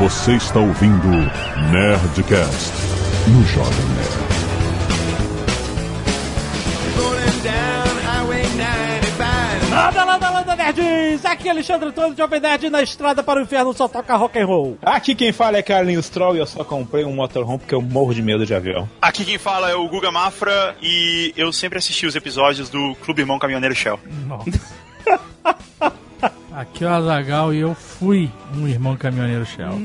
Você está ouvindo Nerdcast no Jovem Nerd. Landa, landa, landa, nerds! Aqui é Alexandre Antônio, Jovem Nerd, na estrada para o inferno só toca rock and roll. Aqui quem fala é Carlinhos Troll e eu só comprei um motorhome porque eu morro de medo de avião. Aqui quem fala é o Guga Mafra e eu sempre assisti os episódios do Clube Irmão Caminhoneiro Shell. Aqui é o Azagal e eu fui um irmão caminhoneiro Shell.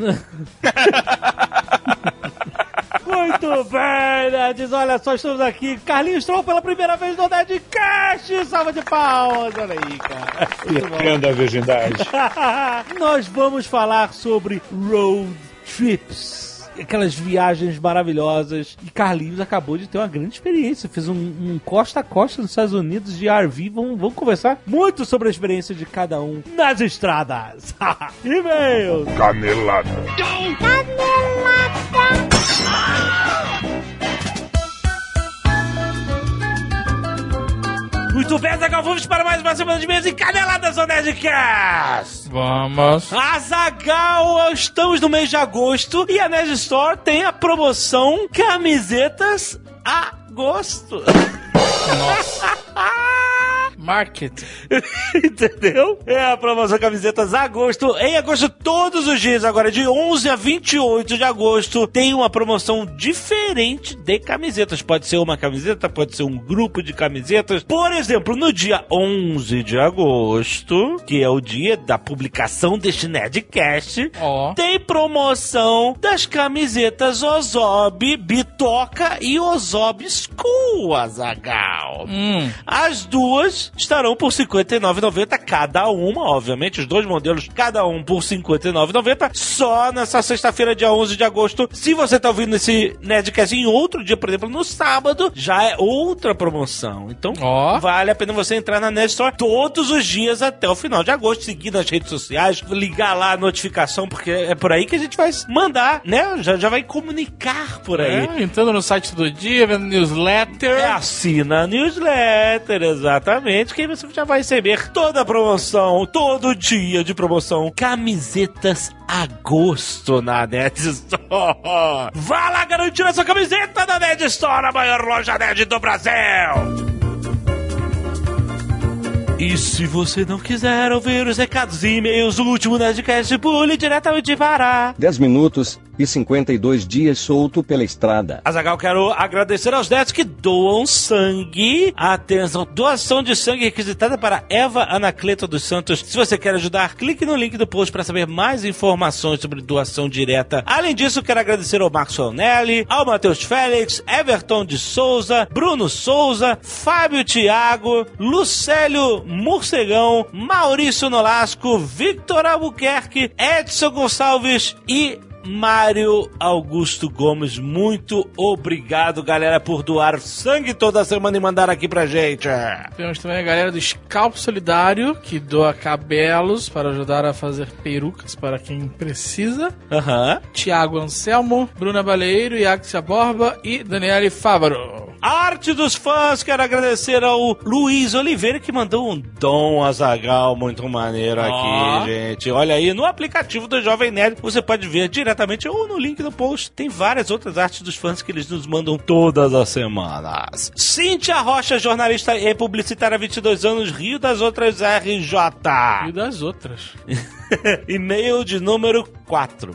Muito bem, nerds! Olha só, estamos aqui. Carlinhos Troll pela primeira vez no Nerdcast! Salva de palmas! Olha aí, cara. Pecando a virgindade. Nós vamos falar sobre road trips. Aquelas viagens maravilhosas. E Carlinhos acabou de ter uma grande experiência. Fez um, um costa a costa nos Estados Unidos de RV. Vamos, vamos conversar muito sobre a experiência de cada um nas estradas. E-mails. Canelada. Muito bem, Zagal, vamos para mais uma semana de mesa em Caneladas do Nerdcast. Vamos. Azagal, estamos no mês de agosto e a Nerd Store tem a promoção Camisetas Agosto. Nossa. Market. Entendeu? É a promoção Camisetas Agosto. Em agosto, todos os dias, agora de 11 a 28 de agosto, tem uma promoção diferente de camisetas. Pode ser uma camiseta, pode ser um grupo de camisetas. Por exemplo, no dia 11 de agosto, que é o dia da publicação deste Nerdcast, Ó. tem promoção das camisetas Ozob Bitoca e Ozob School, Azagal. Hum. As duas estarão por R$ 59,90 cada uma, obviamente, os dois modelos, cada um por R$ 59,90, só nessa sexta-feira, dia 11 de agosto. Se você tá ouvindo esse Nerdcast em outro dia, por exemplo, no sábado, já é outra promoção. Então, Ó. vale a pena você entrar na Nerd Store todos os dias até o final de agosto, seguir nas redes sociais, ligar lá a notificação, porque é por aí que a gente vai mandar, né? Já, já vai comunicar por aí. É, entrando no site do dia, vendo newsletter. É, assina a newsletter, exatamente, que aí você já vai receber toda a promoção, todo dia de promoção. Camisetas agosto na Net Store. Vá lá garantir a sua camiseta da Net Store, a maior loja nerd do Brasil. E se você não quiser ouvir os recados e e-mails do último Nerdcast, pule diretamente para 10 minutos e 52 dias solto pela estrada. Azagal, quero agradecer aos netos que doam sangue. Atenção, doação de sangue requisitada para Eva Anacleto dos Santos. Se você quer ajudar, clique no link do post para saber mais informações sobre doação direta. Além disso, quero agradecer ao Marcos Nelly, ao Matheus Félix, Everton de Souza, Bruno Souza, Fábio Thiago, Lucélio Morcegão, Maurício Nolasco, Victor Albuquerque, Edson Gonçalves e Mário Augusto Gomes, muito obrigado, galera, por doar sangue toda semana e mandar aqui pra gente. Temos também a galera do Scalpo Solidário, que doa cabelos para ajudar a fazer perucas para quem precisa. Aham. Tiago Anselmo, Bruna Baleiro, Iaxia Borba e Daniele Fávaro. Arte dos fãs, quero agradecer ao Luiz Oliveira que mandou um Dom Azagal muito maneiro aqui, gente. Olha aí, no aplicativo do Jovem Nerd você pode ver diretamente ou no link do post. Tem várias outras artes dos fãs que eles nos mandam todas as semanas. Cíntia Rocha, jornalista e publicitária, 22 anos, Rio das Outras RJ. E das outras. E-mail de número 4.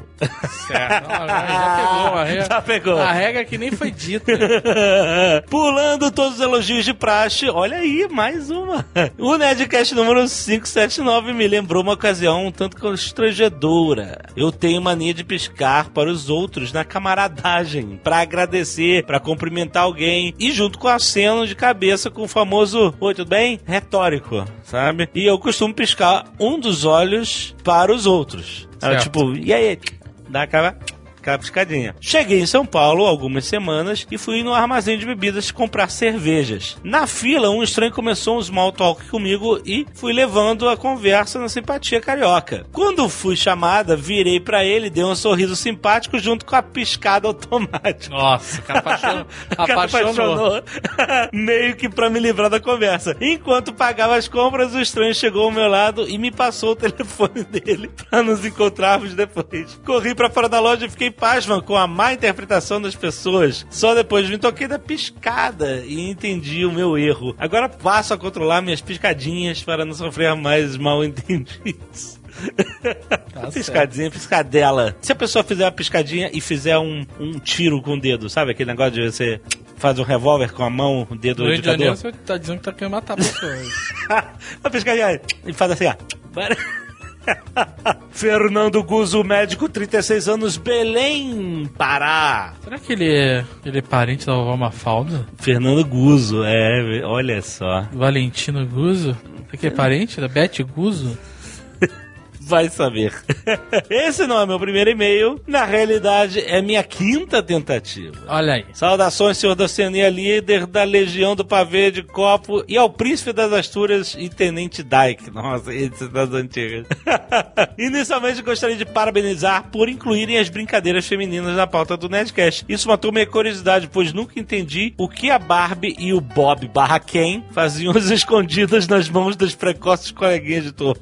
Certo. Não, já pegou a regra. Já pegou. A regra que nem foi dita. Pulando todos os elogios de praxe, olha aí, mais uma. O Nerdcast número 579 me lembrou uma ocasião um tanto constrangedora. Eu tenho mania de piscar para os outros na camaradagem, para agradecer, para cumprimentar alguém, e junto com aceno de cabeça com o famoso Oi, tudo bem? Retórico, sabe? E eu costumo piscar um dos olhos para os outros. Era tipo, e aí? Dá aquela aquela piscadinha. Cheguei em São Paulo algumas semanas e fui no armazém de bebidas comprar cervejas. Na fila, um estranho começou um small talk comigo e fui levando a conversa na simpatia carioca. Quando fui chamada, virei pra ele, dei um sorriso simpático junto com a piscada automática. Nossa, o cara apaixonou. O cara apaixonou. meio que pra me livrar da conversa. Enquanto pagava as compras, o estranho chegou ao meu lado e me passou o telefone dele pra nos encontrarmos depois. Corri pra fora da loja e fiquei pasma com a má interpretação das pessoas. Só depois me toquei da piscada e entendi o meu erro. Agora passo a controlar minhas piscadinhas para não sofrer mais mal entendidos. Tá piscadinha, piscadela. Se a pessoa fizer uma piscadinha e fizer um, um tiro com o dedo, sabe aquele negócio de você faz um revólver com a mão, o dedo No do de Janeiro, indicador? você tá dizendo que tá querendo matar pessoas. uma piscadinha e faz assim, ó. Fernando Guzo, médico, 36 anos, Belém, Pará. Será que ele é, ele é parente da vovó Mafalda? Fernando Guzo, é, olha só. Valentino Guzzo? Será que é parente da Beth Guzzo? Vai saber. Esse não é meu primeiro e-mail, na realidade é minha quinta tentativa. Olha aí. Saudações, senhor da Oceania, líder da Legião do Pavê de Copo e ao Príncipe das Astúrias e Tenente Dyke. Nossa, esse é das antigas. Inicialmente gostaria de parabenizar por incluírem as brincadeiras femininas na pauta do Nerdcast. Isso matou minha curiosidade, pois nunca entendi o que a Barbie e o Bob barra Ken faziam escondidas nas mãos das precoces coleguinhas de turma.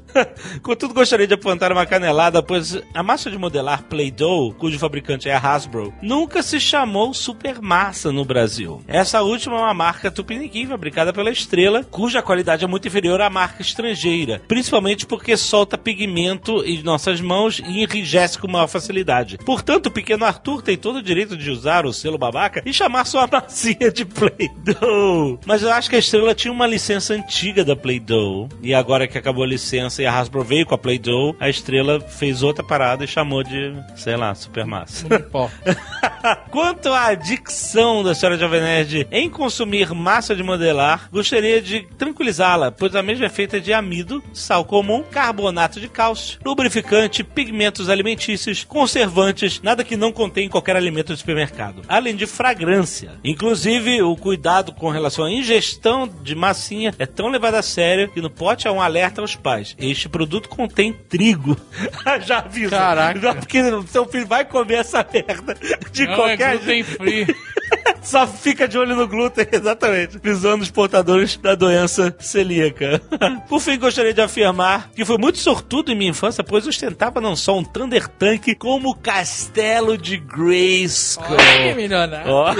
Contudo, gostaria de apontar uma canelada, pois a massa de modelar Play-Doh, cujo fabricante é a Hasbro, nunca se chamou Super Massa no Brasil. Essa última é uma marca tupiniquim fabricada pela Estrela, cuja qualidade é muito inferior à marca estrangeira, principalmente porque solta pigmento em nossas mãos e enrijece com maior facilidade. Portanto, o pequeno Arthur tem todo o direito de usar o selo babaca e chamar sua massinha de Play-Doh. Mas eu acho que a Estrela tinha uma licença antiga da Play-Doh, e agora que acabou a licença e a Hasbro veio com a Play-Doh, a Estrela fez outra parada e chamou de, sei lá, Super Massa. Não importa. Quanto à adicção da senhora Jovem Nerd em consumir massa de modelar, gostaria de tranquilizá-la, pois a mesma é feita de amido, sal comum, carbonato de cálcio, lubrificante, pigmentos alimentícios, conservantes, nada que não contém qualquer alimento de supermercado, além de fragrância. Inclusive, o cuidado com relação à ingestão de massinha é tão levado a sério que no pote há um alerta aos pais. Este produto contém trigo. Já aviso. Caraca. Porque seu filho vai comer essa merda de Não é qualquer gluten free. só fica de olho no glúten, exatamente, visando os portadores da doença celíaca. Por fim, gostaria de afirmar que fui muito sortudo em minha infância, pois ostentava não só um Thunder Tank, como o Castelo de Grayskull. Olha milionário. Ó,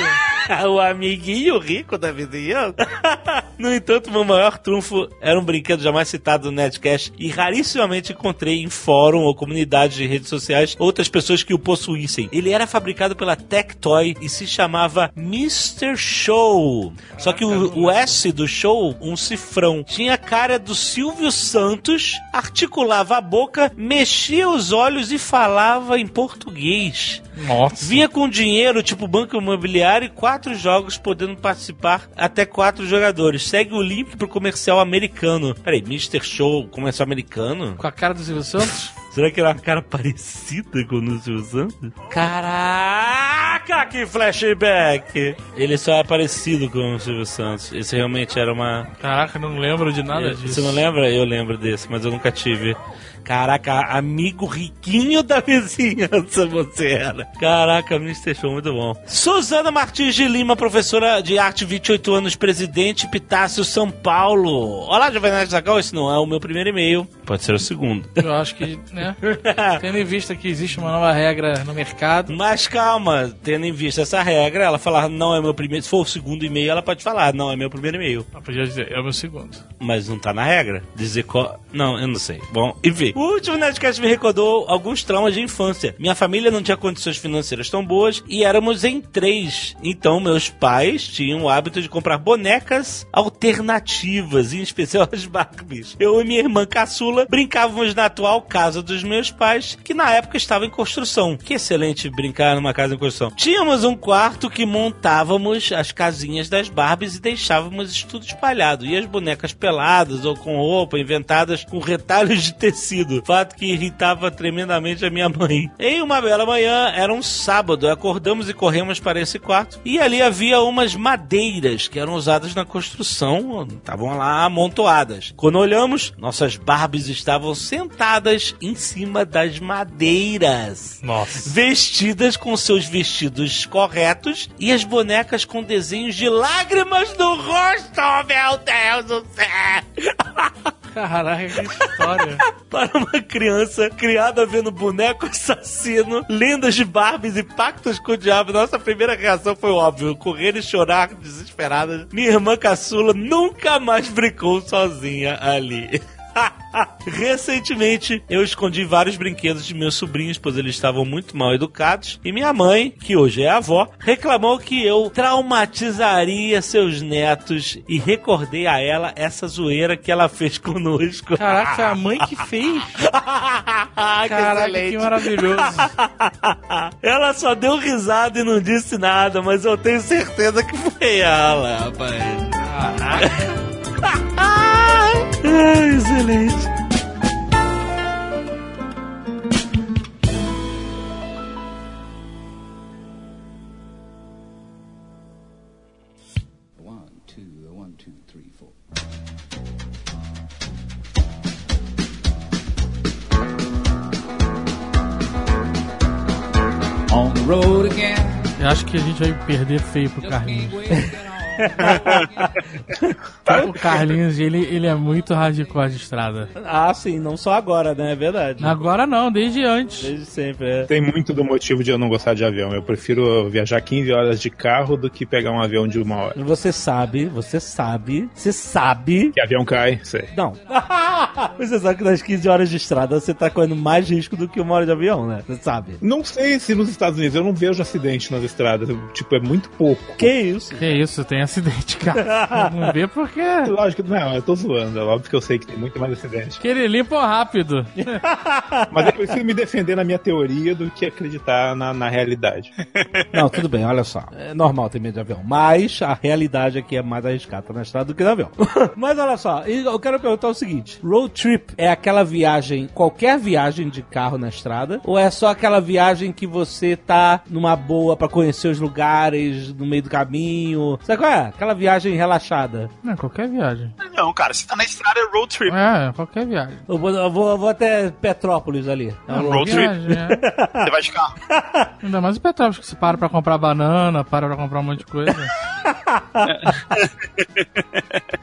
o amiguinho rico da vizinhança. no entanto, meu maior trunfo era um brinquedo jamais citado no Netcast e rarissimamente encontrei em fórum ou comunidade de redes sociais outras pessoas que o possuíssem. Ele era fabricado pela Tectoy e se chamava Mr. Show. Só que o, o S do show, um cifrão, tinha a cara do Silvio Santos, articulava a boca, mexia os olhos e falava em português. Nossa. Vinha com dinheiro, tipo banco imobiliário, e quatro jogos podendo participar até quatro jogadores. Segue o link pro comercial americano. Peraí, Mr. Show, comercial americano? Com a cara do Silvio Santos? Será que era uma cara parecida com o Silvio Santos? Caraca, que flashback! Ele só é parecido com o Silvio Santos. Esse realmente era uma. Caraca, não lembro de nada Eu- disso. Você não lembra? Eu lembro desse, mas eu nunca tive. Caraca, amigo riquinho da vizinhança você era. Caraca, Mr. Show, muito bom. Suzana Martins de Lima, professora de arte, 28 anos, presidente Pitácio, São Paulo. Olá, Jovem Nerd Zagal, esse não é o meu primeiro e-mail. Pode ser o segundo. Eu acho que, né? Tendo em vista que existe uma nova regra no mercado. Mas calma, tendo em vista essa regra, ela falar não é meu primeiro. Se for o segundo e-mail, ela pode falar não é meu primeiro e-mail. Eu podia dizer, é o meu segundo. Mas não tá na regra? Dizer qual. Não, eu não sei. Bom, enfim. O último Nerdcast me recordou alguns traumas de infância. Minha família não tinha condições financeiras tão boas e éramos em três. Então, meus pais tinham o hábito de comprar bonecas alternativas, em especial as Barbies. Eu e minha irmã caçula brincávamos na atual casa dos meus pais, que na época estava em construção. Que excelente brincar numa casa em construção. Tínhamos um quarto que montávamos as casinhas das Barbies e deixávamos tudo espalhado. E as bonecas peladas ou com roupa inventadas com retalhos de tecido Fato que irritava tremendamente a minha mãe. Em uma bela manhã, era um sábado, acordamos e corremos para esse quarto. E ali havia umas madeiras que eram usadas na construção, estavam lá amontoadas. Quando olhamos, nossas Barbies estavam sentadas em cima das madeiras. Nossa. Vestidas com seus vestidos corretos e as bonecas com desenhos de lágrimas no rosto. Meu Deus do céu! Caraca, que história. Para uma criança criada vendo boneco assassino, lendas de Barbies e pactos com o diabo, nossa primeira reação foi óbvio: correr e chorar desesperada. Minha irmã caçula nunca mais brincou sozinha ali. Recentemente, eu escondi vários brinquedos de meus sobrinhos, pois eles estavam muito mal educados. E minha mãe, que hoje é avó, reclamou que eu traumatizaria seus netos e recordei a ela essa zoeira que ela fez conosco. Caraca, a mãe que fez. Caraca, que maravilhoso. ela só deu risada e não disse nada, mas eu tenho certeza que foi ela, rapaz. Ah, excelente. One, two, one, two, three, four. On the road again. Eu acho que a gente vai perder feio pro Carlinhos. o Carlinhos, ele, ele é muito hardcore de estrada. Ah, sim, não só agora, né? É verdade. Agora não, desde antes. Desde sempre, é. Tem muito do motivo de eu não gostar de avião. Eu prefiro viajar 15 horas de carro do que pegar um avião de uma hora. Você sabe, você sabe, você sabe. Que avião cai, sei. Não. você sabe que nas 15 horas de estrada você tá correndo mais risco do que uma hora de avião, né? Você sabe. Não sei se nos Estados Unidos eu não vejo acidente nas estradas. Tipo, é muito pouco. Que isso? Que isso, tem acidente, cara. Não vê porque. Lógico que não, eu tô zoando. É óbvio que eu sei que tem muito mais acidente. Que ele limpa rápido. Mas eu prefiro me defender na minha teoria do que acreditar na, na realidade. Não, tudo bem, olha só. É normal ter medo de avião. Mas a realidade aqui é mais arriscada na estrada do que no avião. mas olha só, eu quero perguntar o seguinte: road trip é aquela viagem, qualquer viagem de carro na estrada? Ou é só aquela viagem que você tá numa boa pra conhecer os lugares no meio do caminho? Sabe qual é? Aquela viagem relaxada. Não, qualquer viagem. Não, cara, você tá na estrada é road trip. É, qualquer viagem. Eu vou, eu vou, eu vou até Petrópolis ali. É um road trip. Viagem, é. Você vai de carro. Ainda mais em Petrópolis, que você para pra comprar banana, para pra comprar um monte de coisa.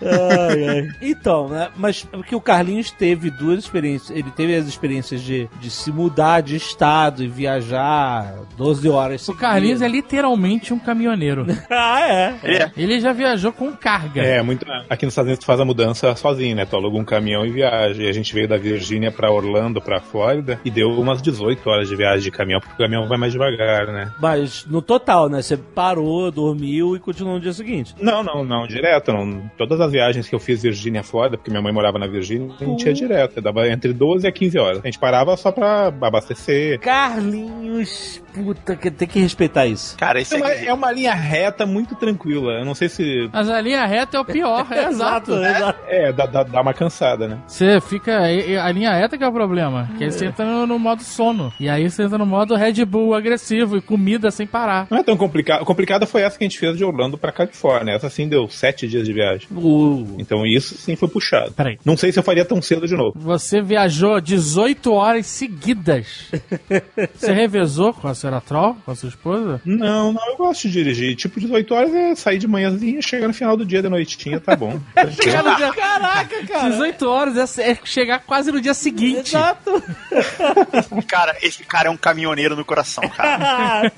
Ai, ai. Então, né? Mas porque o Carlinhos teve duas experiências. Ele teve as experiências de, de se mudar de estado e viajar 12 horas. O Carlinhos é literalmente um caminhoneiro. ah, é. É. Ele já viajou com carga. É, muito. Aqui nos Estados Unidos tu faz a mudança sozinho, né? Tu aluga um caminhão e viaja. E a gente veio da Virgínia pra Orlando, pra Flórida, e deu umas 18 horas de viagem de caminhão, porque o caminhão vai mais devagar, né? Mas no total, né? Você parou, dormiu e continuou no dia seguinte. Não, não, não, direto. Não. Todas as viagens que eu fiz Virgínia Flórida, porque minha mãe morava na Virgínia, a gente ia direto. Dava entre 12 a 15 horas. A gente parava só pra abastecer. Carlinhos, puta, que tem que respeitar isso. Cara, isso É uma, é. é uma linha reta muito tranquila. Eu não sei se. Mas a linha reta é o pior, é exato. exato. É, dá, dá, dá uma cansada, né? Você fica. A linha reta que é o problema. Que aí você entra no, no modo sono. E aí você entra no modo Red Bull agressivo e comida sem parar. Não é tão complicado. Complicada foi essa que a gente fez de Orlando pra Califórnia. Essa sim deu sete dias de viagem. Uh, Então isso sim foi puxado. Peraí. Não sei se eu faria tão cedo de novo. Você viajou 18 horas seguidas. Você revezou com a senhora Troll, com a sua esposa? Não, não, eu gosto de dirigir. Tipo, 18 horas é sair de manhãzinha, chegar no final do dia de noitinha, tá bom. Caraca, cara. 18 horas é, é chegar quase no dia seguinte. Exato. Cara, esse cara é um caminhoneiro no coração, cara.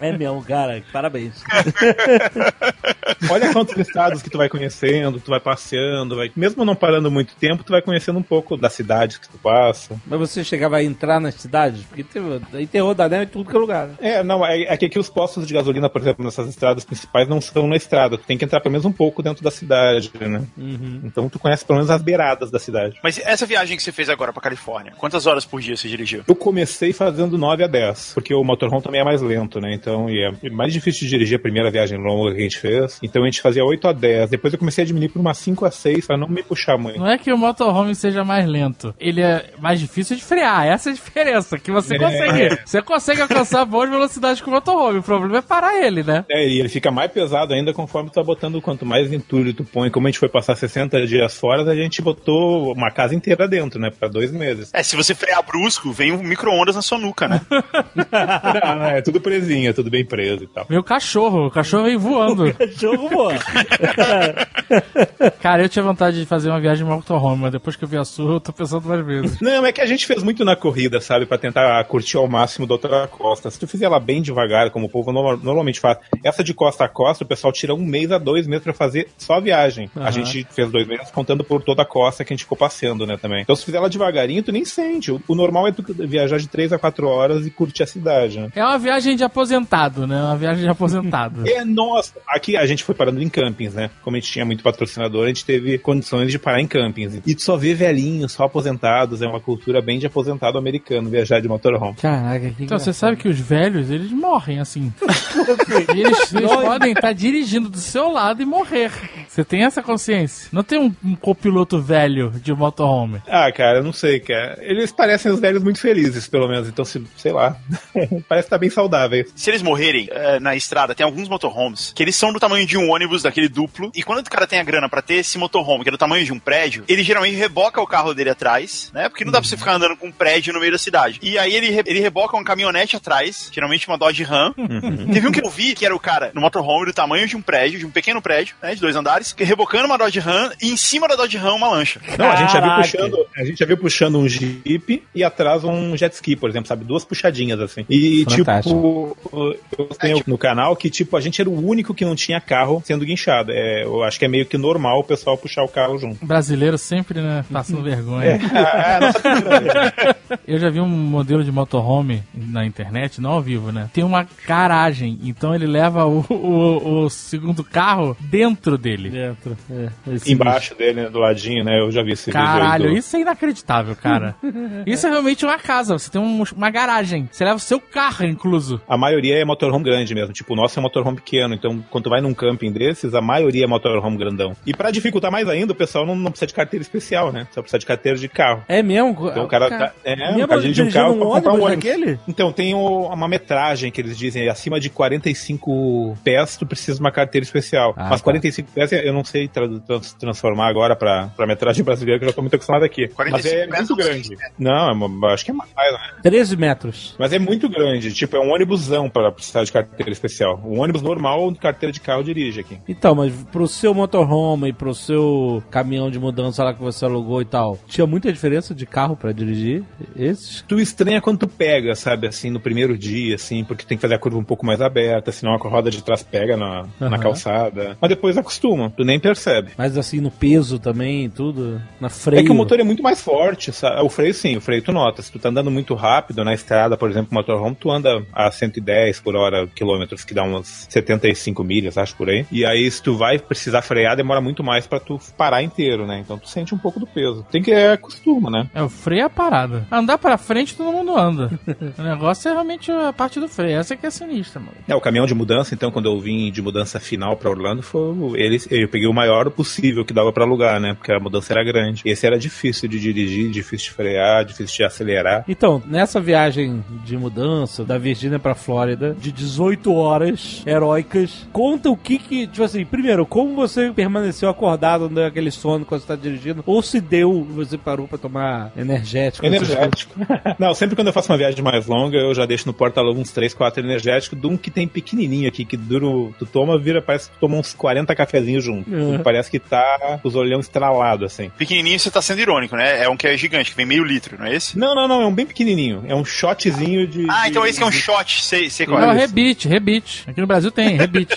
é mesmo, cara. Parabéns. Olha quantos estados que tu vai conhecendo, tu vai passeando, vai... mesmo não parando muito tempo, tu vai conhecendo um pouco das cidades que tu passa. Mas você chegava a entrar nas cidades? Porque aí tem Rodanel e tudo que é lugar. É, não, é, é que aqui os postos de gasolina, por exemplo, nessas estradas principais não são na estrada. Tu tem que entrar pelo menos um pouco dentro da cidade, né? Então tu conhece pelo menos as beiradas da cidade. Mas essa viagem que você fez agora pra Califórnia, quantas horas por dia você dirigiu? Eu comecei fazendo 9 a 10, porque o motorhome também é mais lento, né? Então, e é mais difícil de dirigir a primeira viagem longa que a gente fez. Então a gente fazia 8 a 10. Depois eu comecei a diminuir por umas 5 a 6 pra não me puxar muito. Não é que o motorhome seja mais lento. Ele é mais difícil de frear. Essa é a diferença. Que você É. consegue. Você consegue alcançar boas velocidades com o motorhome. O problema é parar ele, né? É, e ele fica mais pesado ainda conforme tu tá botando quanto mais entulho tu põe. Como a gente foi passar 60 dias fora, a gente botou uma casa inteira dentro, né? Pra dois meses. É, se você frear brusco, vem um micro-ondas na sua nuca, né? Não, não, é tudo presinho, é tudo bem preso e tal. Meu cachorro. O cachorro vem voando. Jogo, pô. Cara, eu tinha vontade de fazer uma viagem de motorhome, mas depois que eu vi a sua, eu tô pensando mais vezes. Não, é que a gente fez muito na corrida, sabe? Pra tentar curtir ao máximo da outra costa. Se tu fizer ela bem devagar, como o povo norma- normalmente faz, essa de costa a costa, o pessoal tira um mês a dois meses pra fazer só a viagem. A Aham. gente fez dois meses contando por toda a costa que a gente ficou passeando, né, também. Então se fizer ela devagarinho, tu nem sente. O, o normal é tu viajar de três a quatro horas e curtir a cidade, né? É uma viagem de aposentado, né? Uma viagem de aposentado. É, nossa, aqui a gente foi parando em campings, né? Como a gente tinha muito patrocinador, a gente teve condições de parar em campings. E tu só vê velhinhos, só aposentados, é uma cultura bem de aposentado americano viajar de motorhome. Caraca, que Então, você sabe que os velhos, eles morrem assim. E eles, eles podem estar dirigindo do seu lado e morrer. Você tem essa consciência? Não tem um, um copiloto velho de motorhome. Ah, cara, eu não sei, cara. Eles parecem os velhos muito felizes, pelo menos. Então, se, sei lá. Parece estar bem saudável. Se eles morrerem eh, na estrada, tem alguns motorhomes que eles são do tamanho de um ônibus, daquele duplo. E quando o cara tem a grana pra ter esse motorhome, que é do tamanho de um prédio, ele geralmente reboca o carro dele atrás, né? Porque não dá pra você ficar andando com um prédio no meio da cidade. E aí ele, re- ele reboca uma caminhonete atrás, geralmente uma Dodge Ram. Teve um que eu vi que era o cara no motorhome do tamanho de um prédio, de um pequeno prédio, né? De dois andares, que rebocando uma Dodge Ram e em cima da Dodge Ram uma lancha. Não, a gente, já viu puxando, a gente já viu puxando um Jeep e atrás um jet ski, por exemplo, sabe? Duas puxadinhas assim. E, Fantástico. tipo, eu tenho no canal que, tipo, a gente era o único que não tinha carro sendo guinchado. É, eu acho que é meio que normal o pessoal puxar o carro junto. Brasileiro sempre, né? Passando vergonha. Ah, nossa primeira vez. Eu já vi um modelo de motorhome na internet, não ao vivo, né? Tem uma garagem, então ele leva o, o, o segundo carro dentro dele. Dentro. É, esse Embaixo dele, né, do ladinho, né? Eu já vi esse vídeo. Caralho, aí do- isso é inacreditável, cara. Isso é realmente uma casa, você tem um- uma garagem. Você leva o seu carro, incluso. A maioria é motorhome grande mesmo. Tipo, o nosso é motorhome pequeno. Então, quando tu vai num camping desses, a maioria é motorhome grandão. E pra dificultar mais ainda, o pessoal não, não precisa de carteira especial, né? Só precisa de carteira de carro. É mesmo? Então o cara tá. É, Mesmo o cara dirige um carro um pra comprar um ônibus daquele? Então, tem o- uma metragem que eles dizem, acima de 45 pés, tu precisa de uma carteira especial. Ah, Mas tá. 45 pés eu não sei tra- trans- transformar agora pra, pra metragem brasileira, que eu já tô muito acostumado aqui. 45 Mas é pés muito não sei grande. Não, é uma- acho que é mais, né? 13 metros. Mas é muito grande, tipo, é um ônibusão para precisar de carteira especial. Um ônibus normal, carteira de carro dirige aqui. Então, mas pro seu motorhome e pro seu caminhão de mudança lá que você alugou e tal, tinha muita diferença de carro pra dirigir esses? Tu estranha quando tu pega, sabe, assim, no primeiro dia, assim, porque tem que fazer a curva um pouco mais aberta, senão a roda de trás pega na, na Aham. calçada. Mas depois acostuma, tu nem percebe. Mas assim, no peso também, tudo, na freio. É que o motor é muito mais forte, sabe? O freio sim, o freio tu nota. Se tu tá andando muito rápido na estrada, por exemplo, motorhome, tu anda a 110 por hora quilômetros, que dá umas 75 milhas, acho por aí. E aí, se tu vai precisar frear, demora muito mais pra tu parar inteiro, né? Então tu sente um pouco do peso. Tem que é acostuma, né? É, o freio é a parada. Andar pra frente, todo mundo anda. o negócio é realmente a parte do freio. Essa que é sinistra, mano. É, o caminhão de mudança, então, quando eu vim de mudança final pra Orlando, foi ele, eu peguei o maior possível que dava pra alugar, né? Porque a mudança era grande. Esse era difícil de dirigir, difícil de frear, difícil de acelerar. Então, nessa viagem de mudança da Virgínia pra Flórida, de 18 horas heróicas, conta o que que, tipo assim, primeiro, como você permaneceu acordado naquele sono quando você tá dirigindo, ou se deu, você parou pra tomar energético. Energético. Não, sempre quando eu faço uma viagem mais longa, eu já deixo no porta-luva uns 3, 4 energéticos, de um que tem pequenininho aqui, que dura, tu toma, vira, parece que tu toma uns 40 cafezinhos junto. Parece que tá com os olhão estralados, assim. Pequenininho você tá sendo irônico, né? É um que é gigante, que vem meio litro, não é esse? Não, não, não, é um bem pequenininho. É um shotzinho de. Ah, de- então esse que é um shot, sei, sei qual É o é. rebite, rebite. Aqui no Brasil tem, rebite.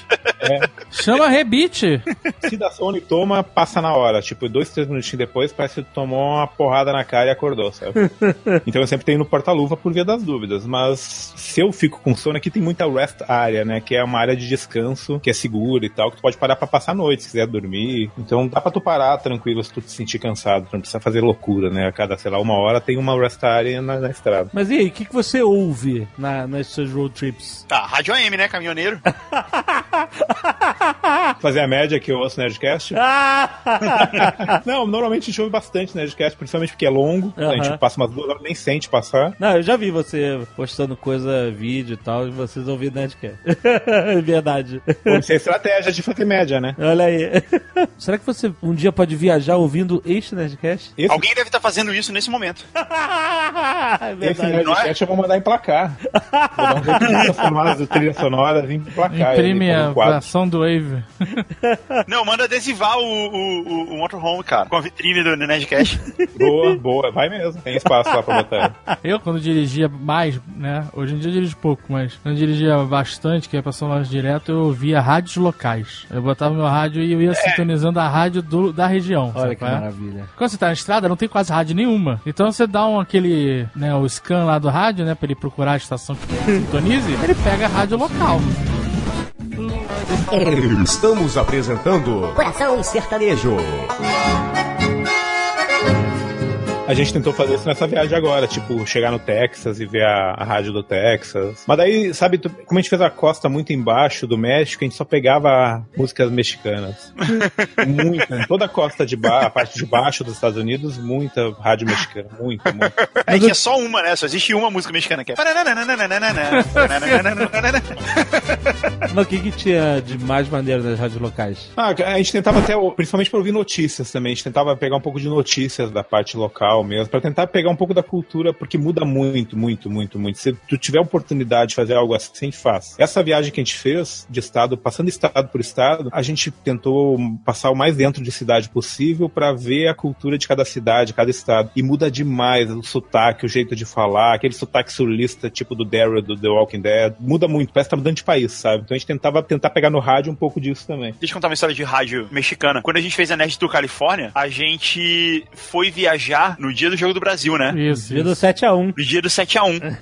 Chama rebite. Se da Sony toma, passa na hora. Tipo, dois, três minutinhos depois, parece que tomou uma porrada na cara e acordou, sabe? então eu sempre tenho no porta-luva por via das dúvidas. Mas se eu fico com sono, aqui tem muita rest area, né? Que é uma área de descanso, que é segura e tal, que tu pode parar pra passar a noite, se quiser dormir. Então dá pra tu parar tranquilo se tu te sentir cansado. Tu não precisa fazer loucura, né? A cada, sei lá, uma hora tem uma rest area na, na estrada. Mas e aí, o que, que você ouve na, nas suas road trips? Tá, Rádio AM, né? Caminhoneiro. Fazer a média que eu ouço Nerdcast. não, normalmente a gente ouve bastante Nerdcast, principalmente porque é longo. A gente passa umas duas horas, nem sente passar. Não, eu já vi você postando coisa, vídeo e tal, e vocês ouvindo Nerdcast. é verdade. Pode ser estratégia de fazer média, né? Olha aí. Será que você um dia pode viajar ouvindo este Nerdcast? Esse, Alguém deve estar fazendo isso nesse momento. é esse. Nerdcast eu vou mandar emplacar. Vou dar um jeito de trilhas sonoras e emplacar. Imprime a versão do Wave. Não, manda adesivar o, o, o, o motorhome, cara. Com a vitrine do Nerdcast. Boa, boa, vai mesmo. Tem espaço lá pra botar. Eu, quando dirigia mais, né? Hoje em dia eu dirijo pouco, mas quando eu dirigia bastante, que ia pra São Paulo direto, eu ouvia rádios locais. Eu botava meu rádio e eu ia sintonizando a rádio do, da região. Olha sabe que qual é? maravilha. Quando você tá na estrada, não tem quase rádio nenhuma. Então você dá um aquele, né, o scan lá do rádio, né, pra ele procurar a estação que sintonize, ele pega a rádio local. Estamos apresentando Coração Sertanejo. A gente tentou fazer isso nessa viagem agora, tipo, chegar no Texas e ver a, a rádio do Texas. Mas daí, sabe, tu- como a gente fez a costa muito embaixo do México, a gente só pegava músicas mexicanas. muita. Toda a costa de baixo, a parte de baixo dos Estados Unidos, muita rádio mexicana. Muita, muita. Aí que é só uma, né? Só existe uma música mexicana que é. Mas o que, que tinha de mais maneiro nas rádios locais? Ah, a gente tentava até, principalmente para ouvir notícias também, a gente tentava pegar um pouco de notícias da parte local mesmo, para tentar pegar um pouco da cultura, porque muda muito, muito, muito, muito. Se tu tiver oportunidade de fazer algo assim, faz. Essa viagem que a gente fez, de estado, passando estado por estado, a gente tentou passar o mais dentro de cidade possível para ver a cultura de cada cidade, cada estado. E muda demais o sotaque, o jeito de falar, aquele sotaque sulista, tipo do Daryl do The Walking Dead, muda muito, parece que tá mudando de país, sabe? Então a gente tentava tentar pegar no rádio um pouco disso também. Deixa eu contar uma história de rádio mexicana. Quando a gente fez a Nerd Tour Califórnia, a gente foi viajar no dia do Jogo do Brasil, né? Isso, Dia do isso. 7x1. No dia do 7x1.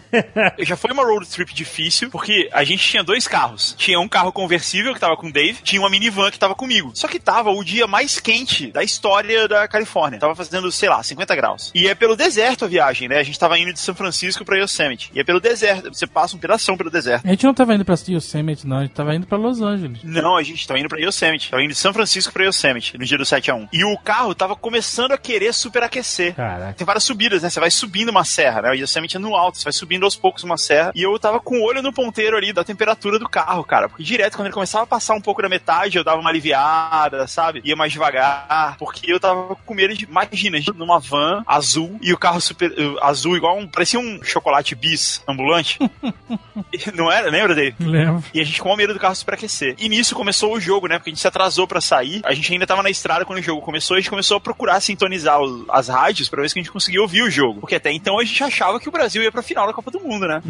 Já foi uma road trip difícil, porque a gente tinha dois carros. Tinha um carro conversível que tava com o Dave, tinha uma minivan que tava comigo. Só que tava o dia mais quente da história da Califórnia. Tava fazendo, sei lá, 50 graus. E é pelo deserto a viagem, né? A gente tava indo de São Francisco pra Yosemite. E é pelo deserto. Você passa um pedação pelo deserto. A gente não tava indo pra Yosemite, não. A gente tava indo pra Los Angeles. Não, a gente tava indo pra Yosemite. Tava indo de São Francisco pra Yosemite, no dia do 7x1. E o carro tava começando a querer superaquecer. Caraca. Tem várias subidas, né? Você vai subindo uma serra, né? O Yosemite é no alto, você vai subindo aos poucos uma serra. E eu tava com o olho no ponteiro ali da temperatura do carro, cara. Porque direto, quando ele começava a passar um pouco da metade, eu dava uma aliviada, sabe? Ia mais devagar. Porque eu tava com medo de, imagina, numa van azul e o carro super uh, azul, igual um. parecia um chocolate bis ambulante. Não era? Lembra dele? Lembro. E a gente com medo do carro superaquecer. E nisso começou o jogo, né? Porque a gente se atrasou pra sair. A gente ainda tava na estrada quando o jogo começou. A gente começou a procurar sintonizar as rádios pra ver se a gente conseguia ouvir o jogo. Porque até então a gente achava que o Brasil ia pra final da Copa do Mundo, né?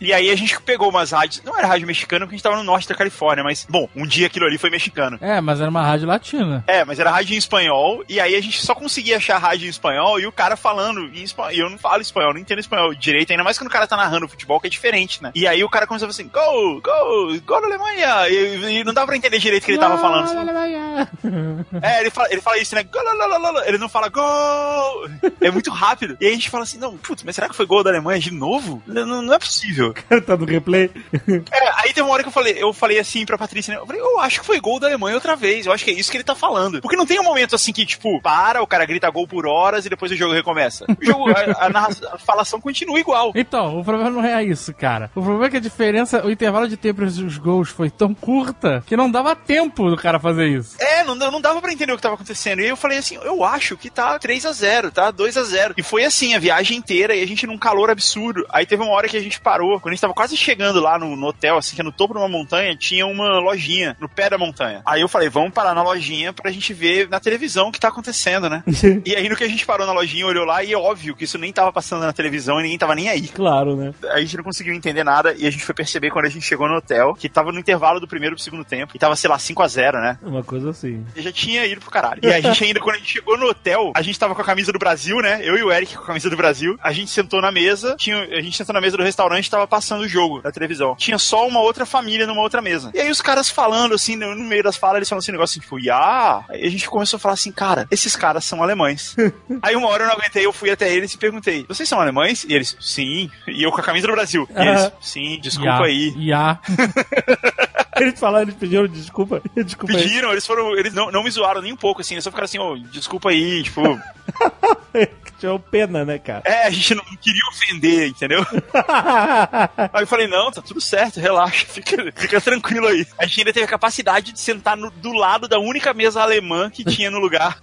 e aí a gente pegou umas rádios. Não era rádio mexicana porque a gente tava no norte da Califórnia, mas, bom, um dia aquilo ali foi mexicano. É, mas era uma rádio latina. É, mas era rádio em espanhol, e aí a gente só conseguia achar rádio em espanhol e o cara falando em espanhol. E eu não falo espanhol, não entendo espanhol direito, ainda mais quando o cara tá narrando futebol, que é diferente, né? E aí o cara começava assim, gol, gol, gol da Alemanha! E, e não dava pra entender direito o que ele tava falando. É, ele fala, ele fala isso, né? Ele não fala gol! É muito rápido. E aí a gente fala assim, não, putz, mas será que foi gol da Alemanha de novo? Não, não- é possível. tá no replay. É, aí teve uma hora que eu falei, eu falei assim pra Patrícia, né? Eu falei, eu acho que foi gol da Alemanha outra vez. Eu acho que é isso que ele tá falando. Porque não tem um momento assim que, tipo, para, o cara grita gol por horas e depois o jogo recomeça. O jogo, a, a, a falação continua igual. Então, o problema não é isso, cara. O problema é que a diferença, o intervalo de tempo entre os gols foi tão curta que não dava tempo do cara fazer isso. É, não, não dava pra entender o que tava acontecendo. E aí eu falei assim, eu acho que tá 3 a 0 tá 2 a 0 E foi assim, a viagem inteira, e a gente num calor absurdo. Aí teve uma hora que a gente parou, quando a gente tava quase chegando lá no, no hotel, assim, que é no topo de uma montanha, tinha uma lojinha no pé da montanha. Aí eu falei, vamos parar na lojinha pra gente ver na televisão o que tá acontecendo, né? e aí no que a gente parou na lojinha, olhou lá, e é óbvio que isso nem tava passando na televisão e ninguém tava nem aí. Claro, né? A gente não conseguiu entender nada e a gente foi perceber quando a gente chegou no hotel que tava no intervalo do primeiro pro segundo tempo e tava, sei lá, 5 a 0 né? Uma coisa assim. E já tinha ido pro caralho. E a gente ainda, quando a gente chegou no hotel, a gente tava com a camisa do Brasil, né? Eu e o Eric com a camisa do Brasil. A gente sentou na mesa, tinha, a gente sentou na mesa do restaurante e tava passando o jogo da televisão. Tinha só uma outra família numa outra mesa. E aí os caras falando, assim, no, meio das falas, eles falam assim, negócio assim, tipo, ya. Aí a gente começou a falar assim, cara, esses caras são alemães. aí uma hora eu não aguentei, eu fui até eles e perguntei, vocês são alemães? E eles, sim. E eu com a camisa do Brasil. E eles, sim, desculpa Ya, aí. Ya. Eles falaram, eles pediram desculpa. Desculpa aí. Pediram, eles foram, eles não, não me zoaram nem um pouco, assim, eles só ficaram assim, ô, desculpa aí, tipo. Tinha pena, né, cara? É, a gente não queria ofender, entendeu? aí eu falei, não, tá tudo certo, relaxa, fica, fica tranquilo aí. A gente ainda teve a capacidade de sentar no- do lado da única mesa alemã que tinha no lugar.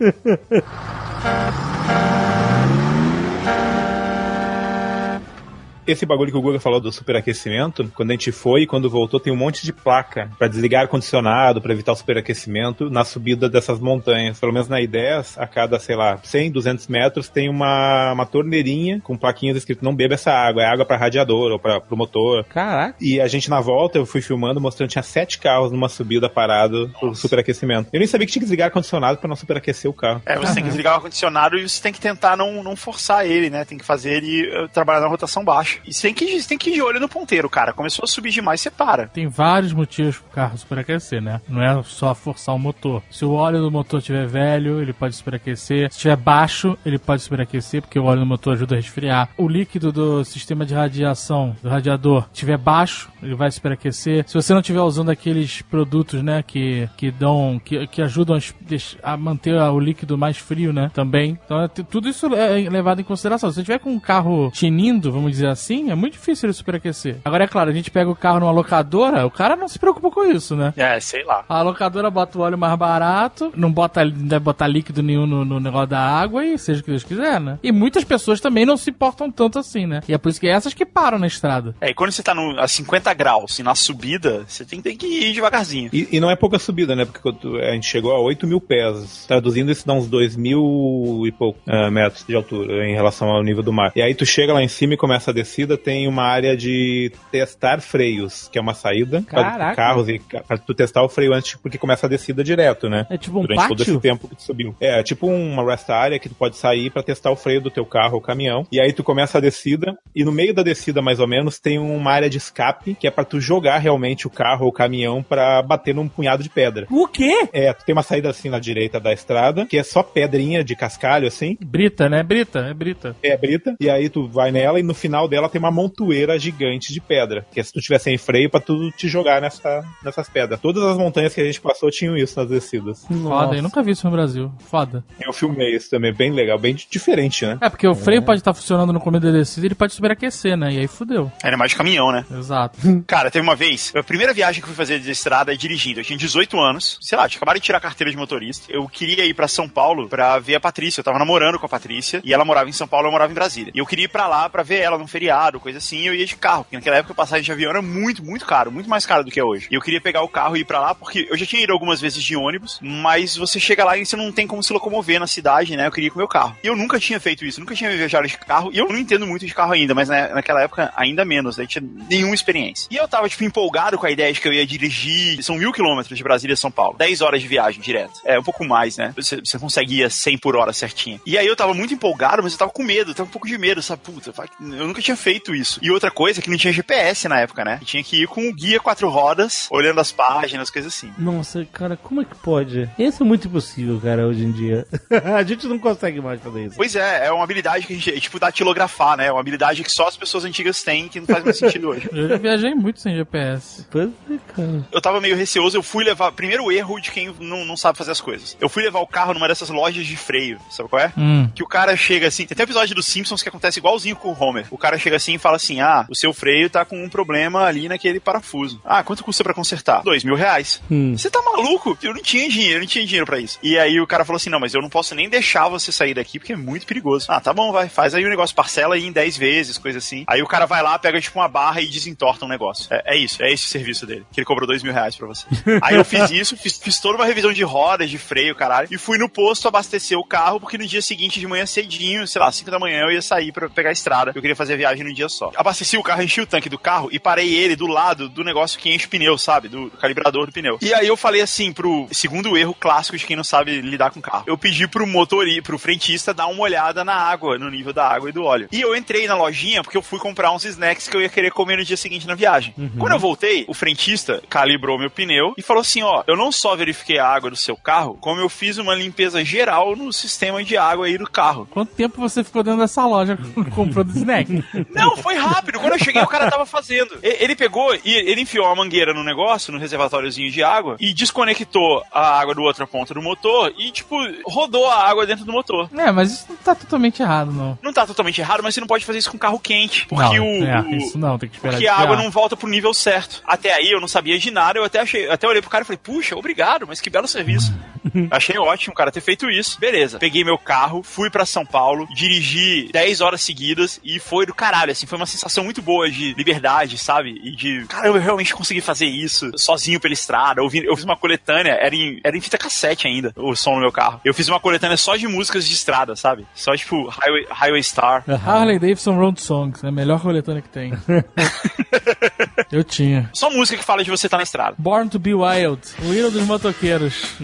Esse bagulho que o Guga falou do superaquecimento, quando a gente foi e quando voltou, tem um monte de placa pra desligar ar-condicionado, pra evitar o superaquecimento na subida dessas montanhas. Pelo menos na I-10, a cada, sei lá, 100, 200 metros, tem uma, uma torneirinha com plaquinhas escrito não beba essa água, é água pra radiador ou pra, pro motor. Caraca. E a gente na volta, eu fui filmando, mostrando tinha sete carros numa subida parado por superaquecimento. Eu nem sabia que tinha que desligar ar-condicionado pra não superaquecer o carro. É, você tem que desligar o ar-condicionado e você tem que tentar não, não forçar ele, né? Tem que fazer ele eh, trabalhar na rotação baixa. E tem que, tem que ir de olho no ponteiro, cara. Começou a subir demais, você para. Tem vários motivos pro carro superaquecer, né? Não é só forçar o motor. Se o óleo do motor estiver velho, ele pode superaquecer. Se estiver baixo, ele pode superaquecer, porque o óleo do motor ajuda a resfriar. O líquido do sistema de radiação do radiador estiver baixo, ele vai superaquecer. Se você não estiver usando aqueles produtos, né, que, que dão, que, que ajudam a, a manter o líquido mais frio, né, também. Então, é tudo isso é levado em consideração. Se você tiver com um carro tinindo, vamos dizer assim, é muito difícil ele superaquecer. Agora, é claro, a gente pega o carro numa locadora, o cara não se preocupa com isso, né? É, sei lá. A locadora bota o óleo mais barato, não bota, não deve botar líquido nenhum no, no negócio da água e seja o que Deus quiser, né? E muitas pessoas também não se importam tanto assim, né? E é por isso que é essas que param na estrada. É, e quando você tá no, a 50 graus e na subida, você tem, tem que ir devagarzinho. E, e não é pouca subida, né? Porque quando a gente chegou a 8 mil pés. Traduzindo, isso dá uns 2 mil e pouco ah, metros de altura em relação ao nível do mar. E aí tu chega lá em cima e começa a descida, tem uma área de testar freios, que é uma saída para carros e pra tu testar o freio antes, porque começa a descida direto, né? É tipo um Durante todo esse pátio? tempo que tu subiu. É, tipo uma rest area que tu pode sair pra testar o freio do teu carro ou caminhão. E aí tu começa a descida, e no meio da descida, mais ou menos, tem uma área de escape, que é pra tu jogar realmente o carro ou o caminhão pra bater num punhado de pedra. O quê? É, tu tem uma saída assim na direita da estrada, que é só pedrinha de cascalho, assim. Brita, né? Brita, é Brita. É brita, e aí tu vai nela e no final dela tem uma montoeira gigante de pedra. Que é se tu tiver sem freio pra tu te jogar nessa, nessas pedras. Todas as montanhas que a gente passou tinham isso nas descidas. Foda, eu nunca vi isso no Brasil. Foda. Eu filmei isso também, bem legal, bem diferente, né? É, porque o freio pode estar funcionando no começo da descida e ele pode superaquecer, né? E aí fudeu. Era mais de caminhão, né? Exato. Cara, teve uma vez, a primeira viagem que eu fui fazer de estrada é dirigindo. Eu tinha 18 anos, sei lá, tinha acabado de tirar a carteira de motorista. Eu queria ir pra São Paulo pra ver a Patrícia. Eu tava namorando com a Patrícia e ela morava em São Paulo, eu morava em Brasília. E eu queria ir pra lá pra ver ela num feriado, coisa assim. Eu ia de carro, porque naquela época passagem de avião era muito, muito caro, muito mais caro do que é hoje. E eu queria pegar o carro e ir pra lá porque eu já tinha ido algumas vezes de ônibus, mas você chega lá e você não tem como se locomover na cidade, né? Eu queria ir com o meu carro. E eu nunca tinha feito isso, nunca tinha viajado de carro. E eu não entendo muito de carro ainda, mas naquela época ainda menos, né? tinha nenhuma experiência. E eu tava, tipo, empolgado com a ideia de que eu ia dirigir. São mil quilômetros de Brasília a São Paulo. 10 horas de viagem direto. É, um pouco mais, né? Você, você conseguia 100 por hora certinho. E aí eu tava muito empolgado, mas eu tava com medo, tava um pouco de medo, sabe? Puta, eu nunca tinha feito isso. E outra coisa é que não tinha GPS na época, né? E tinha que ir com o guia quatro rodas, olhando as páginas, coisas assim. Nossa, cara, como é que pode? Isso é muito impossível, cara, hoje em dia. a gente não consegue mais fazer isso. Pois é, é uma habilidade que a gente, é tipo datilografar, né? É uma habilidade que só as pessoas antigas têm, que não faz mais sentido hoje. Eu já viajei muito sem GPS. Pois é, cara. eu tava meio receoso, eu fui levar. Primeiro erro de quem não, não sabe fazer as coisas. Eu fui levar o carro numa dessas lojas de freio, sabe qual é? Hum. Que o cara chega assim. Tem até um episódio dos Simpsons que acontece igualzinho com o Homer. O cara chega chega assim e fala assim: ah, o seu freio tá com um problema ali naquele parafuso. Ah, quanto custa pra consertar? Dois mil reais. Você tá maluco? Eu não tinha dinheiro, eu não tinha dinheiro pra isso. E aí o cara falou assim: não, mas eu não posso nem deixar você sair daqui porque é muito perigoso. Ah, tá bom, vai, faz aí o negócio, parcela aí em 10 vezes, coisa assim. Aí o cara vai lá, pega tipo uma barra e desentorta um negócio. É, é isso, é esse o serviço dele. Que ele cobrou dois mil reais pra você. aí eu fiz isso, fiz, fiz toda uma revisão de rodas, de freio, caralho, e fui no posto abastecer o carro porque no dia seguinte de manhã cedinho, sei lá, 5 da manhã eu ia sair pra pegar a estrada. Eu queria fazer a viagem num dia só. Abasteci o carro, enchi o tanque do carro e parei ele do lado do negócio que enche o pneu, sabe? Do, do calibrador do pneu. E aí eu falei assim pro segundo erro clássico de quem não sabe lidar com carro. Eu pedi pro motorista, pro frentista dar uma olhada na água, no nível da água e do óleo. E eu entrei na lojinha porque eu fui comprar uns snacks que eu ia querer comer no dia seguinte na viagem. Quando eu voltei, o frentista calibrou meu pneu e falou assim: ó, eu não só verifiquei a água do seu carro, como eu fiz uma limpeza geral no sistema de água aí do carro. Quanto tempo você ficou dentro dessa loja comprando snack? Não, foi rápido. Quando eu cheguei, o cara tava fazendo. Ele pegou e ele enfiou uma mangueira no negócio, no reservatóriozinho de água, e desconectou a água do outra ponta do motor e, tipo, rodou a água dentro do motor. É, mas isso não tá totalmente errado, não. Não tá totalmente errado, mas você não pode fazer isso com carro quente. Porque não, o. é, isso não, tem que esperar Porque a água não volta pro nível certo. Até aí eu não sabia de nada, eu até achei, até olhei pro cara e falei, puxa, obrigado, mas que belo serviço. achei ótimo o cara ter feito isso. Beleza. Peguei meu carro, fui pra São Paulo, dirigi 10 horas seguidas e foi do caralho, assim, foi uma sensação muito boa de liberdade, sabe? E de, caramba, eu realmente consegui fazer isso sozinho pela estrada. Ouvi- Eu fiz uma coletânea, era em, era em fita cassete ainda, o som no meu carro. Eu fiz uma coletânea só de músicas de estrada, sabe? Só tipo Highway, Highway Star. Harley Davidson Road Songs, é a melhor coletânea que tem. Eu tinha. Só música que fala de você estar na estrada. Born to be Wild, o hino dos motoqueiros.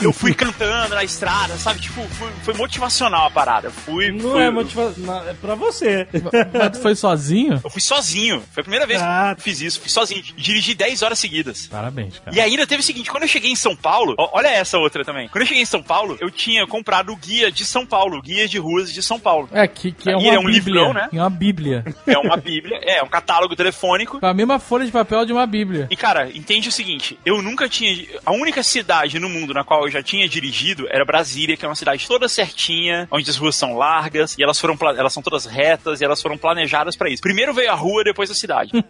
eu fui cantando na estrada, sabe? Tipo, foi, foi motivacional a parada. Fui. Não fui- é motivação. É pra você. Mas tu foi sozinho? Eu fui sozinho. Foi a primeira vez Ah. que eu fiz isso. Fui sozinho. Dirigi 10 horas seguidas. Parabéns, cara. E ainda teve o seguinte, quando eu cheguei em São Paulo, olha essa outra também. Quando eu cheguei em São Paulo, eu tinha comprado o guia de São Paulo, guia de ruas de São Paulo. É, que, que é uma é um bíblia. livrão, né? É uma bíblia. É uma bíblia, é um catálogo telefônico. Com a mesma folha de papel de uma bíblia. E cara, entende o seguinte, eu nunca tinha. A única cidade no mundo na qual eu já tinha dirigido era Brasília, que é uma cidade toda certinha, onde as ruas são largas e elas foram elas são todas retas e elas foram planejadas pra isso. Primeiro veio a rua, depois a cidade.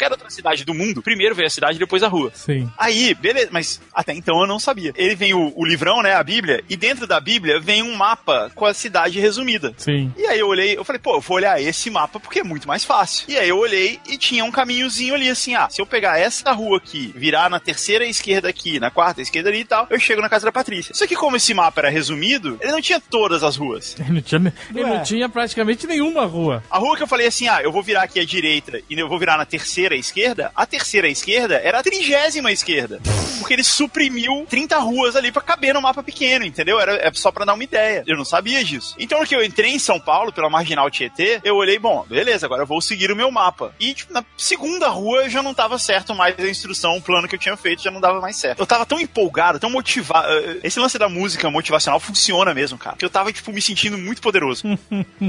Qualquer outra cidade do mundo, primeiro veio a cidade, depois a rua. Sim. Aí, beleza, mas até então eu não sabia. Ele vem o, o livrão, né, a Bíblia, e dentro da Bíblia vem um mapa com a cidade resumida. Sim. E aí eu olhei, eu falei, pô, eu vou olhar esse mapa porque é muito mais fácil. E aí eu olhei e tinha um caminhozinho ali assim, ah, se eu pegar essa rua aqui, virar na terceira esquerda aqui, na quarta esquerda ali e tal, eu chego na casa da Patrícia. Só que como esse mapa era resumido, ele não tinha todas as ruas. Ele não tinha, ele não tinha praticamente nenhuma rua. A rua que eu falei assim, ah, eu vou virar aqui à direita e eu vou virar na terceira esquerda, a terceira esquerda era a trigésima esquerda. Porque ele suprimiu 30 ruas ali pra caber no mapa pequeno, entendeu? Era é só pra dar uma ideia. Eu não sabia disso. Então, no que eu entrei em São Paulo, pela Marginal Tietê, eu olhei, bom, beleza, agora eu vou seguir o meu mapa. E, tipo, na segunda rua já não tava certo mais a instrução, o plano que eu tinha feito já não dava mais certo. Eu tava tão empolgado, tão motivado. Esse lance da música motivacional funciona mesmo, cara. Que eu tava, tipo, me sentindo muito poderoso.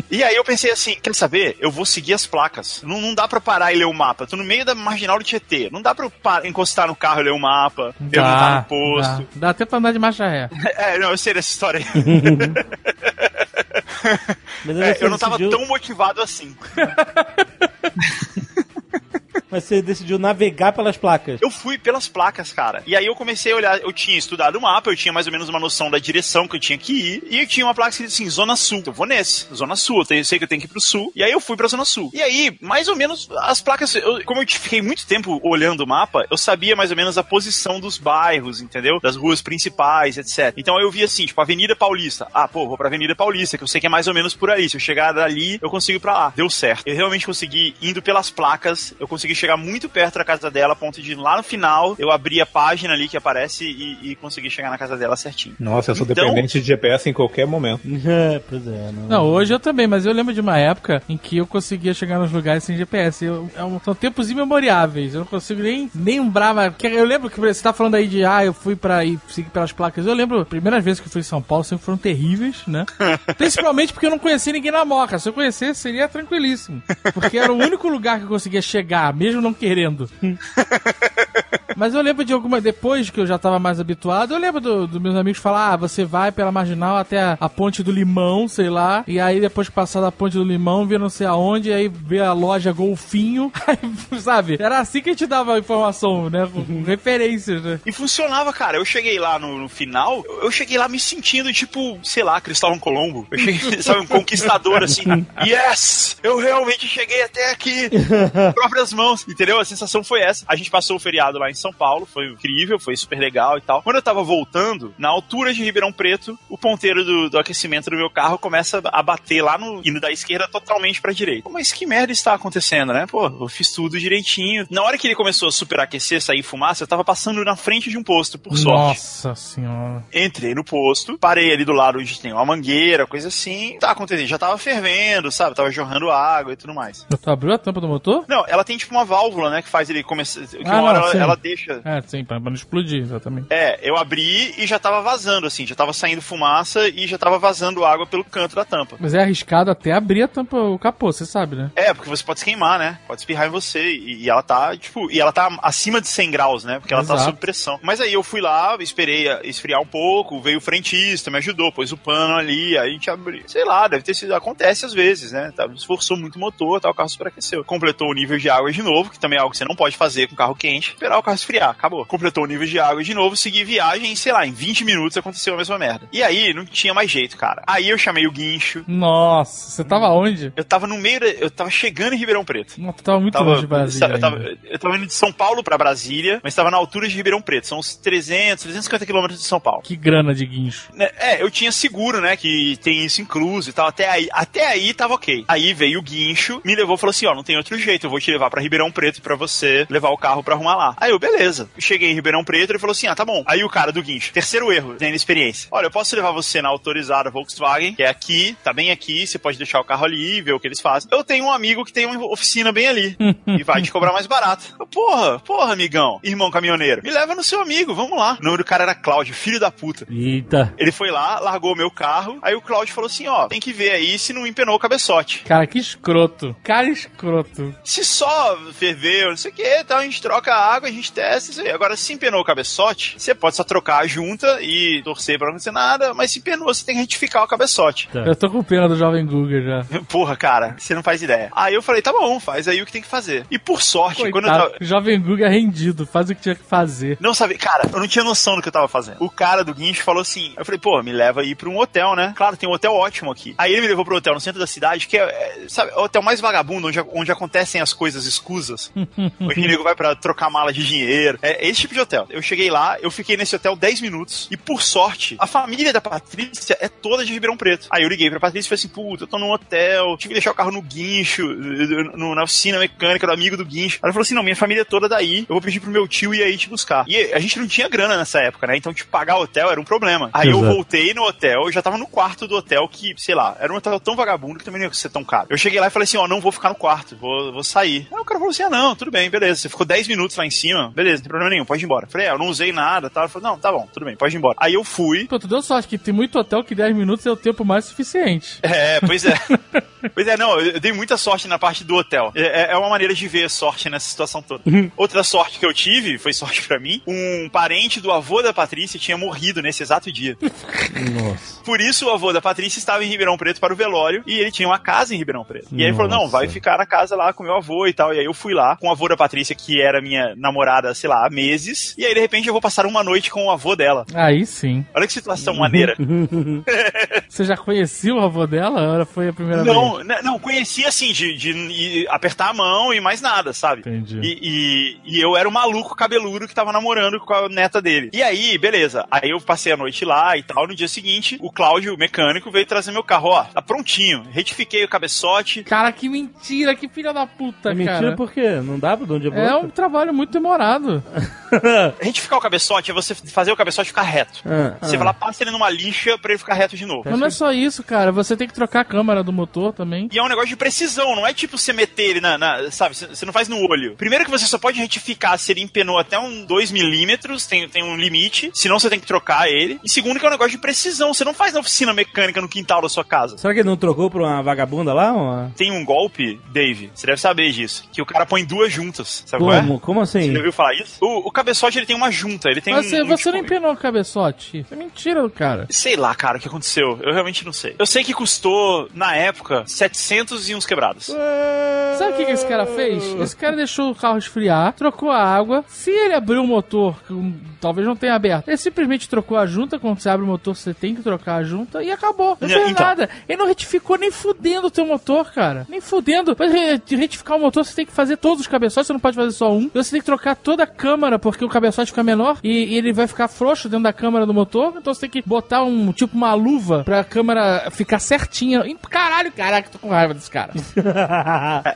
E aí eu pensei assim, quer saber? Eu vou seguir as placas. Não, não dá pra parar e ler o mapa. Tô no meio da marginal do Tietê. Não dá pra encostar no carro e ler o mapa. perguntar no posto. Dá, dá até pra andar de marcha ré. É, não, eu sei dessa história aí. É, eu não tava decidiu- tão motivado assim. Mas você decidiu navegar pelas placas. Eu fui pelas placas, cara. E aí eu comecei a olhar, eu tinha estudado o mapa, eu tinha mais ou menos uma noção da direção que eu tinha que ir, e eu tinha uma placa escrita assim, Zona Sul. Eu vou nesse, Zona Sul, eu sei que eu tenho que ir pro Sul. E aí eu fui pra Zona Sul. E aí, mais ou menos, as placas, eu- como eu fiquei muito tempo olhando o mapa, eu sabia mais ou menos a posição dos bairros, entendeu? Das ruas principais, etc. Então eu vi assim, tipo, Avenida Paulista. Ah, pô, vou pra Avenida Paulista, que eu sei que é mais ou menos por aí. Se eu chegar dali, eu consigo ir pra lá. Deu certo. Eu realmente consegui, indo pelas placas, eu consegui chegar muito perto da casa dela, a ponto de lá no final, eu abri a página ali que aparece e, e consegui chegar na casa dela certinho. Nossa, eu sou Então- dependente de GPS em qualquer momento. É, pois é. Não. Não, hoje eu também, mas eu lembro de uma época em que eu conseguia chegar nos lugares sem GPS. Eu- é um- são tempos imemoriáveis. Eu não consigo nem, nem lembrar. Mas, eu lembro que você tá falando aí de, ah, eu fui pra ir seguir pelas placas. Eu lembro, a primeira vez que eu fui em São Paulo, sempre foram terríveis, né? Principalmente porque eu não conhecia ninguém na Moca. Se eu conhecesse, seria tranquilíssimo. Porque era o único lugar que eu conseguia chegar, mesmo não querendo. Mas eu lembro de alguma. Depois que eu já tava mais habituado, eu lembro dos do meus amigos falar: ah, você vai pela marginal até a, a ponte do limão, sei lá. E aí depois que passar da ponte do limão, vê não sei aonde, aí vê a loja Golfinho. Aí, sabe? Era assim que a gente dava a informação, né? Com, com referências, né? E funcionava, cara. Eu cheguei lá no, no final, eu eu cheguei lá me sentindo tipo, sei lá, Cristóvão Colombo. Eu cheguei, sabe, um conquistador assim. Yes! Eu realmente cheguei até aqui. próprias mãos, entendeu? A sensação foi essa. A gente passou o feriado lá em São Paulo, foi incrível, foi super legal e tal. Quando eu tava voltando, na altura de Ribeirão Preto, o ponteiro do, do aquecimento do meu carro começa a bater lá no indo da esquerda totalmente pra direita. Mas que merda está acontecendo, né? Pô, eu fiz tudo direitinho. Na hora que ele começou a superaquecer, sair fumaça, eu tava passando na frente de um posto, por sorte. Nossa senhora. Entrei no posto, parei ali do lado onde tem uma mangueira, coisa assim. Tá acontecendo, já tava fervendo, sabe? Tava jorrando água e tudo mais. Tu abriu a tampa do motor? Não, ela tem tipo uma válvula, né, que faz ele começar. Que Ah, uma hora ela, ela deixa. É, sim, pra, não explodir, exatamente. É, eu abri e já tava vazando, assim, já tava saindo fumaça e já tava vazando água pelo canto da tampa. Mas é arriscado até abrir a tampa, o capô, você sabe, né? É, porque você pode se queimar, né? Pode espirrar em você. E, e ela tá, tipo, e ela tá acima de 100 graus, né? Porque ela tá Exato. sob pressão. Mas aí eu fui lá, esperei esfriar um pouco, veio o frentista, me ajudou, pôs o pano ali, aí a gente abriu. Sei lá, deve ter sido. Acontece às vezes, né? Tá, esforçou muito o motor, tá, o carro superaqueceu. Completou o nível de água de novo, que também é algo que você não pode fazer com carro quente. Esperar o carro esfriar, acabou. Completou o nível de água de novo, segui viagem, e, sei lá, em 20 minutos aconteceu a mesma merda. E aí, não tinha mais jeito, cara. Aí eu chamei o guincho. Nossa, você tava onde? Eu tava no meio, da, eu tava chegando em Ribeirão Preto. Não, tu tava muito Tava, longe de Brasília. eu, tava, eu tava indo de São Paulo pra Brasília, mas tava na altura de Ribeirão Preto. São uns 300, 350 quilômetros de São Paulo. Que grana de guincho. Né, É, eu tinha seguro, né? Que tem isso incluso e tal. Até aí, até aí tava ok. Aí veio o guincho, me levou e falou assim: ó, não tem outro jeito, eu vou te levar pra Ribeirão Preto pra você levar o carro pra arrumar lá. Aí eu, beleza. Cheguei em Ribeirão Preto, ele falou assim: ah, tá bom. Aí o cara do guincho, terceiro erro, tem experiência. Olha, eu posso levar você na autorizada Volkswagen, que é aqui, tá bem aqui, você pode deixar o carro ali e ver o que eles fazem. Eu tenho um amigo que tem uma oficina bem ali e vai te cobrar mais barato. Eu, Porra, porra, amigão, irmão caminhoneiro, me leva no seu amigo, vamos lá. O nome do cara era Cláudio, filho da puta. Eita. Ele foi lá, largou o meu carro, aí o Cláudio falou assim, ó, tem que ver aí se não empenou o cabeçote. Cara, que escroto. Cara escroto. Se só ferveu, não sei o que, então a gente troca a água, a gente testa isso aí. Agora, se empenou o cabeçote, você pode só trocar a junta e torcer pra não acontecer nada, mas se empenou, você tem que retificar o cabeçote. Tá. Eu tô com pena do jovem Google já. Porra, cara, você não faz ideia. Aí eu falei, tá bom, faz aí o que tem que fazer. E por sorte, quando eu Coitado, tava... jovem Google é rendido, faz o que tinha que fazer. Não sabia, cara, eu não tinha noção do que eu tava fazendo. O cara do guincho falou assim: eu falei, pô, me leva aí pra um hotel, né? Claro, tem um hotel ótimo aqui. Aí ele me levou pro hotel no centro da cidade, que é, é, sabe, é o hotel mais vagabundo, onde, onde acontecem as coisas escusas. onde o nego vai pra trocar mala de dinheiro. É esse tipo de hotel. Eu cheguei lá, eu fiquei nesse hotel 10 minutos, e por sorte, a família da Patrícia é toda de Ribeirão Preto. Aí eu liguei pra Patrícia e falei assim: puta, eu tô num hotel, tive que deixar o carro no guincho, no- na oficina mecânica do amigo do guincho. Ela falou assim: não, minha família é toda daí, eu vou pedir pro meu tio ir aí te buscar. E a gente não tinha grana nessa época, né? Então, tipo, pagar hotel era um problema. Aí eu Exato. voltei no hotel, eu já tava no quarto do hotel que, sei lá, era um hotel tão vagabundo que também não ia ser tão caro. Eu cheguei lá e falei assim: ó, não vou ficar no quarto, vou, vou sair. Aí o cara falou assim: ah, não, tudo bem, beleza. Você ficou 10 minutos lá em cima, beleza, não tem problema nenhum, pode ir embora. Eu falei, é, eu não usei nada? Ele falou, não, tá bom, tudo bem, pode ir embora. Aí eu fui, Pô, tu deu sorte que tem muito hotel que 10 minutos é o tempo mais suficiente. É, pois é. pois é, não, eu dei muita sorte na parte do hotel. É, é uma maneira de ver sorte nessa situação toda. Outra sorte que eu tive, foi sorte pra mim, um parente do avô da Patrícia tinha morrido nesse exato dia. Nossa. Por isso, o avô da Patrícia estava em Ribeirão Preto para o velório e ele tinha uma casa em Ribeirão Preto. E aí ele falou: não, vai ficar na casa lá com meu avô e tal. E aí eu fui lá com o avô da Patrícia, que era minha namorada, sei lá, há meses. E aí, de repente, eu vou passar uma noite com o avô dela. Aí sim. Olha que situação maneira. Você já conhecia o avô dela? Ou foi a primeira vez? Não, n- não, conhecia assim, de, de ir apertar a mão e mais nada, sabe? Entendi. E, e, e eu era o maluco cabeludo que tava namorando com a neta dele. E aí, beleza. Aí eu passei a noite lá e tal. No dia seguinte, o Cláudio, o mecânico, veio trazer meu carro. Ó, tá prontinho. Retifiquei o cabeçote. Cara, que mentira, que filha da puta, É mentira cara. por quê? Não dá pra de onde é É um trabalho muito demorado. Retificar o cabeçote é você fazer o cabeçote ficar reto. Ah, Você ah. vai lá, passa ele numa lixa pra ele ficar reto de novo. Mas não é só isso, cara. Você tem que trocar a câmera do motor também. E é um negócio de precisão, não é tipo você meter ele na. na- sabe, você não faz no olho. Primeiro que você só pode retificar se ele empenou até um 2 milímetros, tem, tem um limite, senão você tem que trocar ele. E segundo que é um negócio de precisão, você não faz na oficina mecânica no quintal da sua casa. Será que ele não trocou pra uma vagabunda lá? Uma... Tem um golpe, Dave, você deve saber disso, que o cara põe duas juntas, sabe qual é? Como? Como Você assim? Falar isso? O, o cabeçote ele tem uma junta, ele tem Você, um, um você tipo- não empenou o cabeçote. Isso é mentira do cara. Sei lá, cara, o que aconteceu. Eu realmente não sei. Eu sei que custou, na época, 700 e uns quebrados. Sabe o que, que esse cara fez? Esse cara deixou o carro esfriar, trocou a água. Se ele abriu o motor, que um- talvez não tenha aberto, ele simplesmente trocou a junta. Quando você abre o motor, você tem que trocar a junta e acabou. Não fez então. nada. Ele não retificou nem fudendo o teu motor, cara. Nem fudendo. Pra re- retificar o motor, você tem que fazer todos os cabeçotes, você não pode fazer só um. Você tem que trocar toda a câmara, porque o cabeçote fica menor e, e ele vai ficar frouxo dentro da câmara do motor. Então você tem que botar um tipo uma luva pra câmera ficar certinha. Ih, Caralho, caraca, tô com raiva desse cara.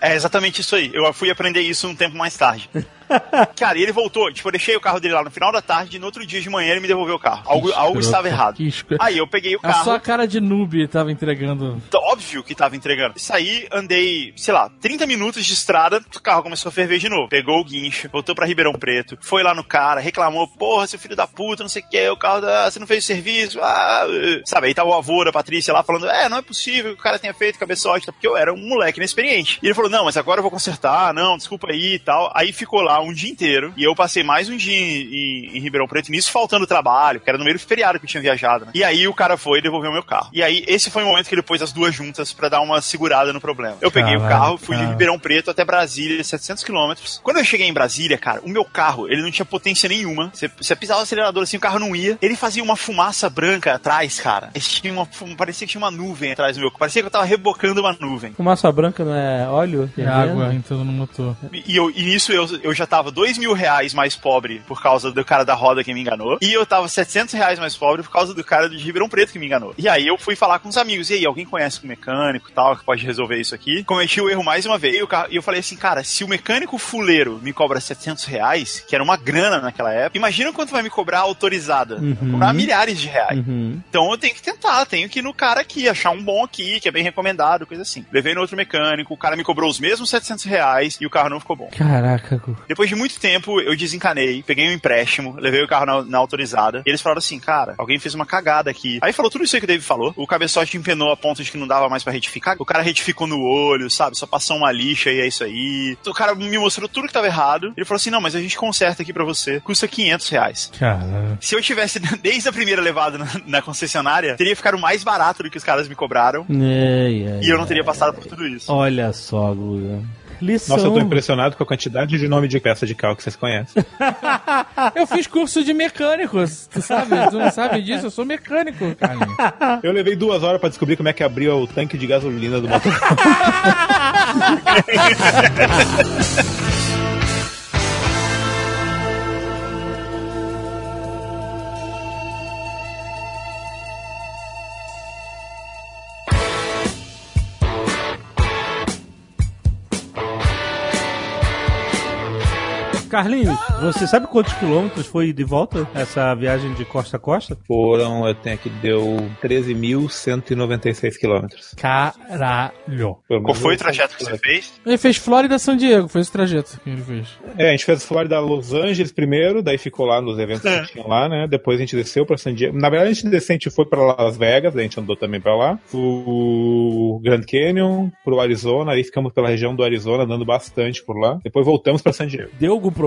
É, é exatamente isso aí. Eu fui aprender isso um tempo mais tarde. Cara, e ele voltou. Tipo, eu deixei o carro dele lá no final da tarde e no outro dia de manhã ele me devolveu o carro. Algo, algo estava errado. Aí eu peguei o A carro. sua cara de noob tava entregando. Então, Óbvio que tava entregando. Saí, andei, sei lá, 30 minutos de estrada, o carro começou a ferver de novo. Pegou o guincho, voltou pra Ribeirão Preto, foi lá no cara, reclamou, porra, seu filho da puta, não sei o que, o carro da... você não fez o serviço, ah, eh. sabe? Aí tava o avô da Patrícia lá falando, é, não é possível que o cara tenha feito cabeçote, porque eu era um moleque inexperiente. E ele falou, não, mas agora eu vou consertar, não, desculpa aí e tal. Aí ficou lá um dia inteiro, e eu passei mais um dia em, em- em Ribeirão Preto, nisso faltando trabalho, que era no meio do feriado que eu tinha viajado, né? E aí o cara foi e devolveu meu carro. E aí esse foi o momento que ele pôs as duas juntas pra dar uma segurada no problema. Eu peguei o Caralho, carro, fui de cara. Ribeirão Preto até Brasília, 700 quilômetros. Quando eu cheguei em Brasília, cara, o meu carro, ele não tinha potência nenhuma. Você, você pisava o acelerador assim, o carro não ia. Ele fazia uma fumaça branca atrás, cara. Tinha uma, parecia que tinha uma nuvem atrás do meu. Parecia que eu tava rebocando uma nuvem. Fumaça branca não é óleo? E água entrando no motor. E, eu, e nisso eu, eu já tava dois mil reais mais pobre por causa do cara da roda que me enganou. E eu tava 700 reais mais pobre por causa do cara de Ribeirão Preto que me enganou. E aí eu fui falar com os amigos. E aí, alguém conhece um mecânico e tal que pode resolver isso aqui? Cometi o erro mais uma vez. E o ca- e eu falei assim, cara, se o mecânico fuleiro me cobra 700 reais, que era uma grana naquela época, imagina quanto vai me cobrar autorizada. Vai cobrar milhares de reais. Uhum. Então eu tenho que tentar, tenho que ir no cara aqui, achar um bom aqui, que é bem recomendado, coisa assim. Levei no outro mecânico, o cara me cobrou os mesmos 700 reais e o carro não ficou bom. Caraca. Depois de muito tempo, eu desencanei, peguei um empréstimo, levei o carro na, na autorizada. E eles falaram assim, cara, alguém fez uma cagada aqui. Aí falou tudo isso aí que o Dave falou. O cabeçote empenou a ponto de que não dava mais pra retificar. O cara retificou no olho, sabe? Só passou uma lixa e é isso aí. O cara me mostrou tudo que tava errado. Ele falou assim, não, mas a gente conserta aqui pra você. Custa 500 reais. Cara. Se eu tivesse desde a primeira levada na, na concessionária, teria ficado mais barato do que os caras me cobraram. Ai, ai, E eu não teria passado por tudo isso. Olha só, Guga. Lição. Nossa, eu tô impressionado com a quantidade de nome de peça de carro que vocês conhecem. Eu fiz curso de mecânico, tu sabe? Tu não sabe disso? Eu sou mecânico, Carlinhos. Eu levei duas horas pra descobrir como é que abria o tanque de gasolina do motor. Carlinhos, você sabe quantos quilômetros foi de volta essa viagem de costa a costa? Foram, eu tenho aqui, deu 13.196 quilômetros. Caralho. Qual foi o trajeto que você fez? Ele fez Flórida San Diego, foi esse trajeto que ele fez. É, a gente fez Flórida Los Angeles primeiro, daí ficou lá nos eventos que tinha lá, né? Depois a gente desceu pra San Diego. Na verdade, a gente desceu, a gente foi pra Las Vegas, daí a gente andou também pra lá. O Grand Canyon, pro Arizona, aí ficamos pela região do Arizona, andando bastante por lá. Depois voltamos pra San Diego. Deu algum problema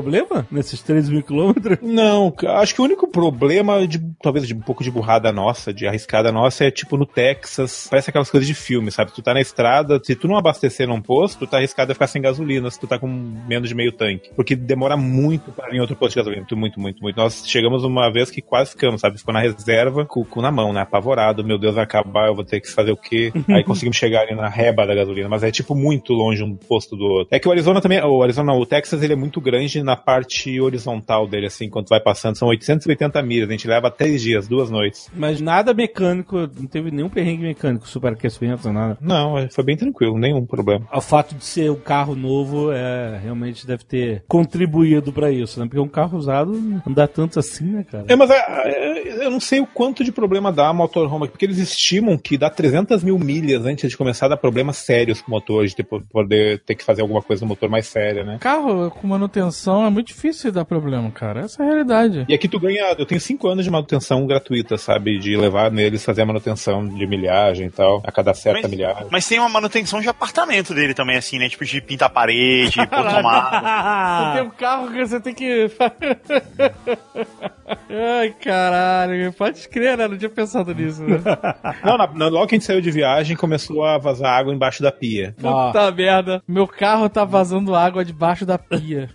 nesses 13 mil quilômetros? Não, acho que o único problema, de, talvez de um pouco de burrada nossa, de arriscada nossa, é tipo no Texas, parece aquelas coisas de filme, sabe? Tu tá na estrada, se tu não abastecer num posto, tu tá arriscado a ficar sem gasolina, se tu tá com menos de meio tanque. Porque demora muito para ir em outro posto de gasolina. Muito, muito, muito, muito. Nós chegamos uma vez que quase ficamos, sabe? Ficou na reserva, com o cu na mão, né? Apavorado, meu Deus, vai acabar, eu vou ter que fazer o quê? Aí conseguimos chegar ali na reba da gasolina, mas é tipo muito longe um posto do outro. É que o Arizona também, o Arizona, não, o Texas, ele é muito grande na parte horizontal dele, assim, enquanto vai passando. São 880 milhas, a gente leva três dias, duas noites. Mas nada mecânico, não teve nenhum perrengue mecânico, superaquecimento, nada. Não, foi bem tranquilo, nenhum problema. O fato de ser um carro novo é, realmente deve ter contribuído pra isso, né? Porque um carro usado não dá tanto assim, né, cara? É, mas é, é, eu não sei o quanto de problema dá a motorhome, porque eles estimam que dá 300 mil milhas antes de começar a dar problemas sérios com o motor, de ter, poder ter que fazer alguma coisa no motor mais séria, né? Carro com manutenção é muito difícil dar problema, cara. Essa é a realidade. E aqui tu ganha, eu tenho 5 anos de manutenção gratuita, sabe? De levar neles, fazer a manutenção de milhagem e tal, a cada certa Mas- milhagem. Mas tem uma manutenção de apartamento dele também, assim, né? Tipo, de pintar a parede, pôr tomada. Tem um carro que você tem que. Ai, caralho. Pode crer, né? Não tinha pensado nisso, né? Não, na, na- logo que a gente saiu de viagem, começou a vazar água embaixo da pia. Puta merda. Meu carro tá vazando água debaixo da pia.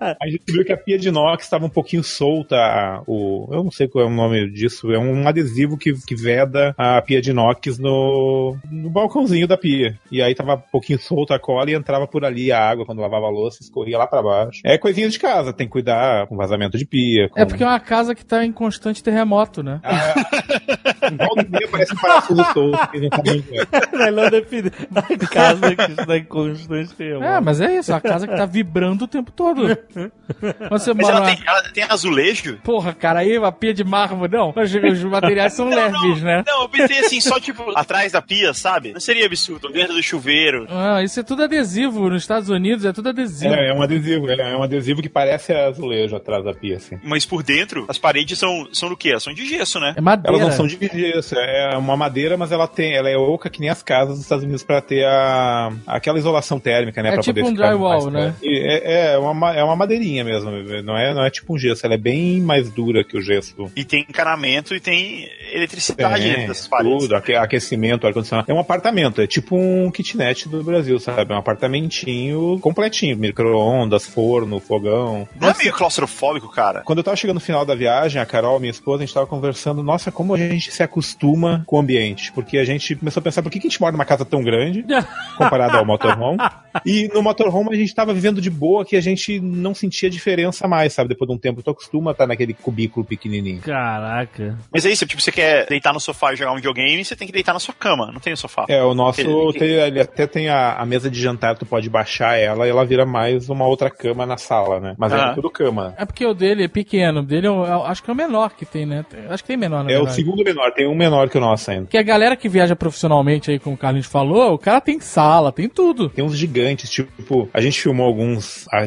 A gente viu que a pia de inox estava um pouquinho solta. a- O, eu não sei qual é o nome disso. É um adesivo que, que veda a pia de inox no, no balcãozinho da pia. E aí tava um pouquinho solta a cola e entrava por ali a água quando lavava a louça, escorria lá pra baixo. É coisinha de casa, tem que cuidar com vazamento de pia. Com... É porque é uma casa que tá em constante terremoto, né? Volta e meia parece um parafuso solto. é. Melhor definir a casa que está em constante terremoto. É, mas é isso, é uma casa que tá vibrando o tempo todo. Você Mas mora ela tem, ela tem azulejo? Porra, cara, aí uma pia de mármore, não. Os materiais são leves, né? Não, eu pensei assim, só tipo atrás da pia, sabe? Não seria absurdo, dentro do chuveiro. Ah, isso é tudo adesivo. Nos Estados Unidos é tudo adesivo. É, é um adesivo, é um adesivo que parece azulejo atrás da pia, assim. Mas por dentro, as paredes são, são do quê? Elas São de gesso, né? É madeira. Elas não são de gesso, é uma madeira, mas ela tem, ela é oca que nem as casas dos Estados Unidos pra ter a, aquela isolação térmica, né? É pra tipo poder um ficar drywall, mais né? É, é, uma, ma- é uma madeirinha mesmo, não é, não é tipo um gesso, ela é bem mais dura que o gesso. E tem encanamento e tem eletricidade dentro Tem, dessas paredes. tudo, aque- aquecimento, ar-condicionado. É um apartamento, é tipo um kitnet do Brasil, sabe? É um apartamentinho completinho, micro-ondas, forno, fogão. Não é meio claustrofóbico, cara? Quando eu tava chegando no final da viagem, a Carol, minha esposa, a gente tava conversando, nossa, como a gente se acostuma com o ambiente. Porque a gente começou a pensar, por que, que a gente mora numa casa tão grande, comparado ao motorhome? E no motorhome a gente tava vivendo de boa, que a gente não sentia diferença mais, sabe? Depois de um tempo, tu acostuma a estar naquele cubículo pequenininho. Caraca. Mas aí, se tipo, você quer deitar no sofá e jogar um videogame, você tem que deitar na sua cama, não tem no sofá. É, o nosso, Ele- tem- ele até tem a, a mesa de jantar, tu pode baixar ela e ela vira mais uma outra cama na sala, né? Mas Ah. é tudo cama. É porque o dele é pequeno. O dele é o- é o- acho que é o menor que tem, né? Acho que tem menor, na É o verdade. segundo menor, tem um menor que o nosso ainda. Porque a galera que viaja profissionalmente aí, como o Carlinhos falou, o cara tem sala, tem tudo. Tem uns gigantes, tipo, a gente filmou alguns, ah,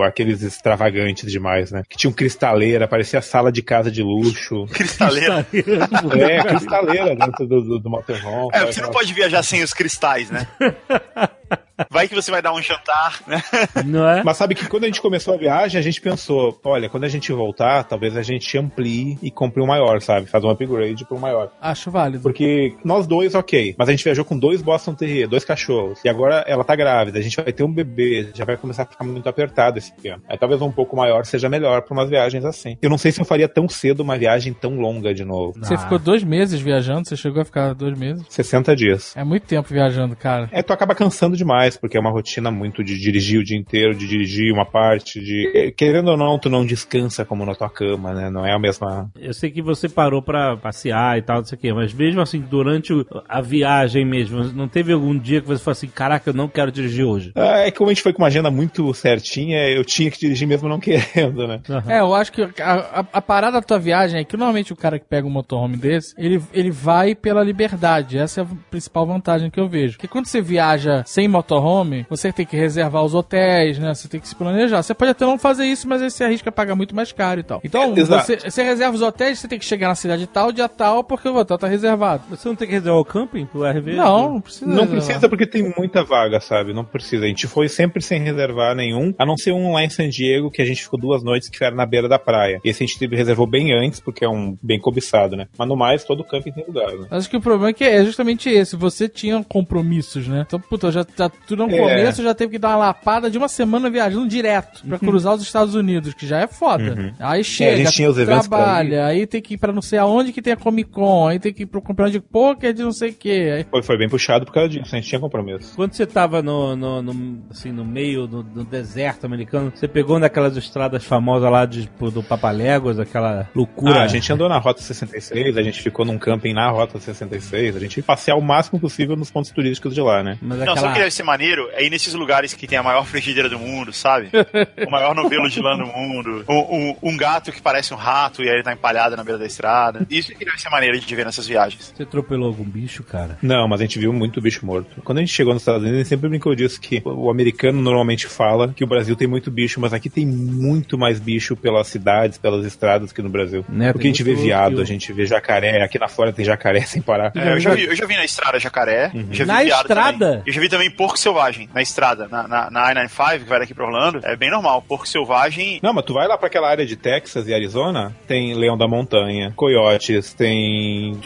tipo, aqueles extravagantes demais, né? Que tinham cristaleira, parecia sala de casa de luxo. Cristaleira. É, cristaleira dentro do, do, do motorhome. É, você não pode viajar sem os cristais, né? Vai que você vai dar um jantar, né? Não é? Mas sabe que quando a gente começou a viagem, a gente pensou, olha, quando a gente voltar, talvez a gente amplie e compre um maior, sabe? Faz um upgrade para um maior. Acho válido. Porque nós dois, ok. Mas a gente viajou com dois Boston Terrier, dois cachorros. E agora ela tá grávida, a gente vai ter um bebê, já vai começar a ficar muito apertado esse ano. Aí talvez um pouco maior seja melhor para umas viagens assim. Eu não sei se eu faria tão cedo uma viagem tão longa de novo. Você ficou dois meses viajando, você chegou a ficar dois meses. 60 dias. É muito tempo viajando, cara. É, tu acaba cansando demais, porque é uma rotina muito de dirigir o dia inteiro, de dirigir uma parte, de. eh, Querendo ou não, tu não descansa como na tua cama, né? Não é a mesma. Eu sei que você parou pra passear e tal, não sei o quê, mas mesmo assim, durante a viagem mesmo, não teve algum dia que você falou assim, caraca, eu não quero dirigir hoje? Ah, É que como a gente foi com uma agenda muito certinha, eu tinha que dirigir mesmo não querendo, né? É, eu acho que a, a- a parada da tua viagem é que normalmente o cara que pega um motorhome desse, ele, ele vai pela liberdade. Essa é a principal vantagem que eu vejo. Porque quando você viaja sem motorhome, você tem que reservar os hotéis, né? Você tem que se planejar. Você pode até não fazer isso, mas aí você arrisca pagar muito mais caro e tal. Então, É, você, você reserva os hotéis, você tem que chegar na cidade tal, dia tal, porque o hotel tá reservado. Você não tem que reservar o camping pro RV? Não, não precisa. Não reservar. precisa porque tem muita vaga, sabe? Não precisa. A gente foi sempre sem reservar nenhum, a não ser um lá em San Diego, que a gente ficou duas noites que era na beira da praia. Esse a gente reservou bem antes, porque é um bem cobiçado, né? Mas no mais, todo camping tem lugar, né? Acho que o problema é que é justamente esse. Você tinha compromissos, né? Então, puta, já, já Tu no É. começo já teve que dar uma lapada de uma semana viajando direto pra cruzar os Estados Unidos, que já é foda. Aí chega, gente tinha os eventos pra trabalha, aí tem que ir pra não sei aonde que tem a Comic Con, aí tem que ir pro campeonato de poker de não sei o que. Aí... Foi, foi bem puxado por causa disso, a gente tinha compromisso. Quando você tava no, no, no- assim, no meio do, do deserto americano, você pegou naquelas estradas famosas lá de, do Papaléguas, aquela loucura. Ah, a gente andou na Rota 66, a gente ficou num camping na Rota 66, a gente ia passear o máximo possível nos pontos turísticos de lá, né? Mas Não, aquela... maneiro? É ir nesses lugares que tem a maior frigideira do mundo, sabe? o maior novelo de lã do mundo. Um, um- um gato que parece um rato e aí ele tá empalhado na beira da estrada. Isso que deve ser maneiro de ver nessas viagens. Você atropelou algum bicho, cara? Não, mas a gente viu muito bicho morto. Quando a gente chegou nos Estados Unidos, a gente sempre brincou disso que o americano normalmente fala que o Brasil tem muito bicho, mas aqui tem muito mais bicho pelas cidades, pelas estradas que no Brasil. Né, Porque a gente vê viado, a gente vê jacaré, aqui na Flórida tem jacaré sem parar. É, eu, já vi, eu já vi na estrada jacaré. já vi Na viado estrada? também. Eu já vi também porco selvagem na estrada, na, na, na I-95, que vai daqui pra Orlando. É bem normal. Porco selvagem. Não, mas tu vai lá pra aquela área de Texas e Arizona, tem leão da montanha, coiotes, tem.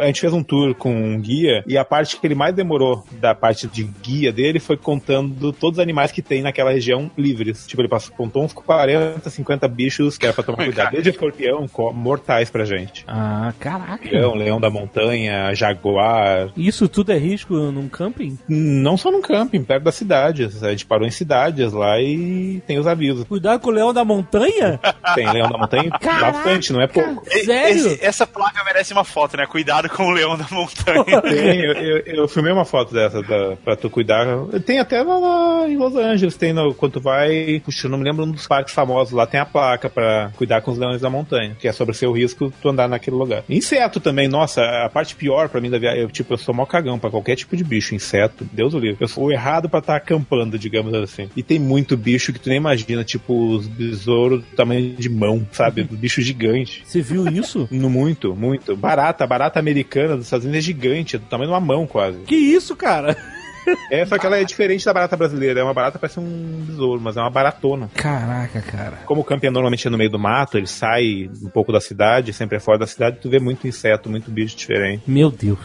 A gente fez um tour com um guia e a parte que ele mais demorou da parte de guia dele foi contando todos os animais que tem naquela região livres. Tipo, ele passou, contou uns 40, 50 bichos que era pra tomar cuidado. Desde escorpião, co- mortais pra gente. Ah, caraca. Leão, leão da montanha, jaguar. Isso tudo é risco num camping? Não só num camping, perto das cidades. A gente parou em cidades lá e tem os avisos. Cuidado com o leão da montanha? Tem leão da montanha bastante, não é pouco. E- Sério? esse- essa placa merece uma foto, né? Cuidado com o leão da montanha. Tem, eu, eu, eu filmei uma foto dessa da, pra tu cuidar. Tem até lá, lá em Los Angeles, tem no, quando tu vai. Puxa, eu não me lembro um dos parques famosos lá, tem a placa pra cuidar com os leões da montanha, que é sobre o seu risco tu andar naquele lugar. Inseto também, nossa, a parte pior pra mim da viagem, eu, tipo, eu sou mó cagão pra qualquer tipo de bicho, inseto, Deus o livre. Eu sou o errado pra estar acampando, digamos assim. E tem muito bicho que tu nem imagina, tipo os besouros do tamanho de mão, sabe? Bicho gigante. Você viu isso? No muito, muito. Barata, barata americana dos Estados Unidos é gigante, é do tamanho de uma mão quase. Que isso, cara? É, só que ela é diferente da barata brasileira. É uma barata parece um besouro, mas é uma baratona. Caraca, cara. Como o camping é normalmente é no meio do mato, ele sai um pouco da cidade, sempre é fora da cidade, tu vê muito inseto, muito bicho diferente. Meu Deus.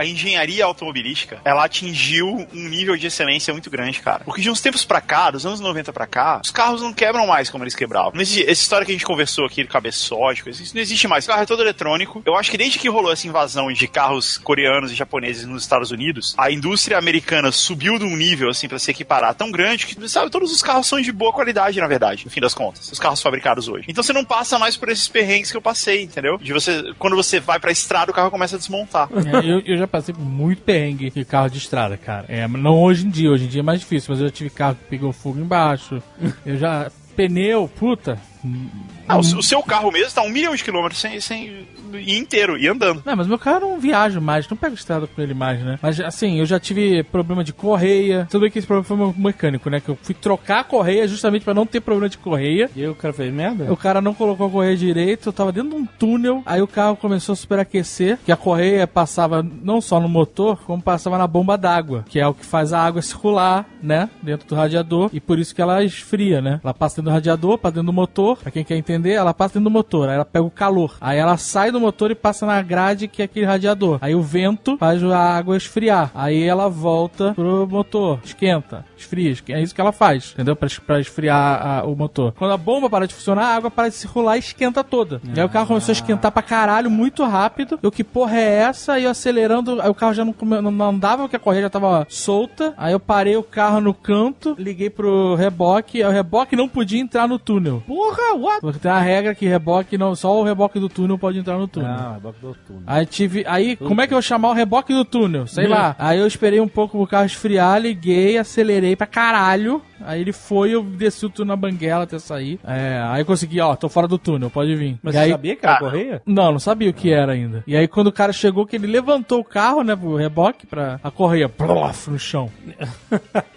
A engenharia automobilística, ela atingiu um nível de excelência muito grande, cara. Porque de uns tempos pra cá, dos anos 90 pra cá, os carros não quebram mais como eles quebravam. Não existe- essa história que a gente conversou aqui, coisa, isso não existe mais. O carro é todo eletrônico. Eu acho que desde que rolou essa invasão de carros coreanos e japoneses nos Estados Unidos, a indústria americana subiu de um nível, assim, pra se equiparar tão grande que, sabe, todos os carros são de boa qualidade, na verdade, no fim das contas. Os carros fabricados hoje. Então você não passa mais por esses perrengues que eu passei, entendeu? De você, quando você vai pra estrada, o carro começa a desmontar. É, eu, eu já passei por muito perrengue de carro de estrada, cara. É, não hoje em dia, hoje em dia é mais difícil, mas eu já tive carro que pegou fogo embaixo. Eu já. Pneu, puta. Ah, o, o seu carro mesmo tá um milhão de quilômetros sem, sem ir inteiro, e andando. Não, mas meu carro eu não viajo mais, não pego estrada com ele mais, né? Mas assim, eu já tive problema de correia. Tudo bem que esse problema foi meu mecânico, né? Que eu fui trocar a correia justamente pra não ter problema de correia. E aí o cara fez merda? O cara não colocou a correia direito, eu tava dentro de um túnel, aí o carro começou a superaquecer, que a correia passava não só no motor, como passava na bomba d'água, que é o que faz a água circular, né, dentro do radiador, e por isso que ela esfria, né? Ela passa dentro do radiador, pra dentro do motor, pra quem quer entender, ela passa dentro do motor, aí ela pega o calor, aí ela sai do motor e passa na grade que é aquele radiador. Aí o vento faz a água esfriar, aí ela volta pro motor, esquenta, esfria, é isso que ela faz, entendeu? Pra, pra esfriar a- o motor. Quando a bomba para de funcionar, a água para de circular e esquenta toda. E aí o carro começou a esquentar pra caralho muito rápido. Eu que porra é essa? E eu acelerando, aí o carro já não- não andava, porque a correia já tava solta. Aí eu parei o carro no canto, liguei pro reboque, aí o reboque não podia entrar no túnel. Porra, what? Porque tem uma regra que reboque não, só o reboque do túnel pode entrar no túnel. Não, é bloco do túnel. Aí tive. Aí, como é que eu vou chamar o reboque do túnel? Sei lá. Aí eu esperei um pouco pro carro esfriar, liguei, acelerei pra caralho. Aí ele foi, eu desci o túnel na banguela até sair. É, aí eu consegui, ó, tô fora do túnel, pode vir. Mas e você aí, sabia que era Ah. correia? Não, não sabia o que era ainda. E aí quando o cara chegou, que ele levantou o carro, né, pro reboque, pra a correia, plof, no chão.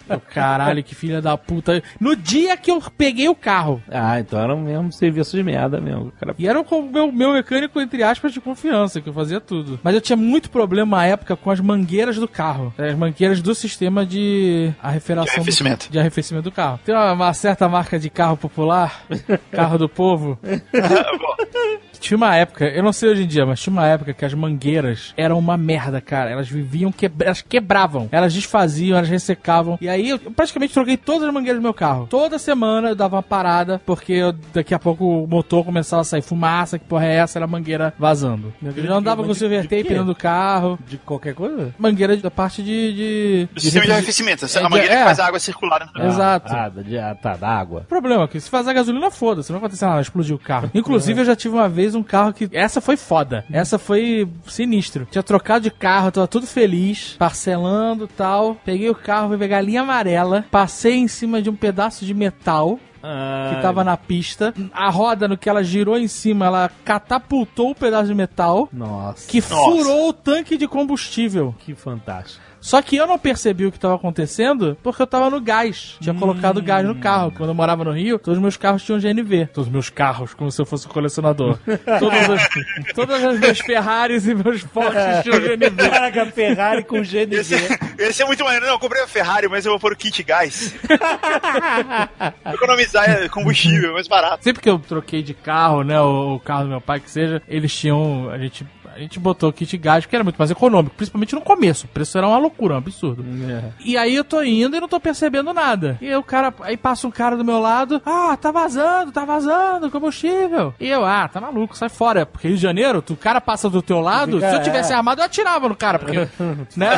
Eu, Caralho, que filha da puta. No dia que eu peguei o carro. Ah, então era o mesmo serviço de merda mesmo. O cara... E era o meu, meu mecânico, entre aspas, de confiança, que eu fazia tudo. Mas eu tinha muito problema na época com as mangueiras do carro. As mangueiras do sistema de arreferação. De arrefecimento. Do, de arrefecimento cima do carro. Tem uma, uma certa marca de carro popular, carro do povo. Tinha uma época, eu não sei hoje em dia, mas tinha uma época que as mangueiras eram uma merda, cara. Elas viviam, quebra, elas quebravam, elas desfaziam, elas ressecavam. E aí eu praticamente troquei todas as mangueiras do meu carro. Toda semana eu dava uma parada, porque eu- daqui a pouco o motor começava a sair fumaça, que porra é essa? Era a mangueira vazando. Eu não andava com silver de tape dentro do carro. De qualquer coisa? Mangueira da parte de. de, O sistema de arrefecimento. É, a mangueira é. que faz a água circular. dentro do- Exato. Ah, de, ah, tá, da água. O problema é que se fazer gasolina, foda-se, não vai acontecer nada, explodir o carro. Inclusive, eu já tive uma vez um carro que. Essa foi foda. Essa foi sinistro. Tinha trocado de carro, tava tudo feliz, parcelando e tal. Peguei o carro, fui pegar a linha amarela, passei em cima de um pedaço de metal. Que tava na pista. A roda, no que ela girou em cima, ela catapultou o pedaço de metal. Nossa, Que furou o tanque de combustível. que fantástico. Só que eu não percebi o que estava acontecendo porque eu tava no gás. Tinha colocado gás no carro. Quando eu morava no Rio, todos os meus carros tinham GNV. Todos os meus carros, como se eu fosse um colecionador. todas, as, todas as minhas Ferraris e meus Porsches tinham GNV. Caraca, Ferrari com GNV. Esse, esse é muito maneiro. Não, eu comprei a Ferrari, mas eu vou pôr o kit gás. Economizar é, combustível, mais barato. Sempre que eu troquei de carro, né, o, o carro do meu pai, que seja, eles tinham, a gente, a gente botou kit gás, porque era muito mais econômico, principalmente no começo. O preço era uma loucura, um absurdo. E aí eu tô indo e não tô percebendo nada. E aí o cara, aí passa um cara do meu lado, ah, tá vazando, tá vazando combustível. E eu, ah, tá maluco, sai fora. Porque Rio de Janeiro, tu- o cara passa do teu lado, Fica- se eu tivesse é. armado, eu atirava no cara, porque, né,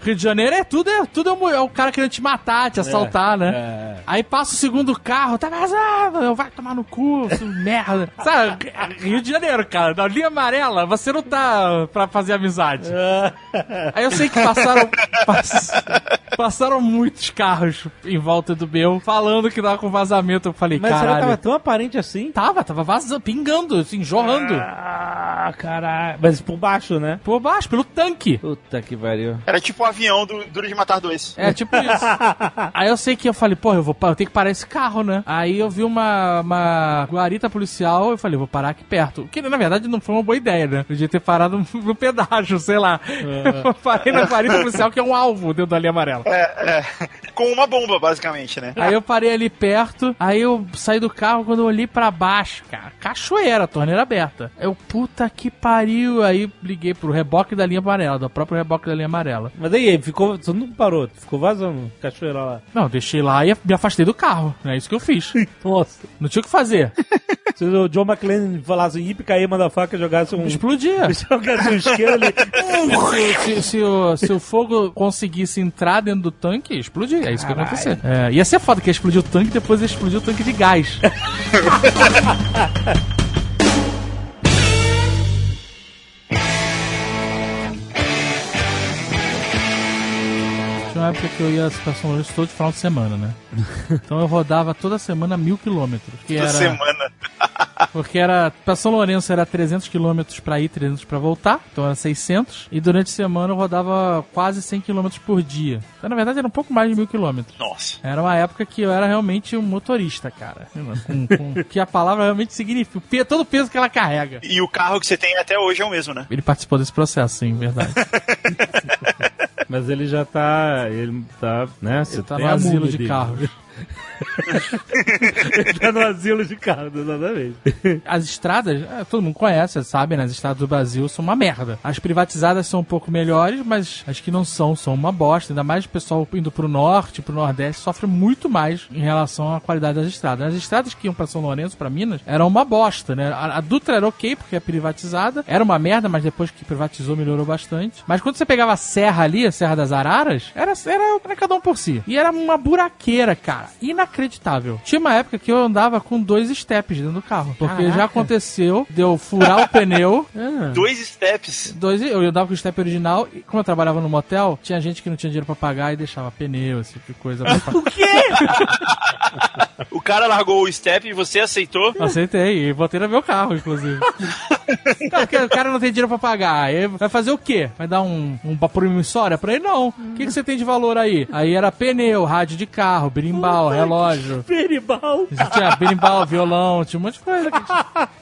o Rio de Janeiro é tudo, é, tudo é, o, é o cara querendo te matar, te assaltar, né? é. Aí passa o segundo carro, tá vazando, eu vai tomar no cu, merda. Sabe, Rio de Janeiro, cara, na linha amarela, você não tá pra fazer amizade. Aí eu sei que passaram, pass- passaram muitos carros em volta do meu, falando que tava com vazamento. Eu falei, Mas será que caralho. tava tão aparente assim? Tava, tava vazando, pingando, assim, jorrando. Ah, caralho. Mas por baixo, né? Por baixo, pelo tanque. Puta que pariu. Era tipo o avião do Duro de Matar Dois. É, tipo isso. Aí eu sei que eu falei, pô, eu vou eu tenho que parar esse carro, né? Aí eu vi uma, uma guarita policial, eu falei, vou parar aqui perto. O que na verdade não foi uma boa ideia, né? Eu podia ter parado no pedágio, sei lá. Eu parei na guarita policial, que é um alvo dentro da linha amarela. É, é. Com uma bomba, basicamente, né? Aí eu parei ali perto, aí eu saí do carro, quando eu olhei pra baixo, cara, cachoeira, torneira aberta. Eu, puta que pariu. Aí liguei pro reboque da linha amarela, do próprio reboque da linha amarela. Mas aí, ficou, você não parou, ficou vazando, cachoeira lá. Não, deixei lá e me afastei do carro. É isso que eu fiz. Nossa. Não tinha o que fazer. Se o John McClane falasse hippie, cair, manda faca, jogasse um... Explodia. jogasse um isqueiro ali. se, se- se o, se o fogo conseguisse entrar dentro do tanque, explodia. É isso que ia acontecer. É, ia ser foda que ia explodir o tanque e depois ia explodir o tanque de gás. Tinha uma época que eu ia pra São Lourenço todo final de semana, né? Então eu rodava toda semana mil quilômetros. Toda era... semana. Porque era pra São Lourenço era 300 km pra ir, 300 pra voltar, então era 600. E durante a semana eu rodava quase 100 km por dia. Então na verdade era um pouco mais de mil quilômetros. Nossa. Era uma época que eu era realmente um motorista, cara. Com, com- que a palavra realmente significa. Todo o peso que ela carrega. E o carro que você tem até hoje é o mesmo, né? Ele participou desse processo, sim, verdade. Mas ele já tá, ele tá, né? Você Ele tá no asilo de dele. carros. ele tá no asilo de carros, exatamente. As estradas, é, todo mundo conhece, sabe, né? As estradas do Brasil são uma merda. As privatizadas são um pouco melhores, mas as que não são, são uma bosta. Ainda mais o pessoal indo pro norte, pro nordeste, sofre muito mais em relação à qualidade das estradas. As estradas que iam pra São Lourenço, pra Minas, eram uma bosta, né? A, a Dutra era ok, porque é privatizada. Era uma merda, mas depois que privatizou, melhorou bastante. Mas quando você pegava a serra ali, a Serra das Araras, era, era, era cada um por si. E era uma buraqueira, cara. Inacreditável. Tinha uma época que eu andava com dois steps dentro do carro. Porque já aconteceu de eu furar o pneu. Dois steps. Dois, eu andava com o step original e como eu trabalhava no motel, tinha gente que não tinha dinheiro pra pagar e deixava pneu, esse tipo de coisa. o quê? O cara largou o step e você aceitou. Aceitei e botei no meu carro, inclusive. Porque o cara não tem dinheiro pra pagar. Aí vai fazer o quê? Vai dar um, um promissória pra ele? Não. O que, que você tem de valor aí? Aí era pneu, rádio de carro, berimbau, relógio. Peribal. Tinha berimbau, violão, tinha um monte de coisa.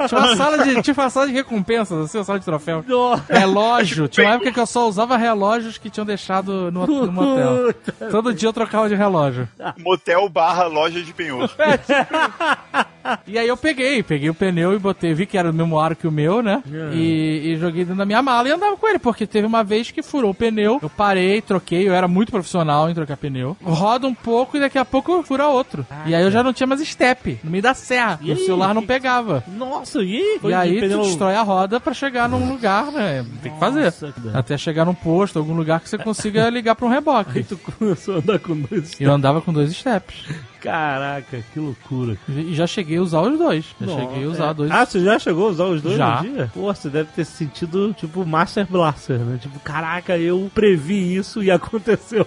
tinha uma sala de, tinha uma sala de recompensas, assim, uma sala de troféu. Relógio. Tinha uma época que eu só usava relógios que tinham deixado no, no motel. Todo dia eu trocava de relógio. Motel barra loja de penhor. E aí eu peguei, peguei o pneu e botei, vi que era o mesmo aro que o meu, né? E, e joguei dentro da minha mala e andava com ele, porque teve uma vez que furou o pneu, eu parei, troquei, eu era muito profissional em trocar pneu. Roda um pouco e daqui a pouco fura outro. E aí eu já não tinha mais step, no meio da serra. E o celular não pegava. Nossa, e? e aí tu destrói a roda pra chegar num lugar, né? Tem que fazer. Nossa, que. Até chegar num posto, algum lugar que você consiga ligar pra um reboque. Tu começou a andar com dois. E eu andava com dois steps. Caraca, que loucura. E já cheguei a usar os dois. Já cheguei a é. usar dois. Ah, você já chegou a usar os dois Já. no dia? Pô, você deve ter se sentido, tipo, Master Blaster, né? Tipo, caraca, eu previ isso e aconteceu.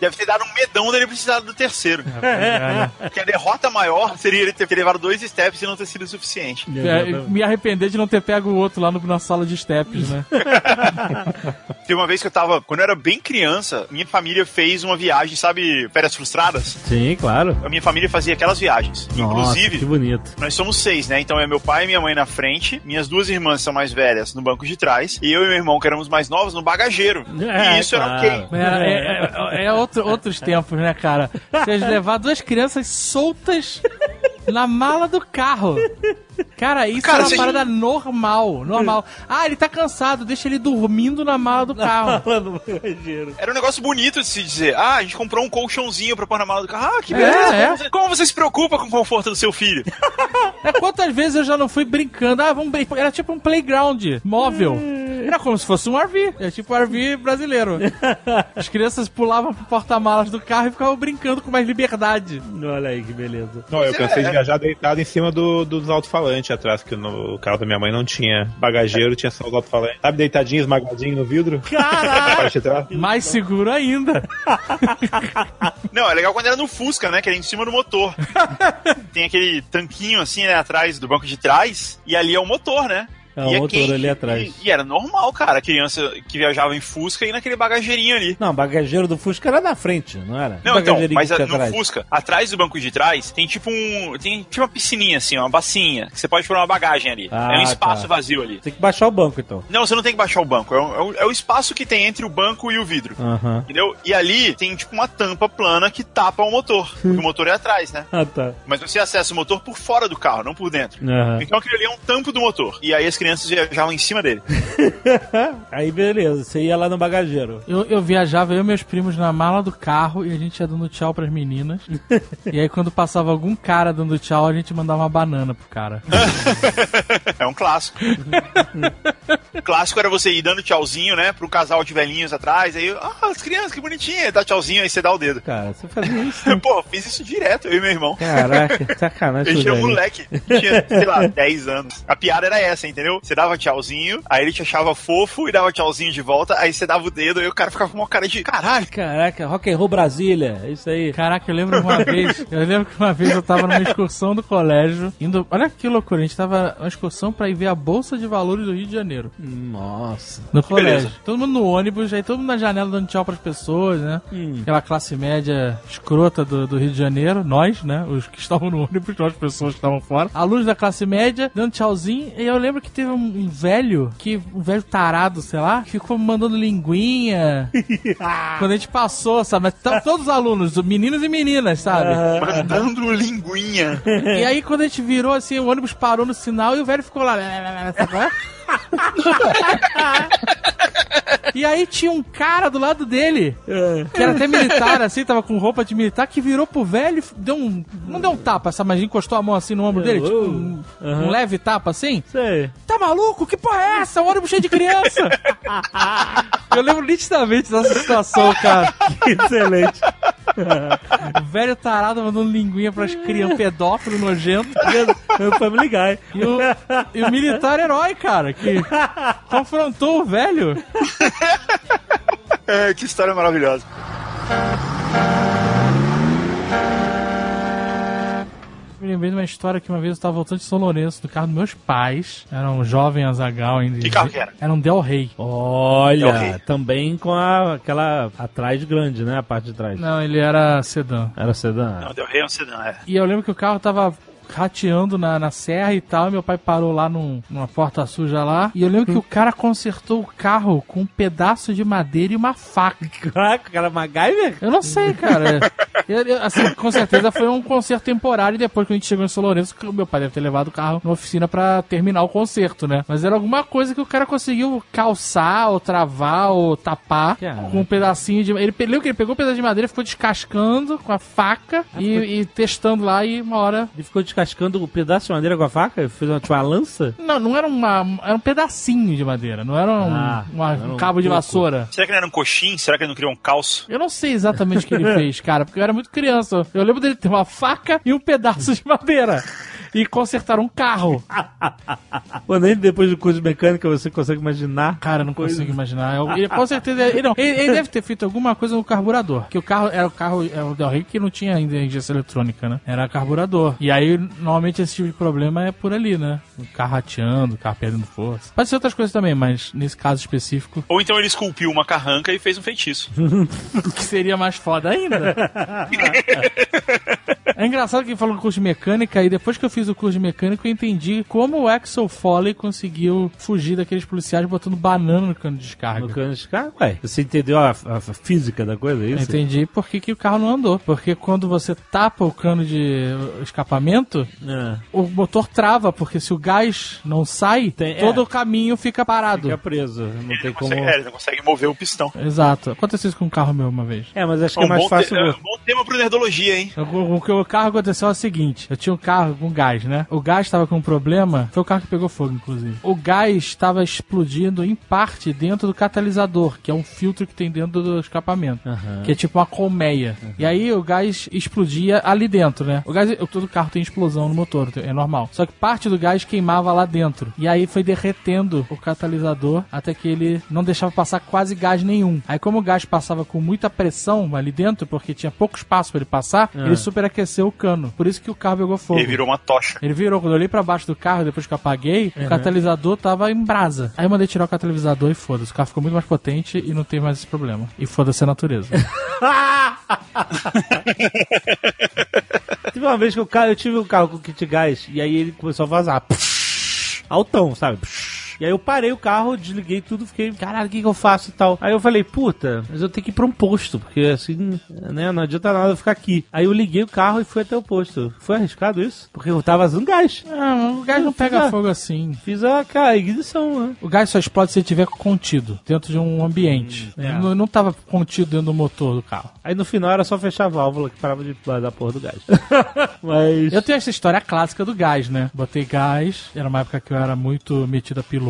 Deve ter dado um medão dele precisar do terceiro. É, Porque a derrota maior seria ele ter levado dois steps e não ter sido suficiente. é, me arrepender de não ter pego o outro lá no- na sala de steps, né? Teve uma vez que eu tava, quando eu era bem criança, minha família fez uma viagem, sabe, férias frustradas? Sim, claro. A minha família fazia aquelas viagens. Nossa, Inclusive, que bonito. nós somos seis, né? Então é meu pai e minha mãe na frente, minhas duas irmãs são mais velhas no banco de trás, e eu e meu irmão, que éramos mais novos, no bagageiro. É, e isso era ok. É, é- é- é outro- outros tempos, né, cara? Vocês levar duas crianças soltas na mala do carro. Cara, isso Cara, é uma você- parada normal, normal. Ah, ele tá cansado, deixa ele dormindo na mala do carro. Era um negócio bonito de se dizer. Ah, a gente comprou um colchãozinho pra pôr na mala do carro. Ah, que É, beleza. é. Como, você, como você se preocupa com o conforto do seu filho? É, quantas vezes eu já não fui brincando? Ah, vamos brincar. Era tipo um playground móvel. Era como se fosse um RV. É tipo um RV brasileiro. As crianças pulavam pro porta-malas do carro e ficavam brincando com mais liberdade. Olha aí que beleza. Não, eu cansei de viajar deitado em cima do, dos alto-falantes atrás, que no carro da minha mãe não tinha bagageiro, tinha só os alto-falantes. Sabe, deitadinho, esmagadinho no vidro? Mais seguro ainda. Não, é legal quando era no Fusca, né? Que era em cima do motor. Tem aquele tanquinho assim, né, atrás do banco de trás, e ali é o motor, né? É, E o motor ali atrás. E, e era normal, cara, a criança que viajava em Fusca e naquele bagageirinho ali. Não, o bagageiro do Fusca era na frente, não era? Não, então, mas que a- no atrás. Fusca, atrás do banco de trás, tem tipo um. Tem tipo uma piscininha, assim, uma bacinha, que você pode pôr uma bagagem ali. Ah, é um espaço tá. vazio ali. Tem que baixar o banco, então. Não, você não tem que baixar o banco. É o, é o- é o espaço que tem entre o banco e o vidro. Entendeu? E ali tem tipo uma tampa plana que tapa o motor. Porque o motor é atrás, né? Ah, tá. Mas você acessa o motor por fora do carro, não por dentro. Então aquele ali é um tampo do motor. E aí as crianças viajavam em cima dele. Aí beleza, você ia lá no bagageiro. Eu, eu viajava, eu e meus primos, na mala do carro e a gente ia dando tchau pras meninas. e aí, quando passava algum cara dando tchau, a gente mandava uma banana pro cara. é um clássico. o clássico era você ir dando tchauzinho, né? Pro casal de velhinhos atrás. Aí, ah, as crianças, que bonitinha. Dá tchauzinho, aí você dá o dedo. Cara, você fazia isso? Pô, fiz isso direto, eu e meu irmão. Caraca, sacanagem. Ele tinha um moleque, tinha, sei lá, 10 anos. A piada era essa, entendeu? Você dava tchauzinho, aí ele te achava fofo e dava tchauzinho de volta, aí você dava o dedo e o cara ficava com uma cara de caralho. Caraca, Rock and Roll Brasília, é isso aí. Caraca, eu lembro uma vez, eu lembro que uma vez eu tava numa excursão do colégio, indo, olha que loucura, a gente tava numa excursão pra ir ver a Bolsa de Valores do Rio de Janeiro, Nossa. no colégio. beleza. Todo mundo no ônibus, aí todo mundo na janela dando tchau pras pessoas, né? Hum. Aquela classe média escrota do, do Rio de Janeiro, nós, né? Os que estavam no ônibus, nós pessoas que estavam fora. A luz da classe média, dando tchauzinho, e eu lembro que teve um, um velho, que um velho tarado, sei lá, que ficou mandando linguinha. Quando a gente passou, sabe? Mas todos os alunos, meninos e meninas, sabe? Mandando linguinha. E aí, quando a gente virou assim, o ônibus parou no sinal e o velho ficou lá. sabe qual é? E aí tinha um cara do lado dele, que era até militar, assim, tava com roupa de militar, que virou pro velho, e deu um. Não deu um tapa, sabe? Mas encostou a mão assim no ombro dele, tipo um, um leve tapa assim. Sei. Tá maluco? Que porra é essa? Um ônibus cheio de criança! Eu lembro nitidamente dessa situação, cara. Excelente. O velho tarado mandando linguinha pras crianças, pedófilo nojento. Eu Family Guy. E o, e o militar herói, cara, que confrontou o velho. É, que história maravilhosa. lembrei de uma história que uma vez eu tava voltando de São Lourenço, do carro dos meus pais. Era um jovem Azagal ainda. Que carro que era? Era um Del Rey. Olha, É horrível. também com a, aquela atrás grande, né? A parte de trás. Não, ele era sedã. Era sedã. Não, deu rei é um sedã, é. E eu lembro que o carro tava rateando na, na serra e tal. e meu pai parou lá num- numa porta suja lá. E eu lembro que o cara consertou o carro com um pedaço de madeira e uma faca. Caraca, cara, MacGyver? Eu não sei, cara. Eu- eu- assim, com certeza foi um conserto temporário e depois que a gente chegou em São Lourenço, o meu pai deve ter levado o carro na oficina pra terminar o conserto, né? Mas era alguma coisa que o cara conseguiu calçar, ou travar, ou tapar Cara. com um pedacinho de. Ele lembra que ele pegou um pedaço de madeira, ficou descascando com a faca e, e testando lá e uma hora. Ele ficou descascando o pedaço de madeira com a faca? Fez uma, tipo, uma lança? Não, não era uma. Era um pedacinho de madeira, não era um, Ah, uma- era um um cabo de toco. vassoura. Será que ele era um coxim? Será que ele não criou um calço? Eu não sei exatamente o que ele fez, cara, porque eu era muito criança. Eu lembro dele ter uma faca e um pedaço de madeira. E consertar um carro. Pô, nem depois do curso de mecânica você consegue imaginar. Cara, eu não Coisa. consigo imaginar. Eu- ele, com certeza. Ele, não, ele, ele deve ter feito alguma coisa no carburador. Que o carro era o carro era o Del Rey que não tinha ainda injeção eletrônica, né? Era carburador. E aí, normalmente, esse tipo de problema é por ali, né? O carro rateando, o carro perdendo força. Pode ser outras coisas também, mas nesse caso específico, Ou então ele esculpiu uma carranca e fez um feitiço. o que seria mais foda ainda. É engraçado que ele falou do curso de mecânica e depois que eu fiz o curso de mecânica eu entendi como o Axel Foley conseguiu fugir daqueles policiais botando banana no cano de descarga. No cano de descarga, ué. Você entendeu a, a- a física da coisa, é Eu isso? entendi por que, que o carro não andou. Porque quando você tapa o cano de escapamento, É. o motor trava, porque se o gás não sai, Tem- todo é. o caminho fica parado. Fica preso. Não tem Ele como. consegue, é, ele não consegue mover o pistão. Exato. Aconteceu isso com um carro meu uma vez. É, mas acho que é Um mais fácil. te- é, um bom tema pro Nerdologia, hein? O, o que o carro aconteceu o seguinte: eu tinha um carro com gás, né? O gás estava com um problema. Foi o carro que pegou fogo, inclusive. O gás estava explodindo em parte dentro do catalisador, que é um filtro que tem dentro do escapamento. Aham. Que é tipo uma colmeia. E aí o gás explodia ali dentro, né? O gás, todo carro tem explosão no motor, é normal. Só que parte do gás queimava lá dentro. E aí foi derretendo o catalisador até que ele não deixava passar quase gás nenhum. Aí como o gás passava com muita pressão ali dentro, porque tinha pouco espaço para ele passar, Ah. ele superaqueceu o cano. Por isso que o carro pegou fogo. Ele virou uma tocha. Ele virou, quando eu olhei pra baixo do carro, depois que eu apaguei, o catalisador tava em brasa. Aí eu mandei tirar o catalisador e foda-se. O carro ficou muito mais potente e não teve mais esse problema. E foda-se a natureza. Teve uma vez que o carro, eu tive um carro com kit gás e aí ele começou a vazar. Altão, sabe? E aí eu parei o carro, desliguei tudo, fiquei, caralho, o que, que eu faço e tal. Aí eu falei, puta, mas eu tenho que ir pra um posto, porque assim, né, não adianta nada eu ficar aqui. Aí eu liguei o carro e fui até o posto. Foi arriscado isso? Porque eu tava vazando gás. Ah, o gás não pega Ah. fogo assim. Fiz a, cara, a ignição, né? O gás só explode se ele estiver contido, dentro de um ambiente. é. Ele não, não tava contido dentro do motor do carro. Aí no final era só fechar a válvula que parava de dar porra do gás. Mas. Eu tenho essa história clássica do gás, né? Botei gás, era uma época que eu era muito metido a piloto.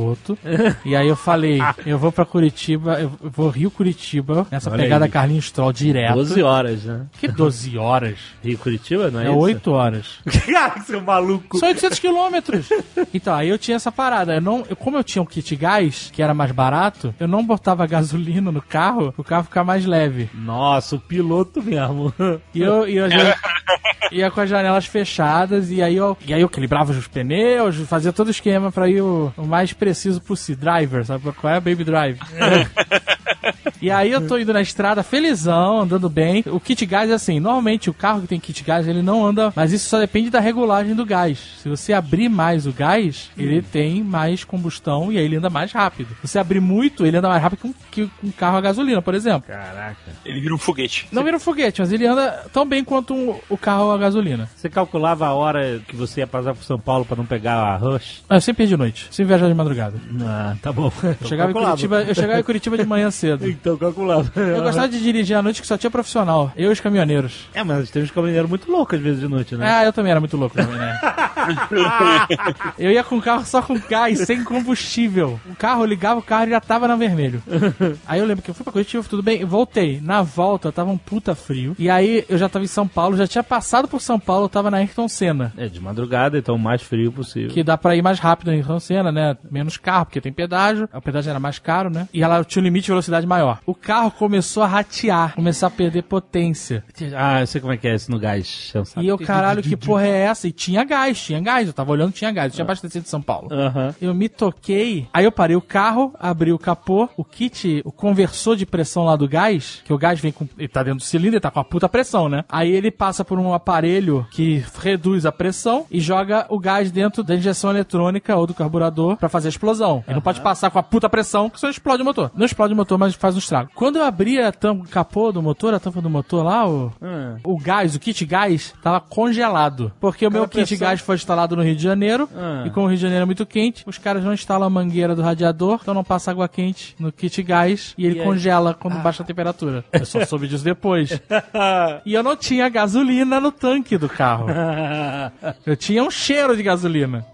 E aí eu falei, eu vou pra Curitiba, eu vou Rio Curitiba, nessa Olha pegada aí. Carlinhos Troll direto. 12 horas, né? Que 12 horas? Rio Curitiba, não é, É isso? 8 horas. Cara, seu maluco. São 800 quilômetros. Então, aí eu tinha essa parada. Eu não, eu- como eu tinha um kit gás, que era mais barato, eu não botava gasolina no carro, o carro ficar mais leve. Nossa, o piloto mesmo. E eu, e eu já- ia com as janelas fechadas, e aí eu, e aí eu equilibrava os pneus, fazia todo o esquema pra ir o, o mais preciso possível. Driver, sabe qual é? Baby Drive. E aí eu tô indo na estrada felizão, andando bem. O kit gás é assim, normalmente o carro que tem kit gás, ele não anda, mas isso só depende da regulagem do gás. Se você abrir mais o gás, ele tem mais combustão e aí ele anda mais rápido. Se você abrir muito, ele anda mais rápido que um, que um carro a gasolina, por exemplo. Caraca. Ele vira um foguete. Não vira um foguete, mas ele anda tão bem quanto um- o carro a gasolina. Você calculava a hora que você ia passar por São Paulo pra não pegar a rush? Ah, Eu sempre de noite, sempre viajava de madrugada. Ah, tá bom. Eu chegava, em Curitiba, eu chegava em Curitiba de manhã cedo. Então calculava. Eu gostava de dirigir à noite que só tinha profissional. Eu e os caminhoneiros. É, mas tem uns caminhoneiros muito loucos às vezes de noite, né? Ah, eu também era muito louco também, né? eu ia com o carro só com gás, sem combustível. O carro, eu ligava o carro e já tava na vermelho. Aí eu lembro que eu fui pra Curitiba, tudo bem, voltei. Na volta, tava um puta frio. E aí eu já tava em São Paulo, já tinha passado por São Paulo, eu tava na Ayrton Senna. É, de madrugada, então o mais frio possível. Que dá pra ir mais rápido na Ayrton Senna, né? Menos carro, porque tem pedágio. O pedágio era mais caro, né? E ela tinha um limite de velocidade maior. O carro começou a ratear, começou a perder potência. Ah, eu sei como é que é isso no gás. E eu, caralho, que porra é essa? E tinha gás, tinha gás. Eu tava olhando, tinha gás. Tinha abastecido de São Paulo. Aham. Eu me toquei, aí eu parei o carro, abri o capô, o kit, o conversor de pressão lá do gás, que o gás vem com. Ele tá dentro do cilindro, ele tá com a puta pressão, né? Aí ele passa por um aparelho que reduz a pressão e joga o gás dentro da injeção eletrônica ou do carburador pra fazer a explosão. Ele não pode passar com a puta pressão, que senão explode o motor. Não explode o motor, mas faz um estrago. Quando eu abri a tampa, o capô do motor, a tampa do motor lá, o, Ah. o gás, o kit gás, tava congelado. Porque o meu Aquela kit pressão- gás foi instalado no Rio de Janeiro. Ah. E como o Rio de Janeiro é muito quente, os caras não instalam a mangueira do radiador, então não passa água quente no kit gás e ele E congela quando baixa a temperatura. Eu só soube disso depois. e eu não tinha gasolina no tanque do carro. Eu tinha um cheiro de gasolina.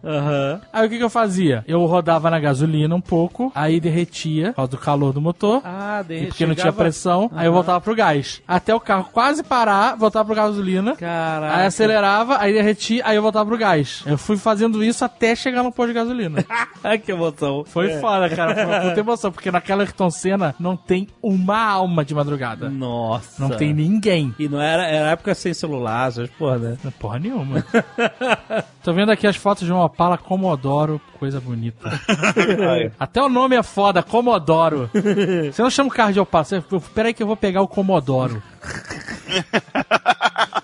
Aí o que, que eu fazia? Eu rodava na gasolina um pouco, aí derretia por causa do calor do motor. Ah, e porque não tinha pressão, aí eu voltava pro gás. Até o carro quase parar, voltava pro gasolina. Caraca. Aí acelerava, aí derretia, aí eu voltava pro gás. Eu fui fazendo isso até chegar no posto de gasolina. Que emoção. Foi É. foda, cara. Foi uma puta emoção, porque naquela Ayrton Senna não tem uma alma de madrugada. Nossa. Não tem ninguém. E não era, era época sem celular, essas porra, né? Não Porra nenhuma. Tô vendo aqui as fotos de uma Opala Comodoro, coisa bonita. Até o nome é foda, Comodoro. Você não chama o carro de peraí que eu vou pegar o Comodoro.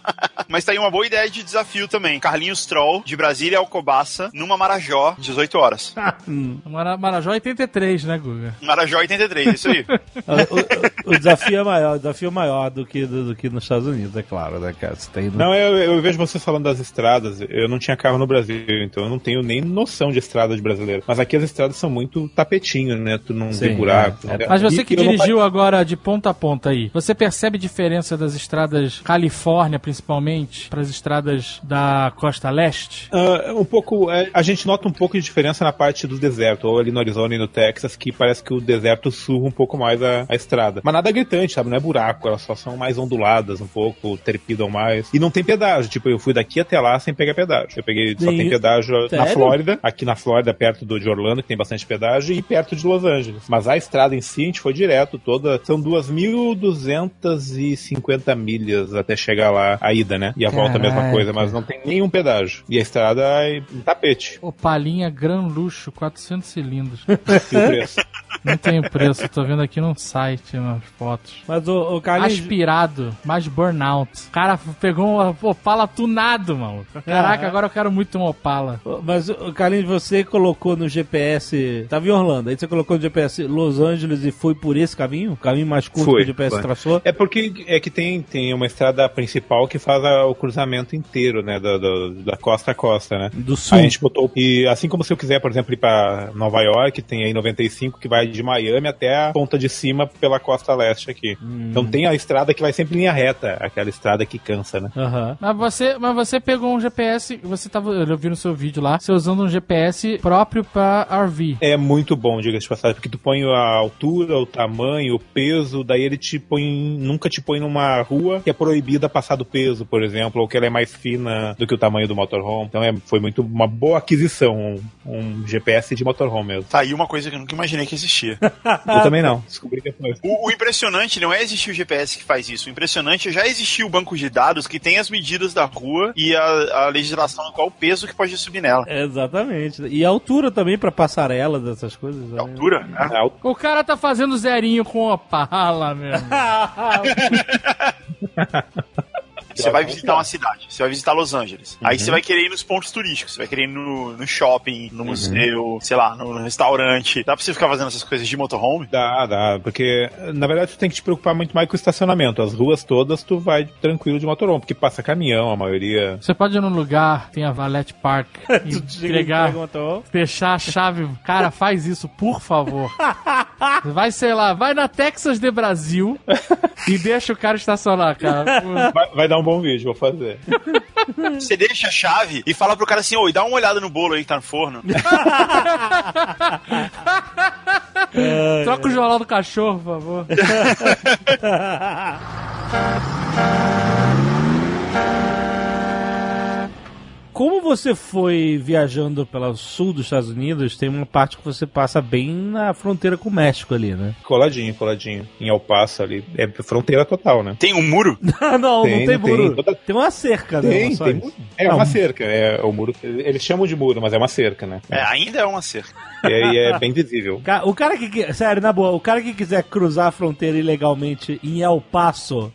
Mas tá aí uma boa ideia de desafio também. Carlinhos Troll, de Brasília ao Cobaça, numa Marajó, 18 horas. Mara- Marajó 83, né, Guga? Marajó 83, isso aí. o, o- o desafio é maior, o desafio é maior do que, do, do que nos Estados Unidos, é claro, né, cara? Você tem Não, eu, eu vejo vocês falando das estradas. Eu não tinha carro no Brasil, então eu não tenho nem noção de estrada de brasileiro. Mas aqui as estradas são muito tapetinho, né? Tu não Sim, vê buraco. é. né? Mas você que eu não dirigiu agora de ponta a ponta aí, você percebe diferença das estradas Califórnia, principalmente, para as estradas da costa leste? Ah, um pouco. é, a gente nota um pouco de diferença na parte do deserto, ou ali no Arizona e no Texas, que parece que o deserto surra um pouco mais a, a estrada. Mas nada gritante, sabe? Não é buraco, elas só são mais onduladas um pouco, trepidam mais. E não tem pedágio. Tipo, eu fui daqui até lá sem pegar pedágio. Eu peguei, só tem pedágio na Sério? Flórida, aqui na Flórida, perto do, de Orlando, que tem bastante pedágio, e perto de Los Angeles. Mas a estrada em si, a gente foi direto, toda. São 2.250 milhas até chegar lá, a ida, né? E a volta a mesma Caraca. coisa, mas não tem nenhum pedágio. E a estrada é um tapete. Opalinha Gran Luxo, 400 cilindros. E o preço. Não tem preço, tô vendo aqui num site, nas fotos. Mas o, o Carlinhos... Aspirado, mais burnout. O cara pegou um Opala tunado, mano. Caraca, Ah. agora eu quero muito um Opala. Mas, o Carlinhos, você colocou no GPS. Tava em Orlando, aí você colocou no GPS Los Angeles e foi por esse caminho? O caminho mais curto Foi, que o GPS foi. traçou? É porque é que tem, tem uma estrada principal que faz a- o cruzamento inteiro, né? Da, da, da costa a costa, né? Do sul. Aí a gente botou. E assim como se eu quiser, por exemplo, ir pra Nova York, tem aí 95 que vai de Miami até a ponta de cima pela costa leste aqui. Hum. Então tem a estrada que vai sempre em linha reta, aquela estrada que cansa, né? Aham. Mas você, mas você pegou um GPS, você tava, eu vi no seu vídeo lá, você usando um GPS próprio pra RV. É muito bom, diga-se de passagem, porque tu põe a altura, o tamanho, o peso, daí ele te põe, nunca te põe numa rua que é proibida passar do peso, por exemplo, ou que ela é mais fina do que o tamanho do motorhome. Então é, foi muito uma boa aquisição, um, um GPS de motorhome mesmo. Tá aí uma coisa que eu nunca imaginei que existia. Eu também não, descobri depois. O, o impressionante não é existir o GPS que faz isso. O impressionante é já existir o banco de dados que tem as medidas da rua e a, a legislação qual o peso que pode subir nela. Exatamente. E a altura também pra passarelas, essas coisas. né? A altura, né? A O cara tá fazendo zerinho com Opala, mesmo. Você vai visitar uma cidade, você vai visitar Los Angeles. Aí você vai querer ir nos pontos turísticos, você vai querer ir no, no shopping, no museu, sei lá, no, no restaurante. Dá pra você ficar fazendo essas coisas de motorhome? Dá, dá, porque na verdade tu tem que te preocupar muito mais com o estacionamento. As ruas todas tu vai tranquilo de motorhome, porque passa caminhão, a maioria. Você pode ir num lugar, tem a Valet Park, entregar, fechar a chave. Cara, faz isso, por favor. Vai, sei lá, vai na Texas de Brasil e deixa o cara estacionar, cara. Vai, vai dar um bom vídeo, vou fazer. Você deixa a chave e fala pro cara assim, oi, dá uma olhada no bolo aí que tá no forno. Troca o jornal do cachorro, por favor. Como você foi viajando pelo sul dos Estados Unidos, tem uma parte que você passa bem na fronteira com o México ali, né? Coladinho, coladinho. Em El Paso ali. É fronteira total, né? Tem um muro? não, não Tem, tem tem. muro. Toda- Tem uma cerca, né? Tem, tem. muro. É Não. uma cerca. É o muro. Eles chamam de muro, mas é uma cerca, né? É, ainda é uma cerca. E aí é bem visível. O cara que. Sério, na boa, o cara que quiser cruzar a fronteira ilegalmente em El Paso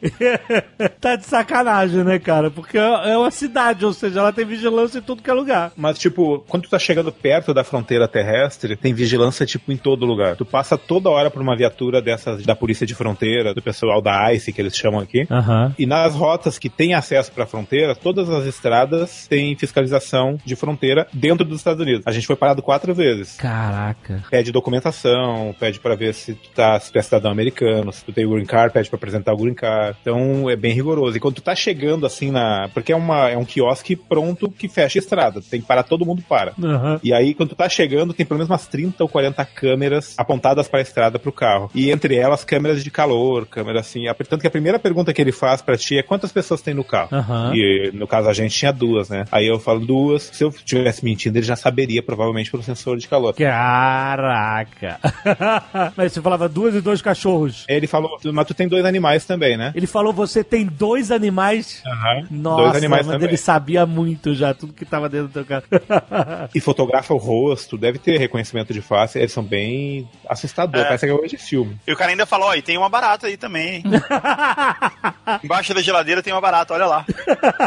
tá de sacanagem, né, cara? Porque é é uma cidade, ou seja, ela tem vigilância em tudo que é lugar. Mas, tipo, quando tu tá chegando perto da fronteira terrestre, tem vigilância, tipo, em todo lugar. Tu passa toda hora por uma viatura dessas da polícia de fronteira, do pessoal da ICE, que eles chamam aqui. Aham. E nas rotas que têm acesso pra fronteira, todas as estradas têm fiscalização de fronteira dentro dos Estados Unidos. A gente foi parado quatro vezes. Caraca. Pede documentação, pede pra ver se tu, tá, se tu é cidadão americano, se tu tem o green card, pede pra apresentar o green card. Então é bem rigoroso. E quando tu tá chegando assim na. Porque é, uma, é um quiosque pronto que fecha a estrada. Tem que parar, todo mundo para. Aham. E aí, quando tu tá chegando, tem pelo menos umas 30 ou 40 câmeras apontadas para a estrada pro carro. E entre elas, câmeras de calor, câmeras assim. Tanto que a primeira pergunta que ele faz pra ti é quantas pessoas tem no carro. Aham. E no caso a gente tinha duas, né? Aí eu falo duas. Se eu tivesse mentindo, ele já saberia, provavelmente, pelo sensor de calor. Caraca. Mas você falava duas e dois cachorros. Ele falou, mas tu tem dois animais também, né? Ele falou, você tem dois animais. Aham. Nossa, dois animais mas também. ele sabia muito já, tudo que tava dentro do teu carro. E fotografa o rosto, deve ter reconhecimento de face. Eles são bem assustadores, É. parece que é hoje de filme. E o cara ainda falou, ó, e tem uma barata aí também, hein? Embaixo da geladeira tem uma barata, olha lá.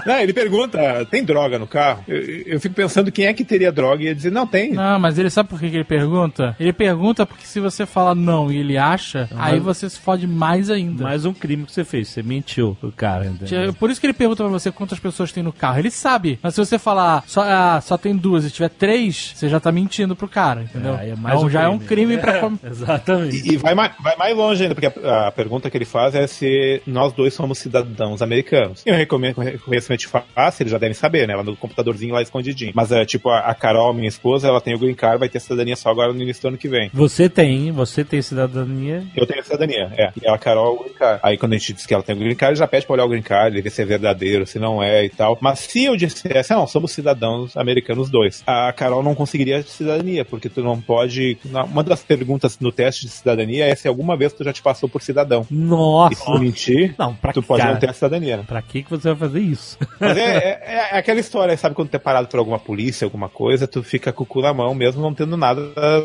Não, ele pergunta, tem droga no carro? Eu, eu fico pensando quem é que teria droga e ia dizer, não, tem. Não, mas ele sabe por que, que ele pergunta? Ele pergunta porque se você falar não e ele acha, aí você se fode mais ainda. Mais um crime que você fez, você mentiu pro cara. entendeu? Por isso que ele pergunta pra você quantas pessoas tem no carro. Ele sabe. Mas se você falar só, ah, só tem duas e tiver três, você já tá mentindo pro cara, entendeu? É, aí é mais então um já é um crime. crime pra. Exatamente. E, e vai, mais, vai mais longe ainda, porque a, a pergunta que ele faz é se nós dois somos cidadãos americanos. E o recome- reconhecimento face, eles já devem saber, né? Lá no computadorzinho lá escondidinho. Mas é tipo, a, a Carol, minha esposa, ela tem o green card, vai ter cidadania só agora no início do ano que vem. Você tem, você tem cidadania. Eu tenho cidadania, é. E a Carol, o green card. Aí quando a gente diz que ela tem o green card, já pede pra olhar o green card, ver se é verdadeiro, se não é e tal. Mas se eu dissesse, não, somos cidadãos americanos dois, a Carol não conseguiria cidadania, porque tu não pode. Uma das perguntas no teste de cidadania é se alguma vez tu já te passou por cidadão. Nossa. E se mentir, Não, pra tu que, pode cara? não ter a cidadania. né? Pra que, que você vai fazer isso? Mas é, é- é aquela história, sabe, quando tu é parado por alguma polícia, alguma coisa, tu fica com o cu na mão, mesmo não tendo nada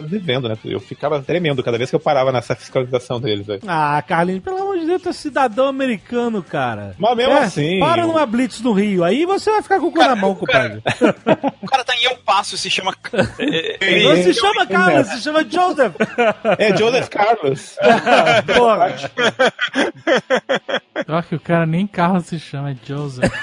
devendo, né? Eu ficava tremendo cada vez que eu parava nessa fiscalização deles. Aí. Ah, Carlinhos, pelo amor de Deus, tu é cidadão americano, cara. Mas mesmo É, assim. Para numa blitz no Rio, aí você vai ficar com o cu na mão, compadre. O cara tá em El Paso, se chama... Não se chama Carlos, se chama Joseph. É Joseph Carlos. Porra. Pior que o cara nem carro se chama, é Joseph.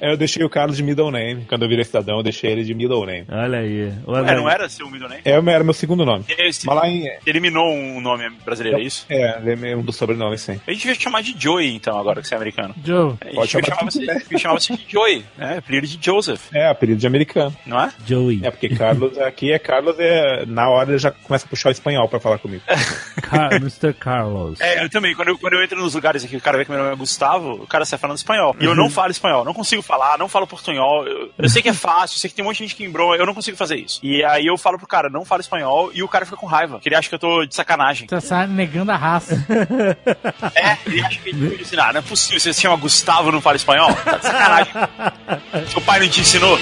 É, eu deixei o Carlos de middle name. Quando eu virei cidadão, eu deixei ele de middle name. Olha aí. É, não era seu middle name? É, era meu segundo nome. Ele se- Mas lá em. eliminou um nome brasileiro, é isso? É, é um dos sobrenomes, sim. A gente devia te chamar de Joey, então, agora que você é americano. Joe. A Pode gente devia chamar você, chamar você de Joey, né? Apelido de Joseph, É, apelido de americano. não é? Joey. É, porque Carlos aqui é Carlos, é, na hora ele já começa a puxar o espanhol pra falar comigo. Car Mr. Carlos. É, eu também. Quando eu, quando eu entro nos lugares aqui, o cara vê que meu nome é Gustavo, o cara sai falando espanhol. E eu não falo espanhol, não consigo falar, não falo portunhol. Eu, eu sei que é fácil, eu sei que tem um monte de gente que embrou, eu não consigo fazer isso. E aí eu falo pro cara, não falo espanhol, e o cara fica com raiva, que ele acha que eu tô de sacanagem. Você tá negando a raça. É, ele acha que ele assim, ah, não é possível, você se chama Gustavo e não fala espanhol? Tá de sacanagem. Seu pai não te ensinou?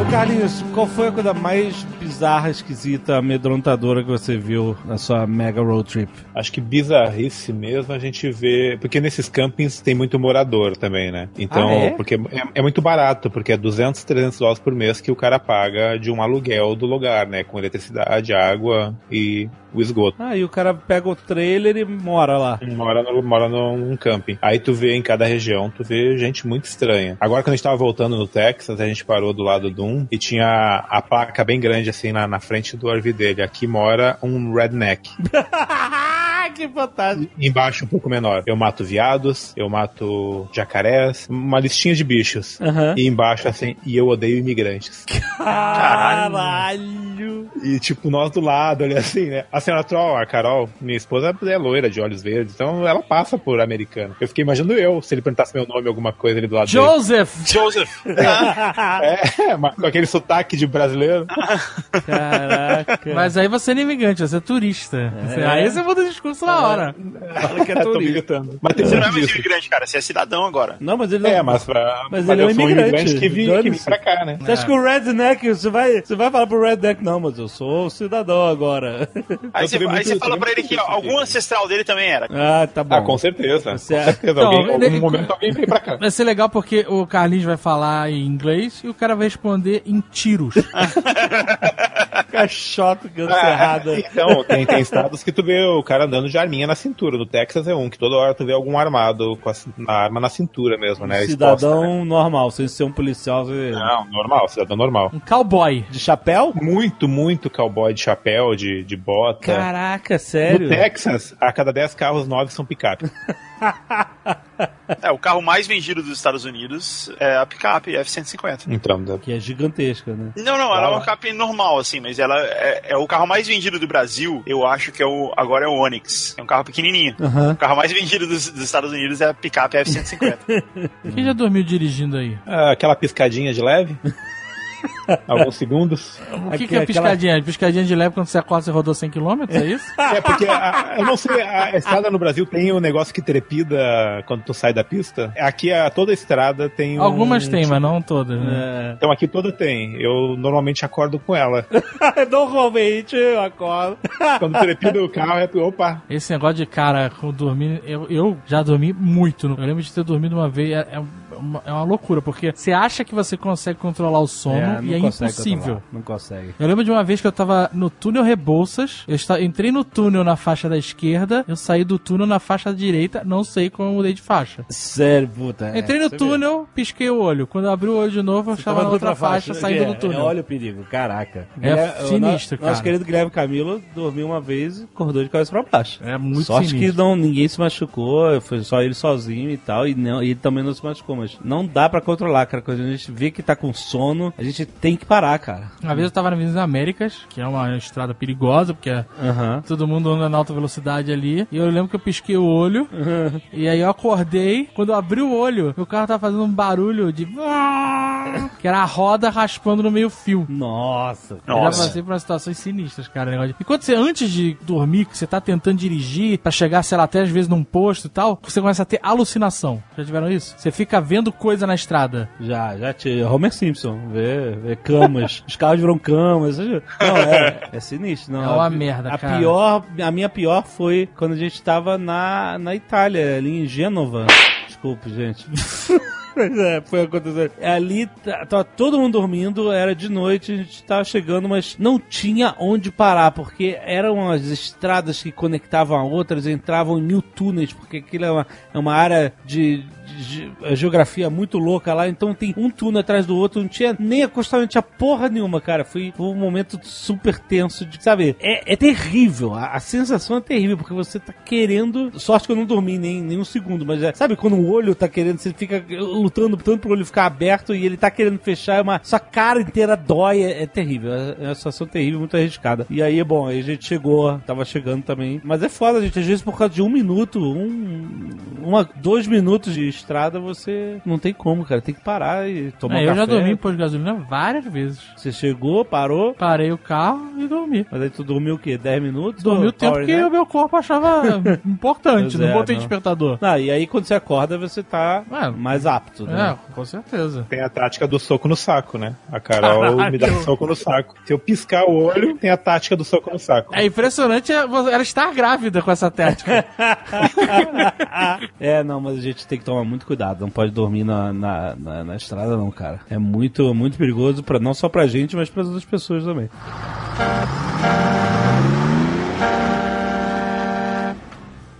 Ô Carlinhos, qual foi a coisa mais bizarra, esquisita, amedrontadora que você viu na sua mega road trip? Acho que bizarrice mesmo a gente vê. Porque nesses campings tem muito morador também, né? Então, Ah, é? porque é, é muito barato, porque é 200, 300 dólares por mês que o cara paga de um aluguel do lugar, né? Com eletricidade, água e o esgoto. Ah, e o cara pega o trailer e mora lá. Mora, no, mora num camping. Aí tu vê em cada região, tu vê gente muito estranha. Agora, quando a gente tava voltando no Texas, a gente parou do lado de um e tinha a placa bem grande assim na, na frente do RV dele. Aqui mora um redneck. que fantástico. Embaixo um pouco menor. Eu mato viados, eu mato jacarés, uma listinha de bichos. E embaixo assim, e eu odeio imigrantes. Caralho. E tipo, nós do lado, ali assim, né? A senhora Troll, a Carol, minha esposa é loira, de olhos verdes, então ela passa por americana. Eu fiquei imaginando eu, se ele perguntasse meu nome, alguma coisa ali do lado Joseph! Joseph. dele. É, mas com aquele sotaque de brasileiro. Caraca. Mas aí você não é imigrante, você é turista. Você- Aí você muda o discurso na hora. Fala que é Tô turista. gritando. Mas tem Você não é muito mais imigrante, cara. Você é cidadão agora. Não, mas ele não... É, mas, pra, Mas mas ele é um imigrante, imigrante que vim, que vim pra cá, né? Você acha que o redneck, você vai, você vai falar pro redneck, não, mas eu sou cidadão agora. Aí você, tô vendo aí você muito- fala tô pra ele que muito algum ancestral dele também era. ah, tá bom. Ah, com certeza. Você- Com certeza. Então, alguém, ele- algum momento alguém veio pra cá. Vai ser legal porque o Carlinhos vai falar em inglês e o cara vai responder em tiros. Caixoto, Ah, cancerrada. então, tem, tem estados que tu vê o cara andando de arminha na cintura. No Texas é um, que toda hora tu vê algum armado com a, a arma na cintura mesmo, né? Cidadão exposta, né? normal, sem ser um policial. Você... Não, normal, cidadão normal. Um cowboy. De chapéu? Muito, muito cowboy de chapéu, de, de bota. Caraca, No sério? Texas, a cada 10 carros, 9 são picape. É, o carro mais vendido dos Estados Unidos é a picape F-150. Então, da- Que é gigantesca, né? Não, não, ela é Ah. uma picape normal, assim, mas ela é, é o carro mais vendido do Brasil, eu acho que é o, agora é o Onix. É um carro pequenininho. Aham. O carro mais vendido dos, dos Estados Unidos é a picape F-150. Quem já dormiu dirigindo aí? Ah, aquela piscadinha de leve. Alguns segundos. O que, que é aquela- piscadinha? Piscadinha de leve quando você acorda você rodou 100 km, é isso? É porque, a- eu não sei, a estrada no Brasil tem um negócio que trepida quando tu sai da pista. Aqui, a, toda a estrada tem um... Algumas tem, mas não todas, né? É. Então aqui toda tem. Eu normalmente acordo com ela. Normalmente eu acordo. Quando trepida o carro, é opa. Esse negócio de cara com dormir, eu, eu já dormi muito. Eu lembro de ter dormido uma vez, é, é uma, é uma loucura, porque você acha que você consegue controlar o sono É, e é impossível. Não consegue. Eu lembro de uma vez que eu tava no túnel Rebouças, eu esta- entrei no túnel na faixa da esquerda, eu saí do túnel na faixa da direita, não sei como eu mudei de faixa. Sério, puta. Entrei no túnel, pisquei o olho. Quando abri o olho de novo, eu estava tava na outra faixa, saindo é, do túnel. é, olha o perigo, caraca. É sinistro, cara. Nosso querido Guilherme Camilo dormiu uma vez e acordou de cabeça pra baixo. É muito Sorte sinistro. que não, ninguém se machucou, foi só ele sozinho e tal, e, não, e ele também não se machucou, mas não dá pra controlar, cara. Quando a gente vê que tá com sono, a gente tem que parar, cara. Uma vez eu tava na Avenida Américas, que é uma estrada perigosa, porque Aham. todo mundo anda na alta velocidade ali. E eu lembro que eu pisquei o olho. e aí eu acordei. Quando eu abri o olho, meu carro tava fazendo um barulho de. que era a roda raspando no meio fio. Nossa. Eu já passei por umas situações sinistras, cara. negócio de- E quando você, antes de dormir, que você tá tentando dirigir pra chegar, sei lá, até às vezes num posto e tal, você começa a ter alucinação. Já tiveram isso? Você fica vendo coisa na estrada. Já, já tinha. Homer Simpson, vê, vê camas. Os carros viram camas. Não, é, é sinistro. Não, É uma a, merda, a cara. Pior, a minha pior foi quando a gente tava na, na Itália, ali em Gênova. Desculpe, gente. Mas é, foi acontecer. Ali tá- tava todo mundo dormindo, era de noite, a gente tava chegando, mas não tinha onde parar, porque eram as estradas que conectavam a outras, entravam em mil túneis, porque aquilo é uma, é uma área de ge- geografia muito louca lá, então tem um túnel atrás do outro, não tinha nem acostamento, tinha porra nenhuma, cara. Foi, foi um momento super tenso de, sabe, é, é terrível, a, a sensação é terrível, porque você tá querendo, sorte que eu não dormi nem, nem um segundo, mas é, sabe quando o olho tá querendo, você fica lutando tanto pro olho ficar aberto e ele tá querendo fechar, é uma, sua cara inteira dói, é, é terrível, é, é uma situação terrível, muito arriscada. E aí, bom, aí a gente chegou, tava chegando também, mas é foda, gente, às vezes por causa de um minuto, um, uma, dois minutos de estrada, você não tem como, cara, tem que parar e tomar É, um eu já café. dormi em posto de gasolina várias vezes. Você chegou, parou, Parei o carro e dormi. mas aí tu dormiu o quê? 10 minutos? Dormi o tempo que o meu corpo achava importante. Pois não é, botei não. despertador. Ah, e aí quando você acorda, você tá É. mais apto, né? É, com certeza. Tem a tática do soco no saco, né? A Carol Caralho. me dá soco no saco. Se eu piscar o olho, tem a tática do soco no saco. É impressionante ela estar grávida com essa tática. é, não, mas a gente tem que tomar muito cuidado. Não pode dormir na, na, na, na estrada, não, cara. É muito, muito perigoso, pra, não só pra gente, mas para outras pessoas também.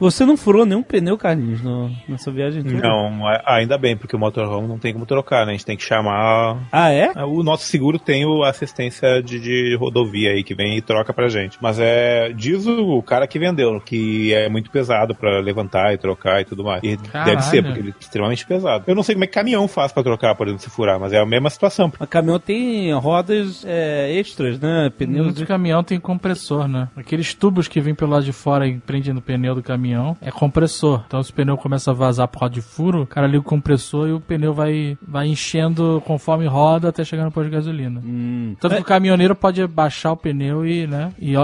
Você não furou nenhum pneu, Carlinhos, no, nessa viagem toda? Não, a- ainda bem, porque o motorhome não tem como trocar, né? A gente tem que chamar. Ah, é? O nosso seguro tem o assistência de, de rodovia aí que vem e troca pra gente. Mas é. Diz o cara que vendeu que é muito pesado pra levantar e trocar e tudo mais. E Caralho. deve ser, porque ele é extremamente pesado. Eu não sei como é que caminhão faz pra trocar, por exemplo, se furar, mas é a mesma situação. O caminhão tem rodas é, extras, né? Pneus Pneu de caminhão tem compressor, né? Aqueles tubos que vêm pelo lado de fora e prendem no pneu do caminhão é compressor. Então se o pneu começa a vazar por causa de furo, o cara liga o compressor e o pneu vai, vai enchendo conforme roda até chegar no posto de gasolina. Hum. Tanto que o caminhoneiro pode baixar o pneu e, né? E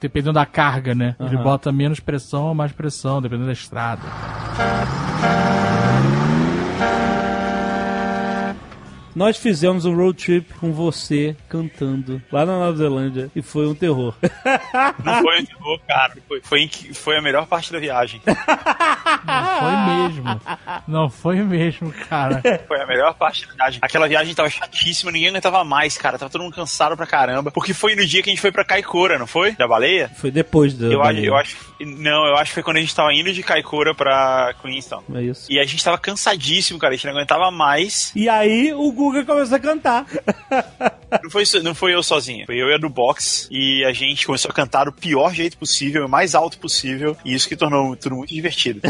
dependendo da carga, né? Ele Aham. bota menos pressão ou mais pressão, dependendo da estrada. Nós fizemos um road trip com você cantando lá na Nova Zelândia e foi um terror. Não foi um terror, cara. Foi, foi, foi a melhor parte da viagem. Não foi mesmo. Não foi mesmo, cara. Foi a melhor parte da viagem. Aquela viagem tava chatíssima, ninguém aguentava mais, cara. Tava todo mundo cansado pra caramba. Porque foi no dia que a gente foi pra Caicora, não foi? Da baleia? Foi depois do. Eu acho, eu acho. Não, eu acho que foi quando a gente tava indo de Caicora pra Queenstown. É isso. E a gente tava cansadíssimo, cara. A gente não aguentava mais. E aí o Guga começou a cantar. Não foi, não foi eu sozinho. Foi eu e a do box. E a gente começou a cantar do pior jeito possível, o mais alto possível. E isso que tornou tudo muito divertido.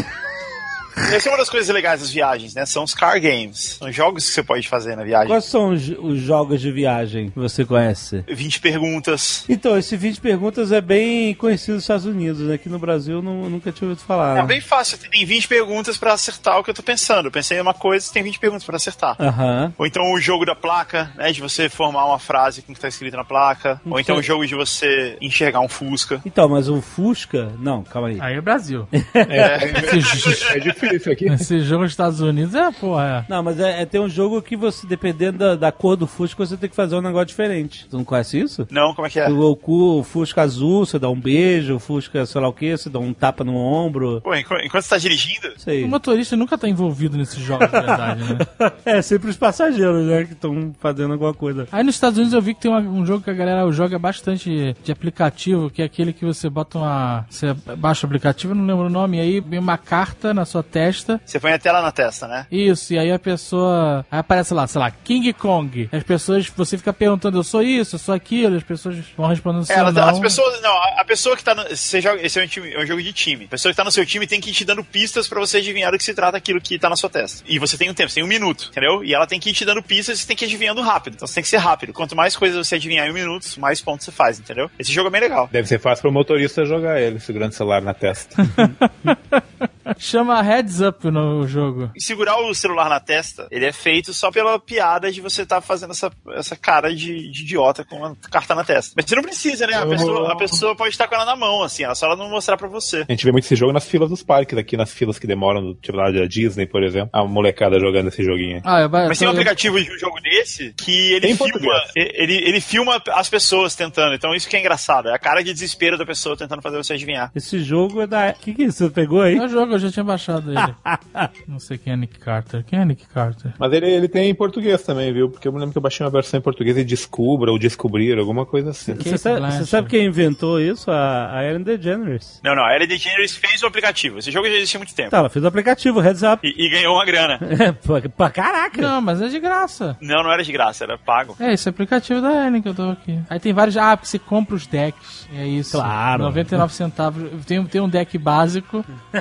Essa é uma das coisas legais das viagens, né? São os car games. São jogos que você pode fazer na viagem. Quais são os, os jogos de viagem que você conhece? 20 perguntas. Então, esse 20 perguntas é bem conhecido nos Estados Unidos, né? Aqui no Brasil eu não, nunca tinha ouvido falar. É bem fácil. Tem 20 perguntas pra acertar o que eu tô pensando. Eu pensei em uma coisa, tem 20 perguntas pra acertar. Aham. Ou então o jogo da placa, né? De você formar uma frase com o que tá escrito na placa. Ou então o jogo de você enxergar um Fusca. Então, mas o Fusca. Não, calma aí. Aí é Brasil. É difícil aqui. Esse jogo nos Estados Unidos é, porra. Não, mas é, é ter um jogo que você, dependendo da, da cor do Fusca, você tem que fazer um negócio diferente. Tu não conhece isso? Não, como é que é? O Goku, o Fusca azul, você dá um beijo, o Fusca sei lá o que, você dá um tapa no ombro. Pô, enqu- enquanto você tá dirigindo, Sei. O motorista nunca tá envolvido nesses jogos de verdade, né? É, sempre os passageiros, né, que estão fazendo alguma coisa. Aí nos Estados Unidos eu vi que tem uma- um jogo que a galera joga bastante de aplicativo, que é aquele que você bota uma. Você baixa o aplicativo, eu não lembro o nome, e aí vem uma carta na sua testa. você põe a tela na testa, né? Isso, e aí a pessoa. Aí aparece lá, sei lá, King Kong. As pessoas, você fica perguntando, eu sou isso, eu sou aquilo, as pessoas vão respondendo sim É, ela- as pessoas. Não, a, a pessoa que tá no. Você joga, esse é um, time- é um jogo de time. A pessoa que tá no seu time tem que ir te dando pistas pra você adivinhar do que se trata aquilo que tá na sua testa. E você tem um tempo, você tem um minuto, entendeu? E ela tem que ir te dando pistas e você tem que ir adivinhando rápido. Então você tem que ser rápido. Quanto mais coisas você adivinhar em um minuto, mais pontos você faz, entendeu? Esse jogo é bem legal. Deve ser fácil pro motorista jogar ele, segurando o celular na testa. Chama Heads Up no jogo. E segurar o celular na testa, ele é feito só pela piada de você estar fazendo essa, essa cara de, de idiota com uma carta na testa. Mas você não precisa, né? A pessoa, a pessoa pode estar com ela na mão, assim, ela só ela não mostrar pra você. A gente vê muito esse jogo nas filas dos parques, aqui nas filas que demoram, tipo lá da Disney, por exemplo. A molecada jogando esse joguinho aí. Ah, eu, Mas tem um eu- aplicativo de um jogo desse que ele Tem em filma, ele, ele filma as pessoas tentando. Então isso que é engraçado. É a cara de desespero da pessoa tentando fazer você adivinhar. Esse jogo é da. O que, que é isso? Você pegou aí? É o jogo, eu já tinha baixado ele. não sei quem é Nick Carter. Quem é Nick Carter? Mas ele, ele tem em português também, viu? Porque eu me lembro que eu baixei uma versão em português e descubra ou descobrir, alguma coisa assim. Você sabe, você sabe quem inventou isso? A, a Ellen DeGeneres. Não, não. A Ellie DeGeneres fez o aplicativo. Esse jogo já existe há muito tempo. Tá, ela fez o aplicativo, Heads Up. E, e ganhou uma grana. É, pra, pra caraca. Não, mas é de graça. Não, não era de graça, era pago. É, esse aplicativo da Ellen que eu tô aqui. Aí tem vários. Ah, porque você compra os decks. É isso. Claro. 99 centavos. Tem, tem um deck básico,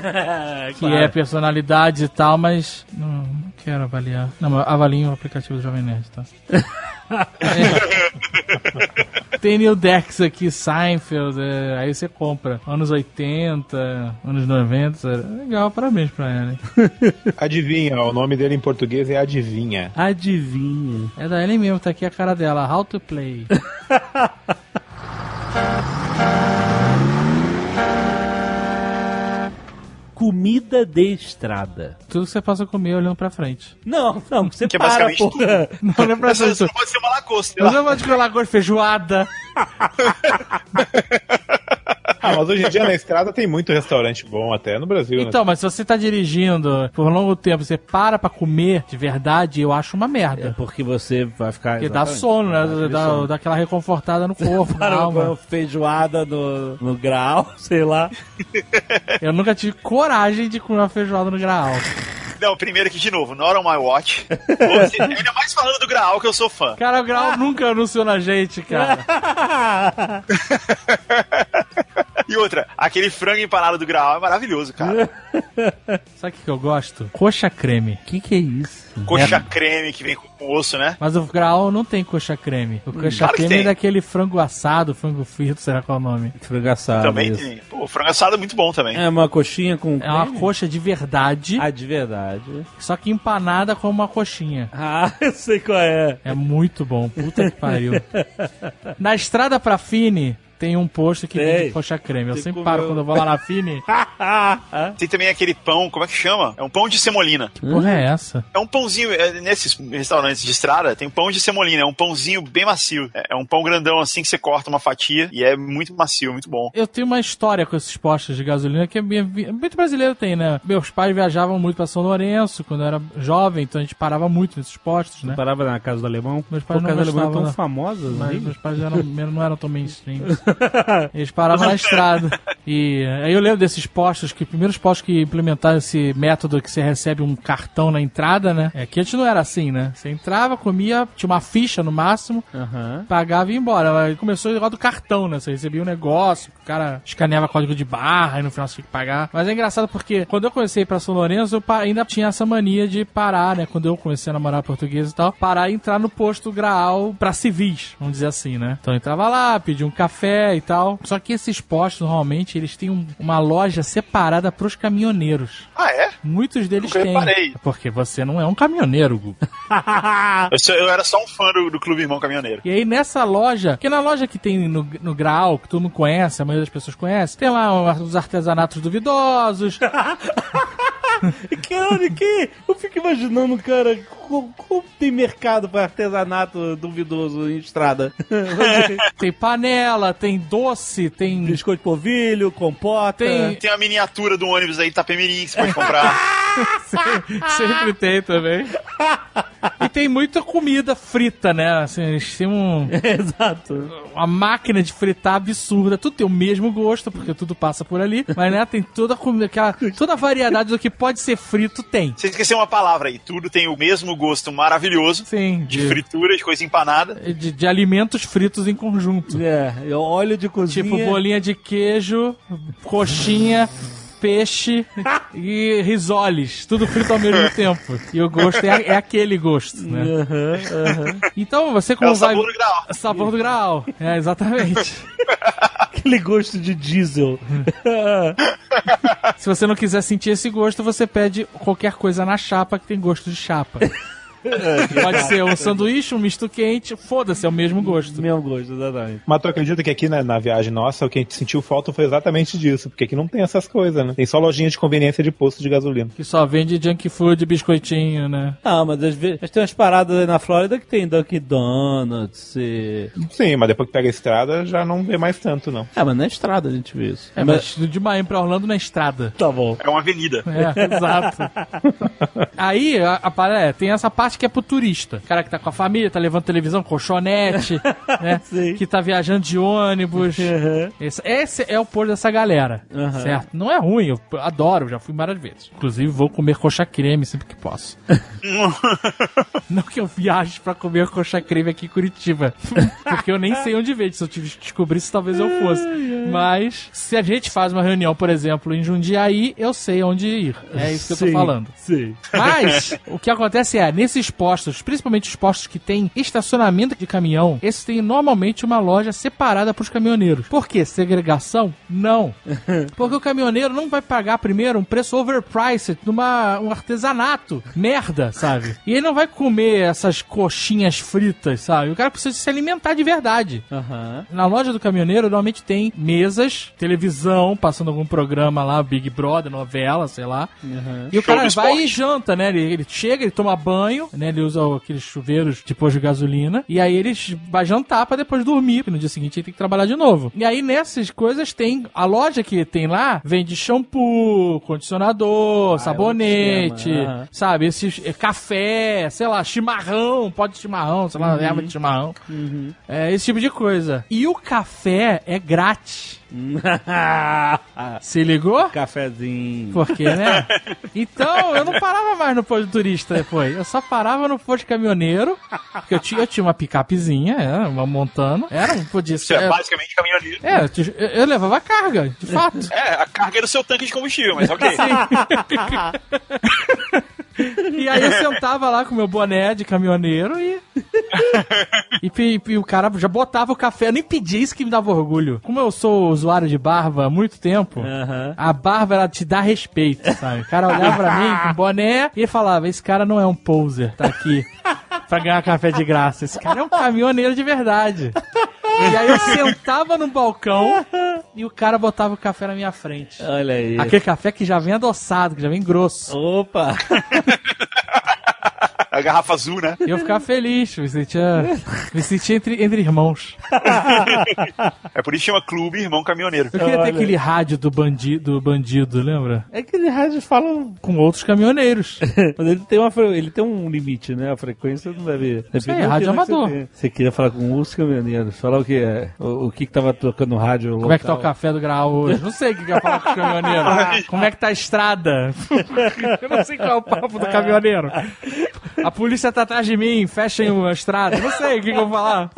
que Claro. é personalidade e tal, mas. Não, não quero avaliar. Não, mas avaliem o aplicativo do Jovem Nerd, tá? É. Tem New Decks aqui, Seinfeld, é, aí você compra. Anos 80, anos 90. é Legal, parabéns pra Ellen. Adivinha, o nome dele em português é Adivinha. Adivinha. É da Ellen mesmo, tá aqui a cara dela. How to play. Comida de estrada. Tudo que você passa a comer olhando pra frente. Não, não, você Que é para, basicamente porra. Não olhando pra frente. não pode ser uma lagosta. Eu não vou de lagosta feijoada. Ah, mas hoje em dia na estrada tem muito restaurante bom até no Brasil, né? Então, mas se você tá dirigindo por longo tempo, você para pra comer de verdade, eu acho uma É merda. porque você vai ficar. Porque dá sono, né? Dá, sono. dá aquela reconfortada no corpo, na Para uma alma. feijoada no, no grau, sei lá. Eu nunca tive coragem de comer uma feijoada no graal. Não, primeiro aqui de novo, Not on My Watch. Você, ainda mais falando do Graal, que eu sou fã. Cara, o grau nunca anunciou na gente, cara. E outra, aquele frango empanado do Graal é maravilhoso, cara. Sabe o que, que eu gosto? Coxa creme. O que, que é isso? Coxa creme que vem com osso, né? Mas o graal não tem coxa creme. O coxa claro creme é daquele frango assado, frango frito, será qual é o nome? Frango assado, também isso. tem. Pô, o frango assado é muito bom também. É uma coxinha com. É uma creme? coxa de verdade, Ah, de verdade. só que empanada como uma coxinha. Ah, eu sei qual é. É muito bom, puta que pariu. Na estrada pra Fini, tem um posto que Tem. vende coxa creme. Eu Tem sempre paro eu- quando eu vou lá na Fini. Tem também aquele pão, como é que chama? É um pão de semolina. Que porra é essa? É um pãozinho, é, nesses restaurantes de estrada, tem pão de semolina, é um pãozinho bem macio. É, é um pão grandão assim que você corta uma fatia e é muito macio, muito bom. Eu tenho uma história com esses postos de gasolina que é minha muito brasileiro tem, né? Meus pais viajavam muito pra São Lourenço quando eu era jovem, então a gente parava muito nesses postos, né? Parava na casa do alemão. Meus Pô, pais não casa do alemão é tão não. famosa, Mas né? meus pais eram, não eram tão mainstream. Eles paravam na estrada. E aí eu lembro desses postos, que primeiros postos que implementaram esse método que você recebe um cartão na entrada, né? É que antes não era assim, né? Você entrava, comia, tinha uma ficha no máximo, Aham. pagava e ia embora. Aí começou o negócio do cartão, né? Você recebia um negócio, o cara escaneava código de barra e no final você tinha que pagar. Mas é engraçado porque quando eu comecei pra São Lourenço, eu ainda tinha essa mania de parar, né? Quando eu comecei a namorar português e tal, parar e entrar no posto Graal pra civis, vamos dizer assim, né? Então eu entrava lá, pedia um café e tal. Só que esses postos, normalmente, eles têm um- uma loja separada pros caminhoneiros. Ah, é? Muitos deles Nunca têm. reparei. Porque você não é um caminhoneiro, Gu. Eu, eu era só um fã do, do Clube Irmão Caminhoneiro. E aí nessa loja, que na loja que tem no, no Graal, que todo mundo conhece, a maioria das pessoas conhece, tem lá os artesanatos duvidosos. Cara, que eu fico imaginando, cara, como, como tem mercado pra artesanato duvidoso em estrada? tem panela, tem doce, tem. Biscoito de polvilho, compota. Tem. Tem uma miniatura do ônibus aí, Itapemirim, que você pode comprar. Sempre tem também. E tem muita comida frita, né? Assim, eles têm um, Exato. uma máquina de fritar absurda. Tudo tem o mesmo gosto, porque tudo passa por ali. Mas, né, tem toda a comida, aquela, toda a variedade do que pode ser frito, tem. Você esqueceu uma palavra aí. Tudo tem o mesmo gosto maravilhoso Sim, de fritura, de coisa empanada. de, de alimentos fritos em conjunto. É, óleo de cozinha. Tipo bolinha de queijo, coxinha, peixe e risoles. Tudo frito ao mesmo tempo. E o gosto é, é aquele gosto, né? Aham, aham. Então você É como o vai... sabor do grau. Sabor do grau. É, exatamente. Aquele gosto de diesel. Se você não quiser sentir esse gosto, você pede qualquer coisa na chapa que tem gosto de chapa. Pode ser um sanduíche, um misto quente, foda-se, é o mesmo gosto. Meu gosto, exatamente. Mas tu acredita que aqui na, na viagem nossa, o que a gente sentiu falta foi exatamente disso, porque aqui não tem essas coisas, né? Tem só lojinha de conveniência de posto de gasolina. Que só vende junk food, biscoitinho, né? Ah, mas às vezes mas tem umas paradas aí na Flórida que tem Dunkin' Donuts e... Sim, mas depois que pega a estrada já não vê mais tanto, não. É, mas na estrada a gente vê isso. É, mas de Miami pra Orlando na estrada. Tá bom. É uma avenida. É, exato. Aí, a, a parada é, tem essa parte que é pro turista. O cara que tá com a família, tá levando televisão, colchonete, né? Sim. Que tá viajando de ônibus. Esse, esse é o pôr dessa galera, Aham. certo? Não é ruim, eu adoro, já fui várias vezes. Inclusive, vou comer coxa creme sempre que posso. Não que eu viaje pra comer coxa creme aqui em Curitiba. Porque eu nem sei onde vende. Se eu descobrisse, talvez eu fosse. Mas, se a gente faz uma reunião, por exemplo, em Jundiaí, eu sei onde ir. É isso que eu tô Sim, falando. Sim. Mas, o que acontece é, nesses postos, principalmente os postos que tem estacionamento de caminhão, esses têm normalmente uma loja separada para os caminhoneiros. Por quê? Segregação? Não. Porque o caminhoneiro não vai pagar primeiro um preço overpriced numa um artesanato. Merda, sabe? E ele não vai comer essas coxinhas fritas, sabe? O cara precisa se alimentar de verdade. Aham. Na loja do caminhoneiro, normalmente tem mesas, televisão, passando algum programa lá, Big Brother, novela, sei lá. Aham. E o Show cara vai esporte. e janta, né? Ele, ele chega, ele toma banho, né? Ele usa aqueles chuveiros de posto de gasolina. E aí eles vai jantar pra depois dormir, porque no dia seguinte ele tem que trabalhar de novo. E aí nessas coisas tem a loja que tem lá vende shampoo, condicionador, sabonete, esquema, aham. sabe? Esses é, café, sei lá, chimarrão, pó de chimarrão, sei lá, erva de chimarrão. É, esse tipo de coisa. E o café é grátis. Se ligou? Cafezinho. Porque, né? Então, eu não parava mais no posto de turista depois. Eu só parava no posto de caminhoneiro. Porque eu tinha, eu tinha uma picapezinha, era uma montando. Era, um- podia Isso é ser. basicamente caminhoneiro. É, eu, eu levava carga, de fato. É, a carga era o seu tanque de combustível, mas ok. E aí eu sentava lá com meu boné de caminhoneiro e. e, pe- e o cara já botava o café. Eu nem pedia isso que me dava orgulho. Como eu sou usuário de barba há muito tempo, Aham. a barba ela te dá respeito, sabe? O cara olhava pra mim com boné e falava: Esse cara não é um poser, tá aqui pra ganhar café de graça. Esse cara é um caminhoneiro de verdade. E aí eu sentava no balcão e o cara botava o café na minha frente. Olha aí. Aquele café que já vem adoçado, que já vem grosso. Opa! A garrafa azul, né? E eu ficava feliz, me sentia, me sentia entre, entre irmãos. É por isso que chama Clube Irmão Caminhoneiro. Eu queria ter Olha. aquele rádio do bandido, do bandido, lembra? É que eles rádios falam. Com outros caminhoneiros. Mas ele tem, uma, ele tem um limite, né? A frequência não deve. Aí, da rádio que amador. Você. Você queria falar com os caminhoneiros, falar o que é. O, o que que tava tocando no rádio. Como é que tá o café do Graal hoje? Não sei o que que eu ia falar com o caminhoneiro. Como é que tá a estrada? Eu não sei qual é o papo do caminhoneiro. A polícia tá atrás de mim, fechem a estrada. Não sei o que, que eu vou falar.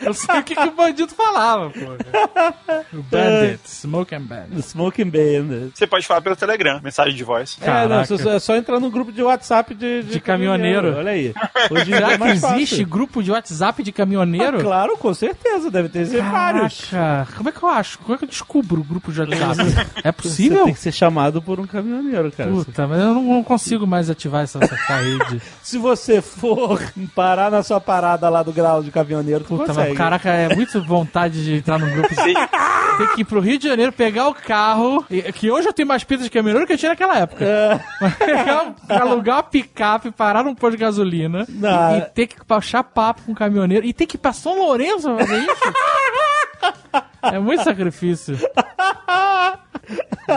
Eu sei o que, que o bandido falava, pô. O Bandit, Smoke and Bandit. Smoking Band. Você pode falar pelo Telegram, mensagem de voz. É, não, Caraca. é só entrar no grupo de WhatsApp de, De caminhoneiro. Olha aí. Hoje Será é que existe fácil. grupo de WhatsApp de caminhoneiro? Ah, claro, com certeza. Deve ter ser vários. Caraca, como é que eu acho? Como é que eu descubro o grupo de WhatsApp? É Você possível? tem que ser chamado por um caminhoneiro, cara. Puta, mas eu não, não consigo mais ativar essa, essa rede. Se você for parar na sua parada lá do grau de caminhoneiro, tu Puta, consegue. mas caraca, é muito vontade de entrar num grupo. Tem que ir pro Rio de Janeiro, pegar o carro, e- que hoje eu tenho mais pinta de caminhoneiro que eu tinha naquela época. Pegar um- alugar uma picape, parar num posto de gasolina Não. e, e ter que puxar papo com um caminhoneiro e ter que ir pra São Lourenço pra fazer isso. É muito sacrifício.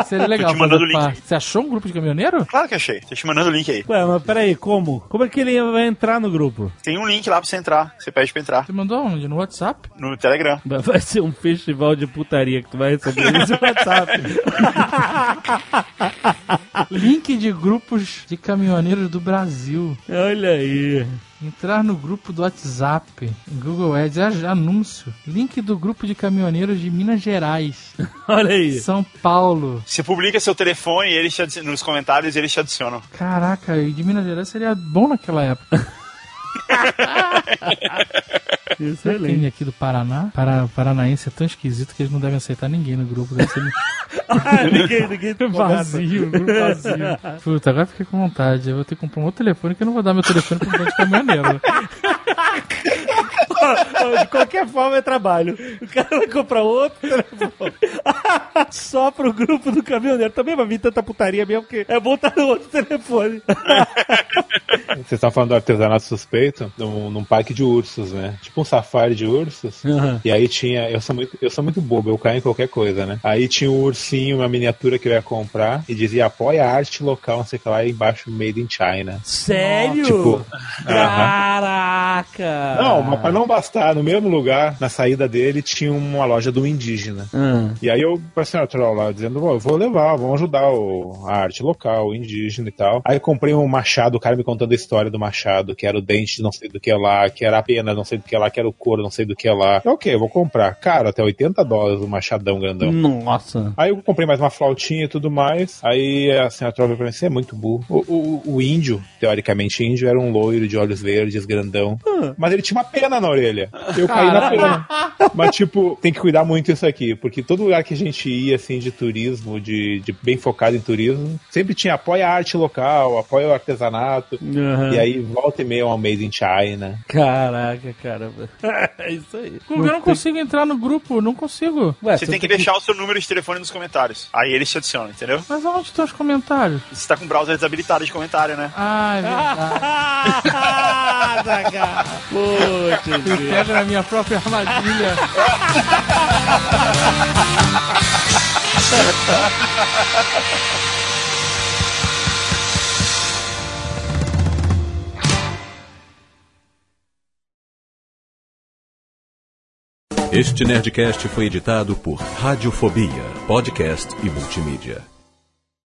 Seria legal Tô te mandando o link parte. Você achou um grupo de caminhoneiro? Claro que achei. Tô te mandando o link aí. Ué, mas peraí, como? Como é que ele vai entrar no grupo? Tem um link lá pra você entrar. Você pede pra entrar. Você mandou onde? No WhatsApp? No Telegram. Vai ser um festival de putaria que tu vai receber nesse WhatsApp. Link de grupos de caminhoneiros do Brasil. Olha aí. Entrar no grupo do WhatsApp. Google Ads. Anúncio. Link do grupo de caminhoneiros de Minas Gerais. Olha aí. São Paulo. Você publica seu telefone e eles nos comentários eles te adicionam. Caraca, e de Minas Gerais seria bom naquela época. Excelente. Aqui do Paraná. Para, paranaense é tão esquisito que eles não devem aceitar ninguém no grupo. Deve ser ninguém, ninguém vazio, grupo vazio. Puta, agora fiquei com vontade. Eu vou ter que comprar um outro telefone que eu não vou dar meu telefone pro bando de caminhoneiro. De qualquer forma é trabalho. O cara vai comprar outro telefone. Só pro grupo do caminhoneiro. Também vai vir tanta putaria mesmo que é bom estar no outro telefone. Vocês estão falando do artesanato suspeito num, num parque de ursos, né? Tipo um safari de ursos. Aham. E aí tinha. Eu sou, muito, eu sou muito bobo, eu caio em qualquer coisa, né? Aí tinha um ursinho, uma miniatura que eu ia comprar e dizia apoia a arte local, não sei o que lá, embaixo Made in China. Sério? Tipo, Caraca! Não, mas pra não bastar, no mesmo lugar, na saída dele, tinha uma loja do indígena. Ah. E aí eu passei natural lá, dizendo, "Pô, eu vou levar, vamos ajudar o, a arte local, o indígena e tal. Aí comprei um machado, o cara me contando a história do machado, que era o dente de não sei do que lá, que era a pena não sei do que lá, que era o couro não sei do que lá. Eu, ok, eu vou comprar. Cara, até 80 dólares o machadão grandão. Nossa. Aí eu comprei mais uma flautinha e tudo mais. Aí a senhora Trova pra mim, você é muito burro. O, o, o índio, teoricamente índio, era um loiro de olhos verdes, grandão. Mas ele tinha uma pena na orelha. Orelha. Eu caí na pena. Mas, tipo, tem que cuidar muito isso aqui, porque todo lugar que a gente ia, assim, de turismo, de, de bem focado em turismo, sempre tinha apoia a arte local, apoia o artesanato, Aham. e aí volta e meia uma Made in China. Caraca, caramba. é isso aí. Eu não consigo entrar no grupo, não consigo. Ué, Você tem que deixar o seu número de telefone nos comentários. Aí eles te adicionam, entendeu? Mas aonde estão os comentários? Você tá com o browser desabilitado de comentário, né? Ah, é verdade. Putz, Me pega na minha própria armadilha. Este Nerdcast foi editado por Radiofobia, podcast e multimídia.